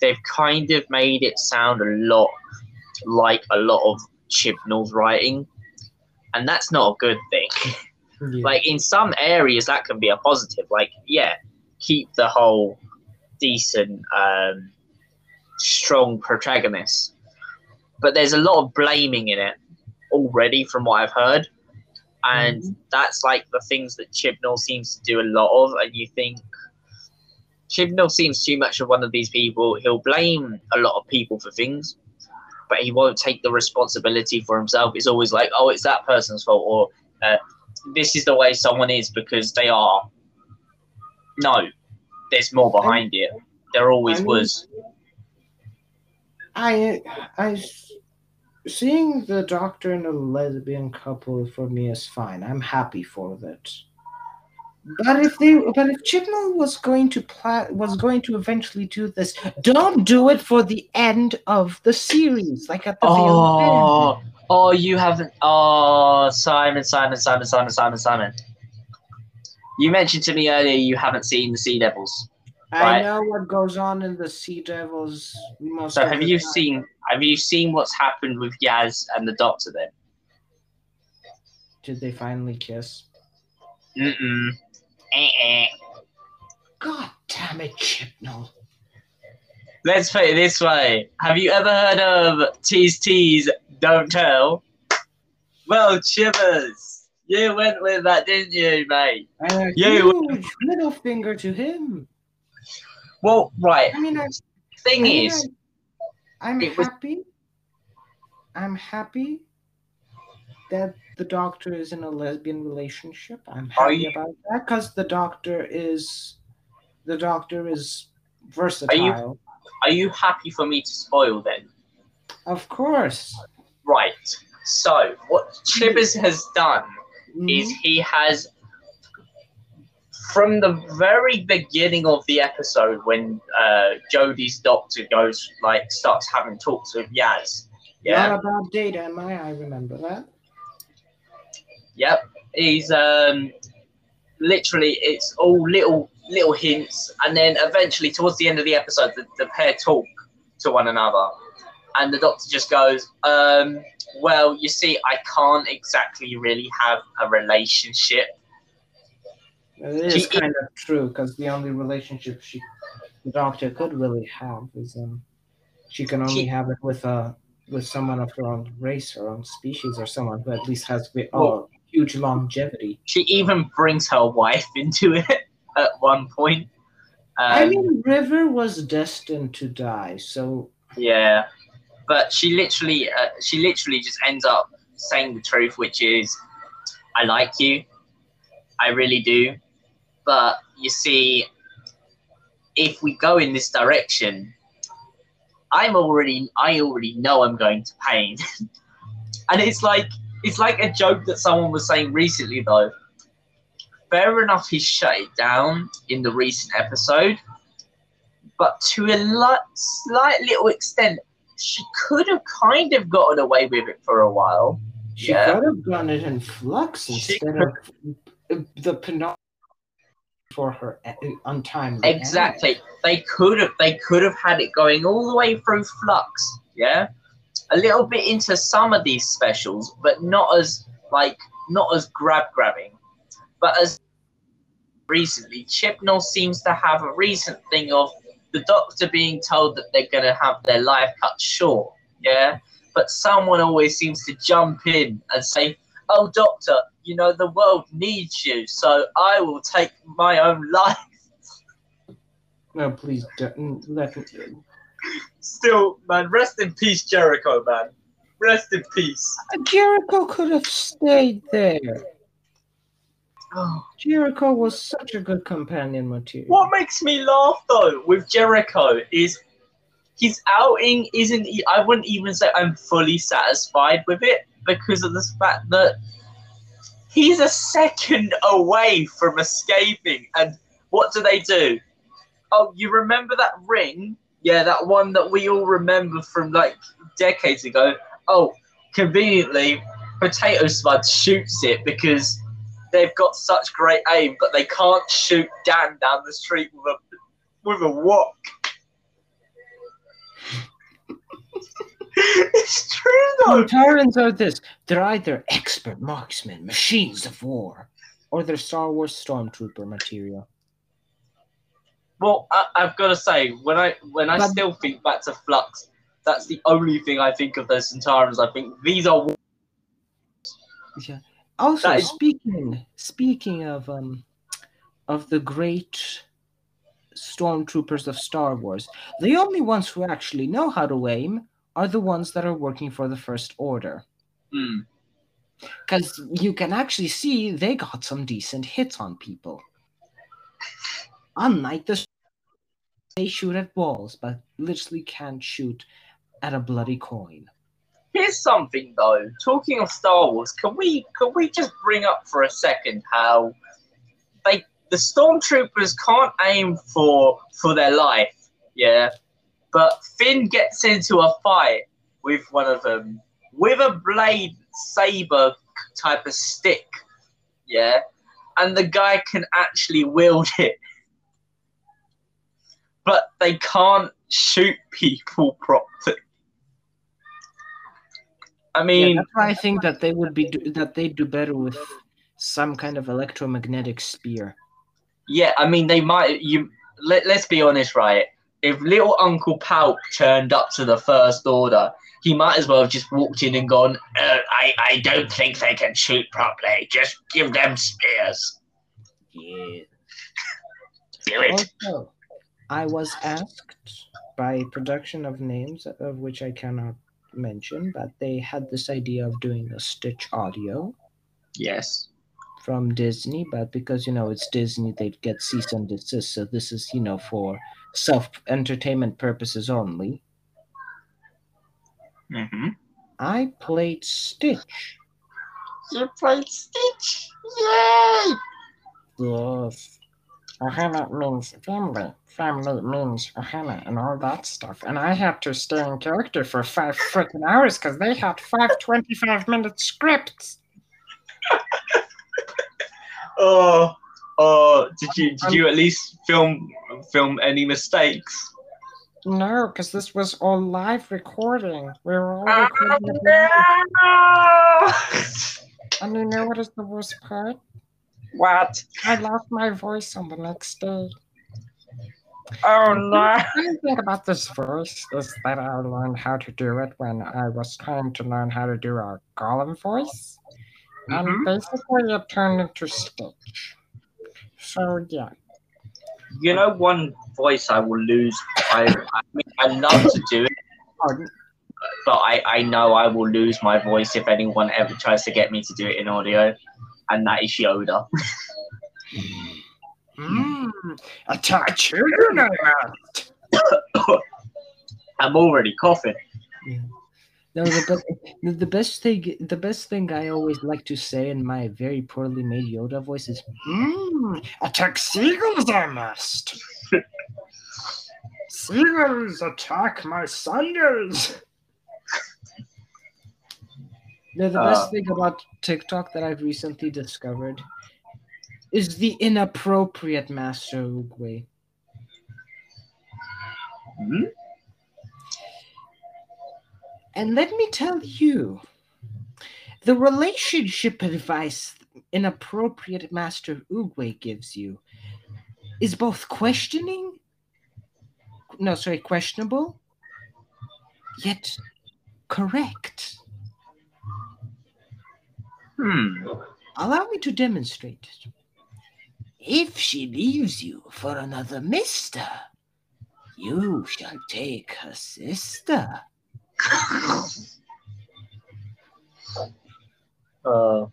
they've kind of made it sound a lot like a lot of Chibnall's writing, and that's not a good thing. Yeah. like in some areas, that can be a positive. Like, yeah, keep the whole decent, um, strong protagonist. but there's a lot of blaming in it already, from what I've heard, and that's like the things that Chibnall seems to do a lot of. And you think Chibnall seems too much of one of these people. He'll blame a lot of people for things, but he won't take the responsibility for himself. It's always like, oh, it's that person's fault, or uh, this is the way someone is because they are. No, there's more behind it. There always I mean- was. I, I, seeing the doctor and a lesbian couple for me is fine. I'm happy for that. But if they, but if Chibnall was going to pla- was going to eventually do this, don't do it for the end of the series, like at the very oh, end. Oh, oh, you haven't. Oh, Simon, Simon, Simon, Simon, Simon, Simon. You mentioned to me earlier you haven't seen the Sea Devils. I know what goes on in the Sea Devils. So have you time. seen? Have you seen what's happened with Yaz and the Doctor then? Did they finally kiss? Mm-mm. Eh-eh. God damn it, Chibnall! Let's put it this way: Have you ever heard of tease, tease, don't tell? Well, Chibbers, you went with that, didn't you, mate? And a You- huge middle finger to him. Well, right. I mean, I, Thing I mean, is, I, I'm it was- happy. I'm happy that the doctor is in a lesbian relationship. I'm Are happy you- about that because the doctor is the doctor is versatile. are you happy for me to spoil then? Of course. Right. So, what Chibbers has done Mhm. is he has, from the very beginning of the episode, when uh, Jodie's doctor goes like starts having talks with Yaz. Yeah. Not about data, am I? I remember that. Yep. He's um, literally it's all little little hints, and then eventually towards the end of the episode, the, the pair talk to one another, and the doctor just goes, um, "Well, you see, I can't exactly really have a relationship." It is She- kind of true because the only relationship she, the doctor could really have is um, she can only She- have it with a with someone of her own race, her own species, or someone who at least has Well- oh, huge longevity. She even brings her wife into it at one point. Um, I mean, River was destined to die, so Yeah, but she literally, uh, she literally just ends up saying the truth, which is, "I like you, I really do." But you see, if we go in this direction, I'm already, I already know I'm going to pain, and it's like, it's like a joke that someone was saying recently, though. Fair enough, he shut it down in the recent episode, but to a li- slight little extent, she could have kind of gotten away with it for a while. she Yeah. could have done it in flux instead of the Pinocchio for her uh, untimely. end. Exactly. They could have they could have had it going all the way through Flux, yeah? A little bit into some of these specials, but not as like not as grab grabbing. But as recently, Chibnall seems to have a recent thing of the doctor being told that they're gonna have their life cut short, yeah? But someone always seems to jump in and say, Oh doctor, you know the world needs you, so I will take my own life. No, please don't let me. Still, man, rest in peace, Jericho, man. Rest in peace. Jericho could have stayed there. Oh, Jericho was such a good companion material. what makes me laugh though with Jericho is his outing isn't. I wouldn't even say I'm fully satisfied with it because of the fact that he's a second away from escaping. And what do they do? Oh, you remember that ring? Yeah, that one that we all remember from like decades ago. Oh, conveniently, Potato Spud shoots it because they've got such great aim, but they can't shoot Dan down the street with a with a wok. it's true though. Tyrants are this. They're either expert marksmen, machines of war, or they're Star Wars stormtrooper material. Well, I, I've got to say, when I when I But- still think back to Flux, That's the only thing I think of those Centauros. I think these are Yeah. Also, That is- speaking speaking of um of the great stormtroopers of Star Wars, the only ones who actually know how to aim are the ones that are working for the First Order. hmm, Because you can actually see they got some decent hits on people. Unlike the they shoot at walls, but literally can't shoot at a bloody coin. Here's something though. Talking of Star Wars, can we can we just bring up for a second how they the stormtroopers can't aim for for their life, yeah. But Finn gets into a fight with one of them with a blade saber type of stick, yeah, and the guy can actually wield it, but they can't shoot people properly. I Yeah, mean, that's why I think that they would be do, that they do better with some kind of electromagnetic spear. Yeah, I mean they might. You let, let's be honest, right? If little Uncle Palp turned up to the First Order, he might as well have just walked in and gone. Uh, I I don't think they can shoot properly. Just give them spears. Yeah. Do it. Also, I was asked by production of names of which I cannot mention, but they had this idea of doing a Stitch audio Yes. From Disney, but because you know it's Disney, they'd get cease and desist. So this is you know for self entertainment purposes only. Mm-hmm. I played Stitch. You played Stitch. Yay! Yes. Ohana means family. Family means Ohana and all that stuff. And I had to stay in character for five freaking hours because they had five 25 minute scripts. Oh, oh! Did you did you at least film film any mistakes? No, because this was all live recording. We were all Oh, recording it live. no! And you know what is the worst part? what? I lost my voice on the next day. Oh no! The thing about this voice is that I learned how to do it when I was trying to learn how to do a Gollum voice. And basically it turned into Stitch. So yeah. You know, one voice I will lose. I, I mean, I love to do it, Pardon? but I, I know I will lose my voice if anyone ever tries to get me to do it in audio, and that is Yoda. Mmm, attack must. I'm already coughing. No, the best, the- the best thing, the best thing I always like to say in my very poorly made Yoda voice is, "Mmm, attack seagulls I must." seagulls attack my sandals. No, the best Uh. thing about TikTok that I've recently discovered is the inappropriate Master Oogway. Hmm? And let me tell you, the relationship advice inappropriate Master Oogway gives you is both questioning, no, sorry, questionable, yet correct. Hmm. Allow me to demonstrate. If she leaves you for another mister, you shall take her sister. Uh,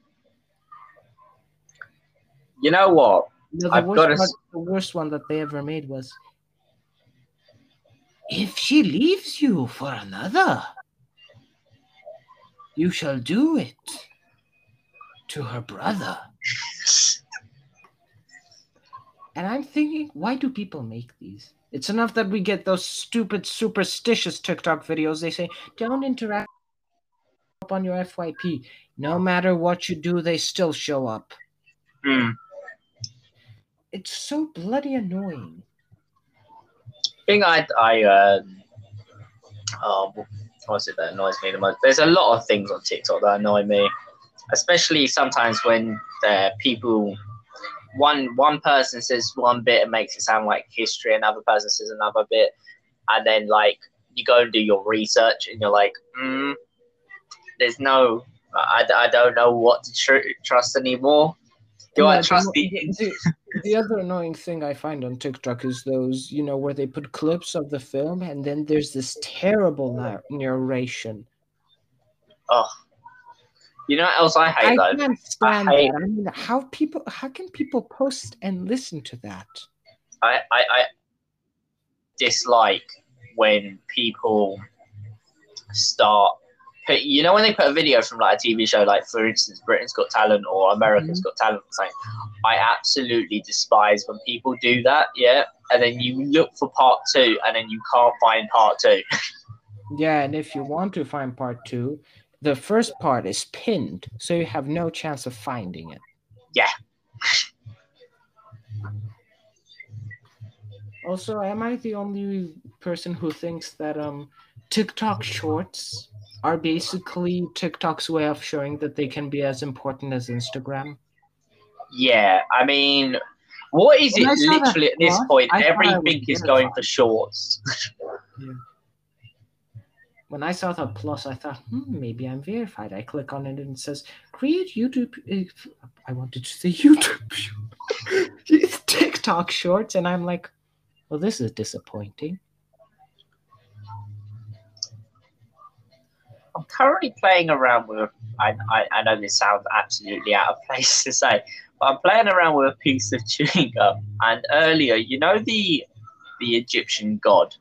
you know what? No, the I've worst, gotta one, the worst one that they ever made was If she leaves you for another, you shall do it to her brother. And I'm thinking, why do people make these? It's enough that we get those stupid, superstitious TikTok videos. They say, don't interact on your FYP. No matter what you do, they still show up. Hmm. It's so bloody annoying. thing I I uh, oh, what's it that annoys me the most? There's a lot of things on TikTok that annoy me, especially sometimes when uh, people one one person says one bit and makes it sound like history, another person says another bit, and then like you go and do your research, and you're like, mm, there's no, I, I don't know what to tr- trust anymore. Do I Yeah, trust the, the? the, the other annoying thing I find on TikTok is those, you know, where they put clips of the film and then there's this terrible narration. Oh, you know what else I hate I though? can't stand hate- that. I mean, how people, how can people post and listen to that? I, I, I dislike when people start. You know when they put a video from like a TV show, like for instance, Britain's Got Talent or America's mm-hmm. Got Talent, something. I absolutely despise when people do that. Yeah, and then you look for part two, and then you can't find part two. Yeah, and if you want to find part two, the first part is pinned, so you have no chance of finding it. Yeah. Also, am I the only person who thinks that um TikTok shorts are basically TikTok's way of showing that they can be as important as Instagram? Yeah, I mean, what is When it? saw that Literally at this plot, point, I thought everything is going it. for shorts. When I saw the plus, I thought, hmm, maybe I'm verified. I click on it and it says, create YouTube. uh, I wanted to say YouTube. it's TikTok shorts. And I'm like, well, this is disappointing. I'm currently playing around with. I, I, I know this sounds absolutely out of place to say, but I'm playing around with a piece of chewing gum. And earlier, you know the the Egyptian god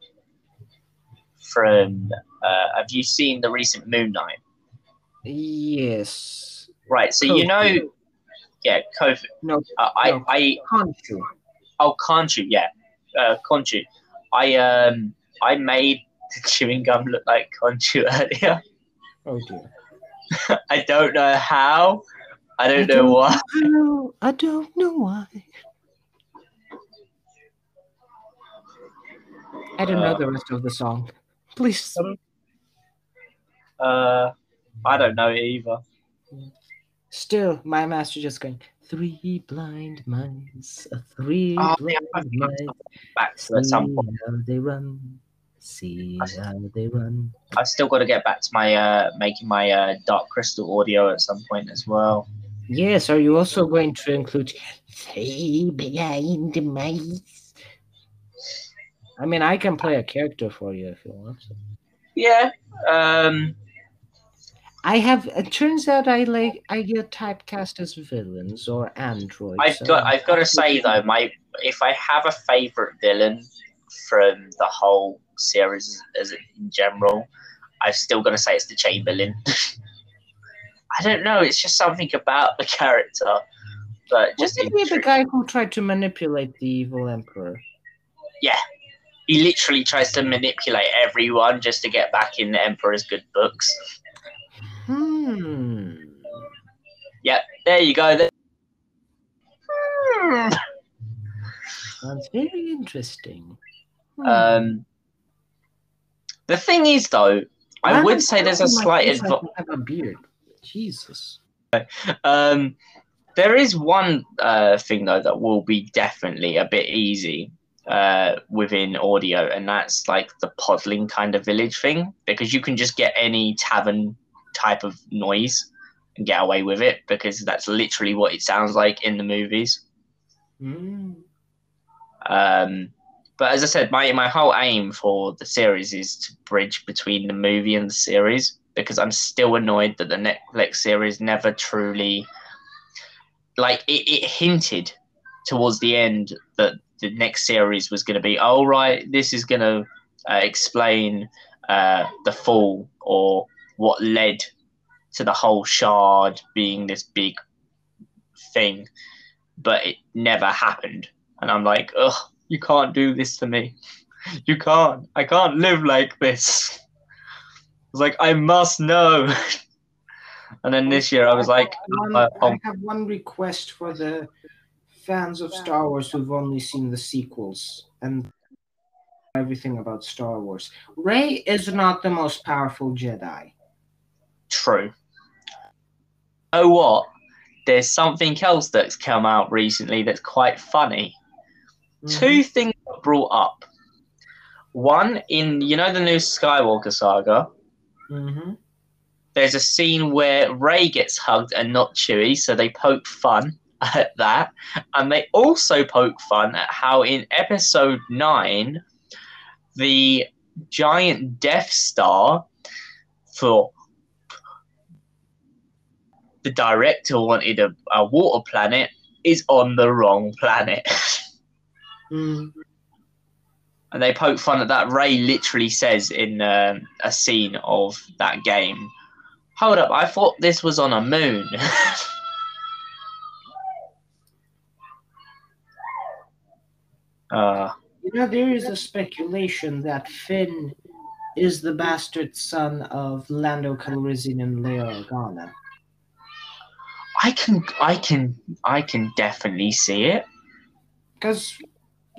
from. Uh, have you seen the recent Moon Knight? Yes. Right. So you know, yeah, Kofi. No, Uh, I No. I Khonshu. oh Khonshu, yeah, uh, Khonshu. I um I made the chewing gum look like Khonshu earlier. Oh, dear. I don't know how. I don't I know don't why. know. I don't know why. I don't know Uh, the rest of the song. Please. Uh, I don't know either. Still, my master just going, three blind mice, uh, three Oh, blind yeah, I've mice. Back to at See some point. how they run. See how they run. I've still got to get back to my uh making my uh Dark Crystal audio at some point as well. Yes, are you also going to include three blind mice? I mean, I can play a character for you if you want. Yeah. Um. I have. It turns out I like. I get typecast as villains or androids. I've got. I've got to say though, my if I have a favorite villain from the whole series as in general, I'm still gonna say it's the Chamberlain. I don't know. It's just something about the character, but just Wasn't he the guy who tried to manipulate the evil emperor? Yeah, he literally tries to manipulate everyone just to get back in the Emperor's good books. Hmm. Yep, there you go. There- Hmm. Sounds very interesting. Hmm. Um, the thing is, though, I Why would say there's a slight face like adv- I have a beard. Jesus. um, there is one uh, thing though that will be definitely a bit easy uh, within audio, and that's like the podling kind of village thing, because you can just get any tavern type of noise and get away with it, because that's literally what it sounds like in the movies. Hmm. Um, but as I said, my my whole aim for the series is to bridge between the movie and the series because I'm still annoyed that the Netflix series never truly like it, it hinted towards the end that the next series was going to be oh right this is going to uh, explain uh, the fall or what led to the whole shard being this big thing but it never happened and I'm like, ugh, you can't do this to me. You can't. I can't live like this. I was like, I must know. and then this year I was like, One- uh, I um, have one request for the fans of Star Wars who've only seen the sequels and everything about Star Wars. Rey is not the most powerful Jedi. True. Oh, what? There's something else that's come out recently that's quite funny. Mm-hmm. Two things were brought up. One in you know the new Skywalker saga. Mm-hmm. There's a scene where Rey gets hugged and not Chewie, so they poke fun at that, and they also poke fun at how in Episode Nine, the giant Death Star for the director wanted a, a water planet is on the wrong planet. Mm. and they poke fun at that. Rey literally says in um, a scene of that game, "Hold up, I thought this was on a moon." uh, You know, there is a speculation that Finn is the bastard son of Lando Calrissian and Leia Organa. I can, I can, I can definitely see it. Because,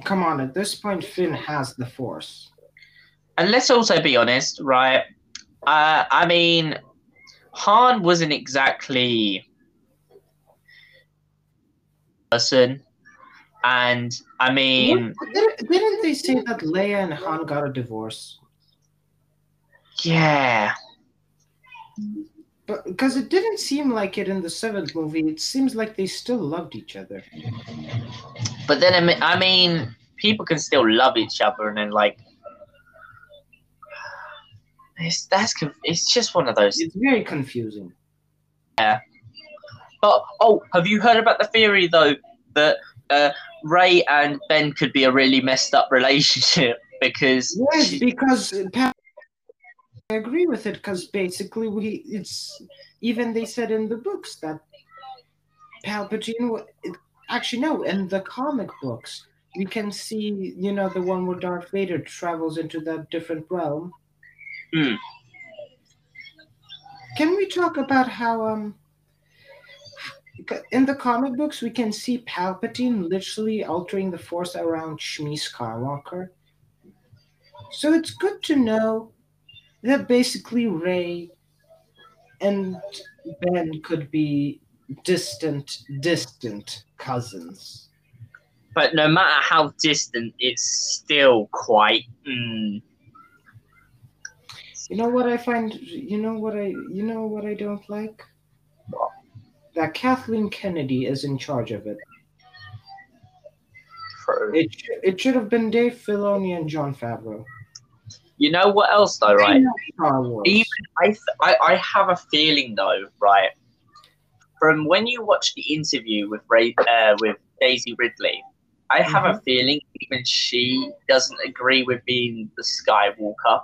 come on, at this point, Finn has the Force. And let's also be honest, right? Uh, I mean, Han wasn't exactly person, and I mean, Didn't, didn't they say that Leia and Han got a divorce? yeah, But because it didn't seem like it in the seventh movie, it seems like they still loved each other. but then I mean, I mean, people can still love each other, and then like, it's that's it's just one of those. It's very confusing. Yeah but oh, have you heard about the theory though that uh, Rey and Ben could be a really messed up relationship because Yes, she- because I agree with it because basically we it's even they said in the books that Palpatine actually no in the comic books we can see you know the one where Darth Vader travels into that different realm. Hmm. Can we talk about how um in the comic books we can see Palpatine literally altering the Force around Shmi Skywalker. So it's good to know that basically Rey and Ben could be distant, distant cousins. but no matter how distant, it's still quite. Mm, You know what I find? You know what I? You know what I don't like? What? That Kathleen Kennedy is in charge of it. true. It it should have been Dave Filoni and Jon Favreau. You know what else though, right? Wars. Even I, th- I, I have a feeling though, right? From when you watch the interview with Rey, uh, with Daisy Ridley, I have a feeling even she doesn't agree with being the Skywalker,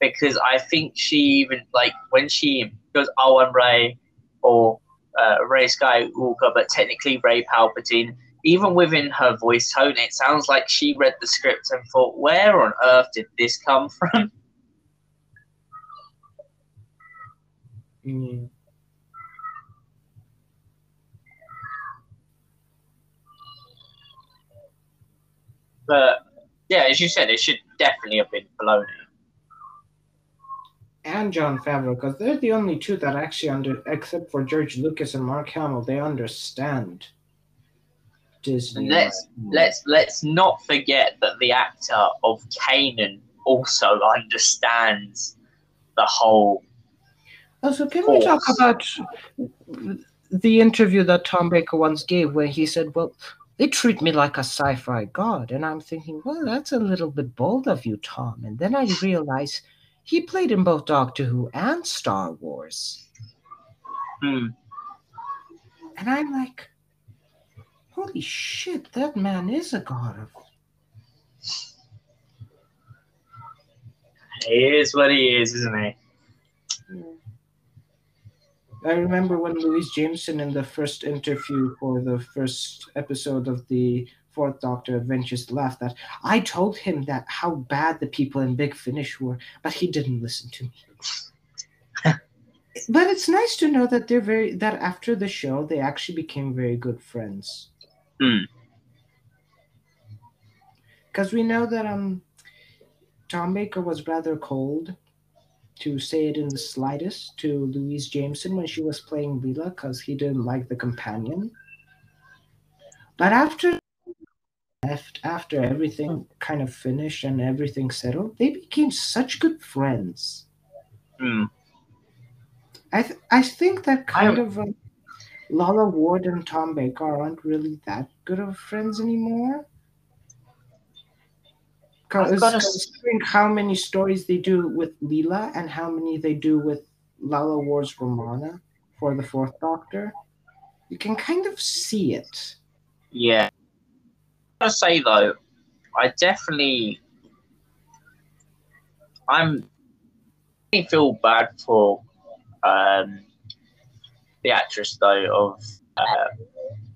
because I think she even like when she goes, "Oh, I'm Rey," or uh, Rey Skywalker, but technically Rey Palpatine. Even within her voice tone, it sounds like she read the script and thought, "Where on earth did this come from?" Mm. But yeah, as you said, it should definitely have been Filoni. and Jon Favreau, because they're the only two that actually under, except for George Lucas and Mark Hamill, they understand Disney. And let's let's let's not forget that the actor of Kanan also understands the whole. Also, can we talk about the interview that Tom Baker once gave, where he said, "Well, they treat me like a sci-fi god," and I'm thinking, "Well, that's a little bit bold of you, Tom." And then I realize he played in both Doctor Who and Star Wars, Hmm. and I'm like, "Holy shit, that man is a god of." He is what he is, isn't he? I remember when Louise Jameson in the first interview for the first episode of the Fourth Doctor Adventures laughed that I told him that how bad the people in Big Finish were, but he didn't listen to me. but it's nice to know that they're very that after the show they actually became very good friends. Hmm. Because we know that um Tom Baker was rather cold to say it in the slightest to Louise Jameson when she was playing Leela because he didn't like the companion. But after left after everything kind of finished and everything settled, they became such good friends. Hmm. I th- I think that kind I- of um, Lalla Ward and Tom Baker aren't really that good of friends anymore. Considering how many stories they do with Leela and how many they do with Lalla Ward's Romana for the Fourth Doctor, you can kind of see it. Yeah. I gotta say though, I definitely, I'm, I feel bad for um, the actress though of uh,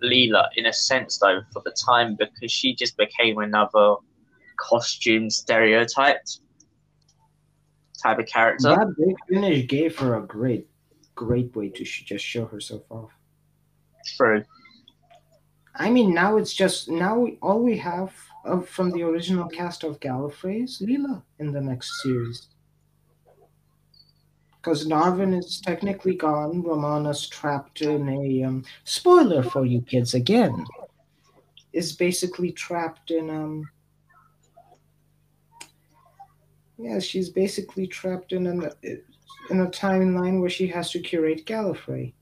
Leela in a sense though for the time because she just became another costume stereotyped type of character. That big finish gave her a great, great way to sh- just show herself off. True. I mean, now it's just now we, all we have of, from the original cast of Gallifrey is Leela in the next series. Because Narvin is technically gone, Romana's trapped in a um, spoiler for you kids again. Is basically trapped in um. Yeah, she's basically trapped in an in a timeline where she has to curate Gallifrey.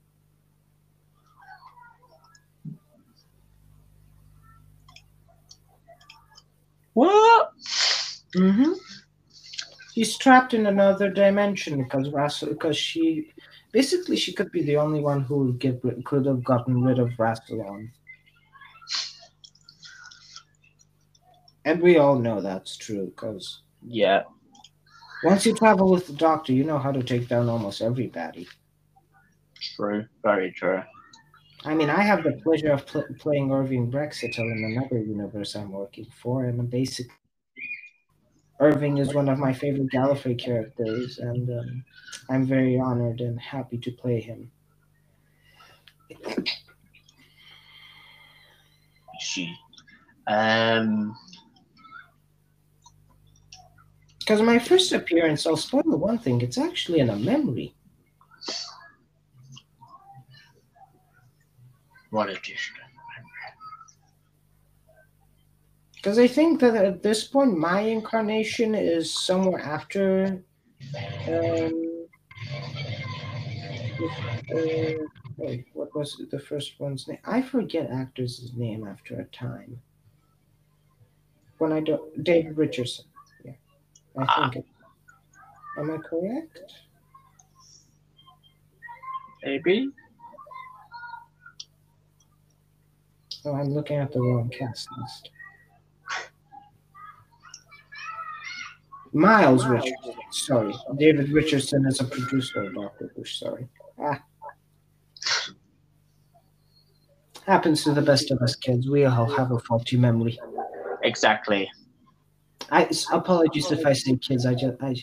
What? Mm-hmm. She's trapped in another dimension because Russell, because she basically she could be the only one who would get could have gotten rid of Rassilon. And we all know that's true because Yeah. once you travel with the Doctor, you know how to take down almost everybody. True. Very true. I mean, I have the pleasure of pl- playing Irving Braxiatel in another universe I'm working for, and basically, Irving is one of my favorite Gallifrey characters, and um, I'm very honored and happy to play him. She. Um. Because my first appearance, I'll spoil one thing, it's actually in a memory. What a distant. Because I think that at this point, my incarnation is somewhere after. Um, uh, wait, what was the first one's name? I forget actors' name after a time. When I don't, David Richardson. Yeah, I think. It, am I correct? Maybe. Oh, I'm looking at the wrong cast list. Miles Richardson. Sorry. David Richardson is a producer of Doctor Who. Sorry. Ah. Happens to the best of us kids. We all have a faulty memory. Exactly. I apologies if I say kids. I just I,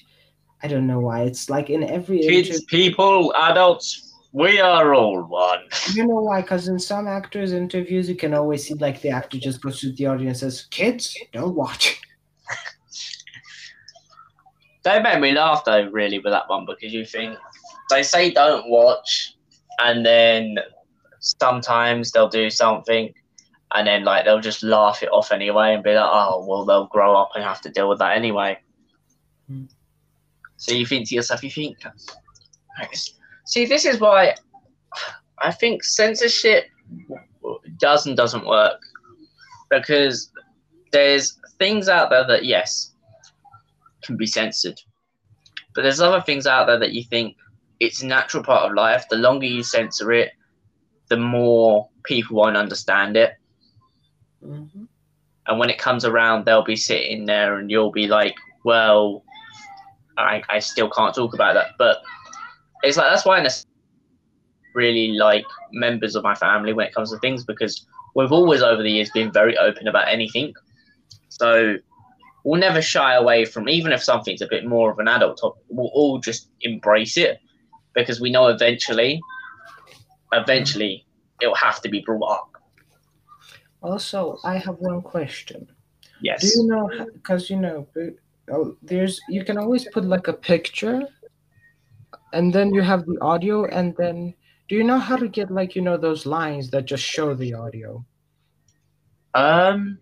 I don't know why. It's like in every Kids, interview. people, adults, we are all one. You know why? Because in some actors' interviews, you can always see like the actor just goes to the audience and says, "Kids, don't watch." They made me laugh though, really, with that one because you think they say don't watch, and then sometimes they'll do something, and then like they'll just laugh it off anyway and be like, "Oh, well, they'll grow up and have to deal with that anyway." Hmm. So you think to yourself, you think, see, this is why I think censorship does and doesn't work because there's things out there that yes can be censored. But there's other things out there that you think it's a natural part of life. The longer you censor it, the more people won't understand it. Mhm. And when it comes around, they'll be sitting there and you'll be like, well, I, I still can't talk about that. But it's like, that's why I really like members of my family when it comes to things because we've always over the years been very open about anything. So we'll never shy away from even if something's a bit more of an adult topic we'll all just embrace it because we know eventually eventually it'll have to be brought up Also, I have one question. yes Do you know? Because you know, oh, there's you can always put like a picture, and then you have the audio, and then do you know how to get like you know those lines that just show the audio? um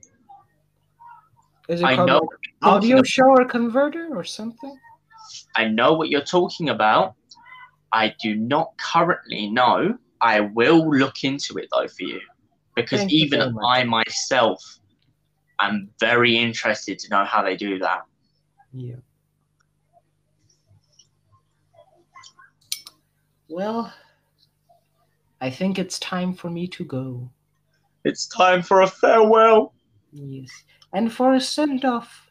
Is it I know. like audio shower converter or something? I know what you're talking about. I do not currently know. I will look into it though for you, because Thank you even much. I myself am very interested to know how they do that. Yeah. Well, I think it's time for me to go. It's time for a farewell. Yes. And for a send off,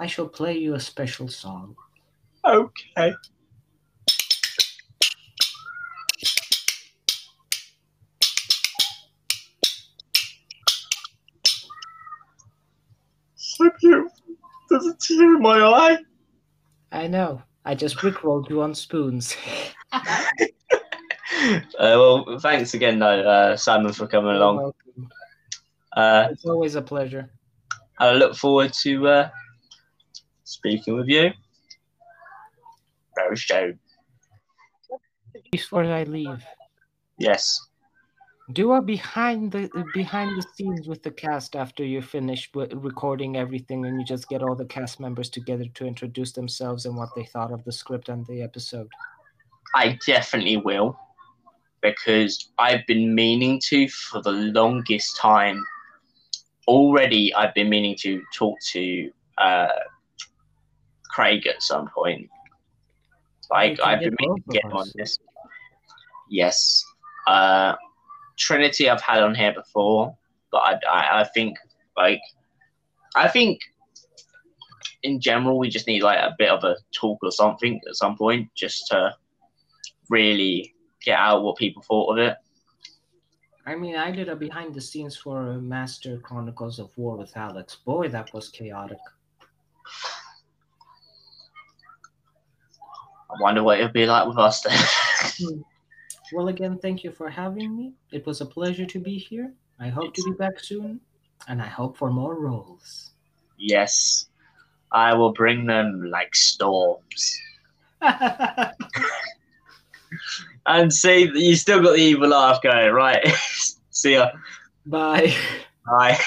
I shall play you a special song. Okay. So beautiful. There's a tear in my eye. I know. I just rickrolled you on spoons. Uh, well, thanks again, though, uh, Simon, for coming You're along. welcome. Uh, It's always a pleasure. I look forward to uh, speaking with you very soon. Before I leave, Yes. do a behind the behind the scenes with the cast after you finish recording everything, and you just get all the cast members together to introduce themselves and what they thought of the script and the episode. I definitely will because I've been meaning to for the longest time. Already, I've been meaning to talk to uh, Craig at some point. Like, I've been meaning to get him on this. Yes. Uh, Trinity, I've had on here before, but I, I, I think, like, I think in general, we just need like a bit of a talk or something at some point, just to really get out what people thought of it. I mean, I did a behind the scenes for Master Chronicles of War with Alex. Boy, that was chaotic. I wonder what it'd be like with us then. Hmm. Well, again, thank you for having me. It was a pleasure to be here. I hope to be back soon, and I hope for more roles. yes, I will bring them like storms. And see, you still got the evil laugh going, right? see ya. Bye. Bye.